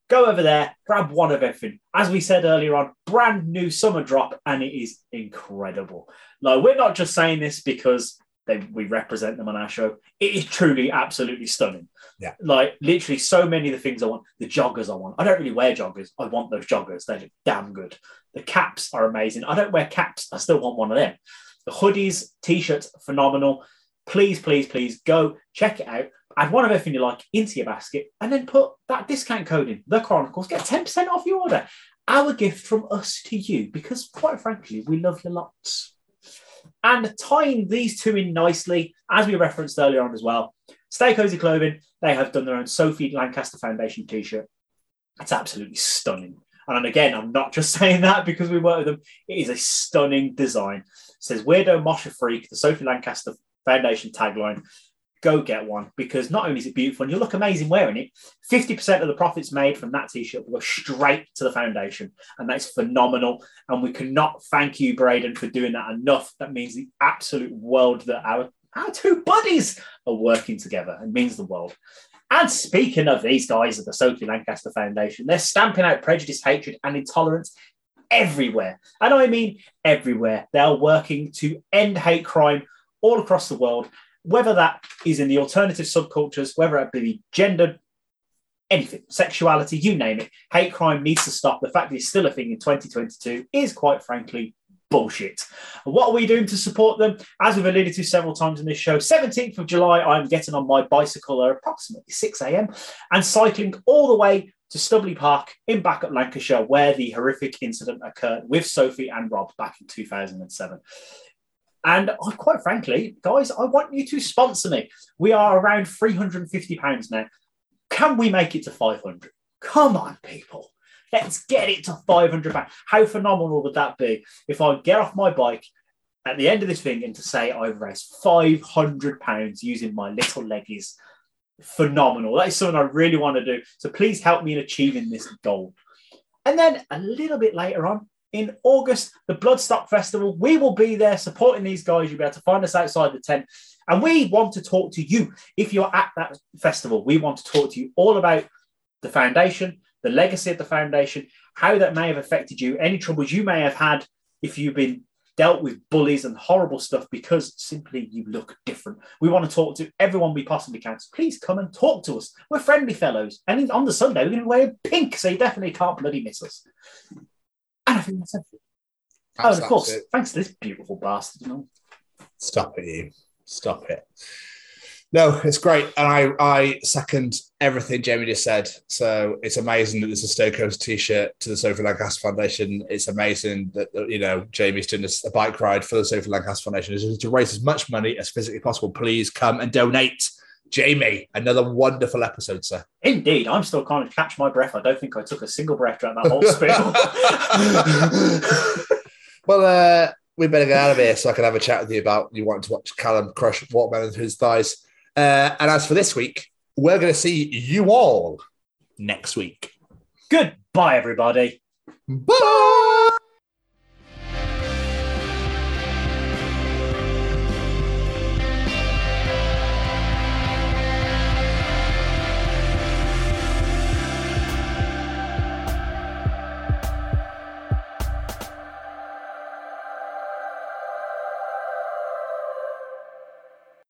Go over there, grab one of everything. As we said earlier on, brand new summer drop, and it is incredible. No, we're not just saying this because they we represent them on our show. It is truly absolutely stunning. Yeah. Like literally so many of the things I want. The joggers I want. I don't really wear joggers. I want those joggers. They look damn good. The caps are amazing. I don't wear caps. I still want one of them. The hoodies, t-shirts, phenomenal. Please, please, please go check it out. Add one of everything you like into your basket and then put that discount code in, the Chronicles. Get 10% off your order. Our gift from us to you, because quite frankly, we love you lots. And tying these two in nicely, as we referenced earlier on as well, Stay Cozy Clothing, they have done their own Sophie Lancaster Foundation t shirt. It's absolutely stunning. And again, I'm not just saying that because we work with them. It is a stunning design. It says Weirdo Mosher Freak, the Sophie Lancaster Foundation tagline. Go get one because not only is it beautiful and you look amazing wearing it, 50% of the profits made from that t shirt will go straight to the foundation. And that's phenomenal. And we cannot thank you, Braden, for doing that enough. That means the absolute world that our, our two buddies are working together. It means the world. And speaking of these guys at the Sophie Lancaster Foundation, they're stamping out prejudice, hatred, and intolerance everywhere. And I mean everywhere. They're working to end hate crime all across the world, whether that is in the alternative subcultures, whether it be gender, anything, sexuality, you name it. Hate crime needs to stop. The fact that it's still a thing in 2022 is quite frankly bullshit. What are we doing to support them? As we've alluded to several times in this show, 17th of July, I'm getting on my bicycle at approximately 6 a.m. and cycling all the way to Stubbylee Park in Bacup Lancashire, where the horrific incident occurred with Sophie and Rob back in 2007. And I, quite frankly, guys, I want you to sponsor me. We are around £350 now. Can we make it to 500? Come on, people. Let's get it to 500 pounds. How phenomenal would that be if I get off my bike at the end of this thing and to say I've raised 500 pounds using my little leggies? Phenomenal. That is something I really want to do. So please help me in achieving this goal. And then a little bit later on, in August, the Bloodstock Festival. We will be there supporting these guys. You'll be able to find us outside the tent. And we want to talk to you. If you're at that festival, we want to talk to you all about the foundation, the legacy of the foundation, how that may have affected you, any troubles you may have had if you've been dealt with bullies and horrible stuff because simply you look different. We want to talk to everyone we possibly can. So please come and talk to us. We're friendly fellows. And on the Sunday, we're going to wear pink, so you definitely can't bloody miss us. And I think that's everything. oh, and of course, it. thanks to this beautiful bastard. You know? Stop it, you. Stop it. No, it's great. And I, I second everything Jamie just said. So it's amazing that there's a Stokos t shirt to the Sophie Lancaster Foundation. It's amazing that, you know, Jamie's doing a bike ride for the Sophie Lancaster Foundation to raise as much money as physically possible. Please come and donate. Jamie, another wonderful episode, sir. Indeed, I'm still kind of catch my breath. I don't think I took a single breath during that whole spiel. well, uh, we better get out of here so I can have a chat with you about you wanting to watch Callum crush watermelon through his thighs. Uh, and as for this week, we're going to see you all next week. Goodbye, everybody. Bye.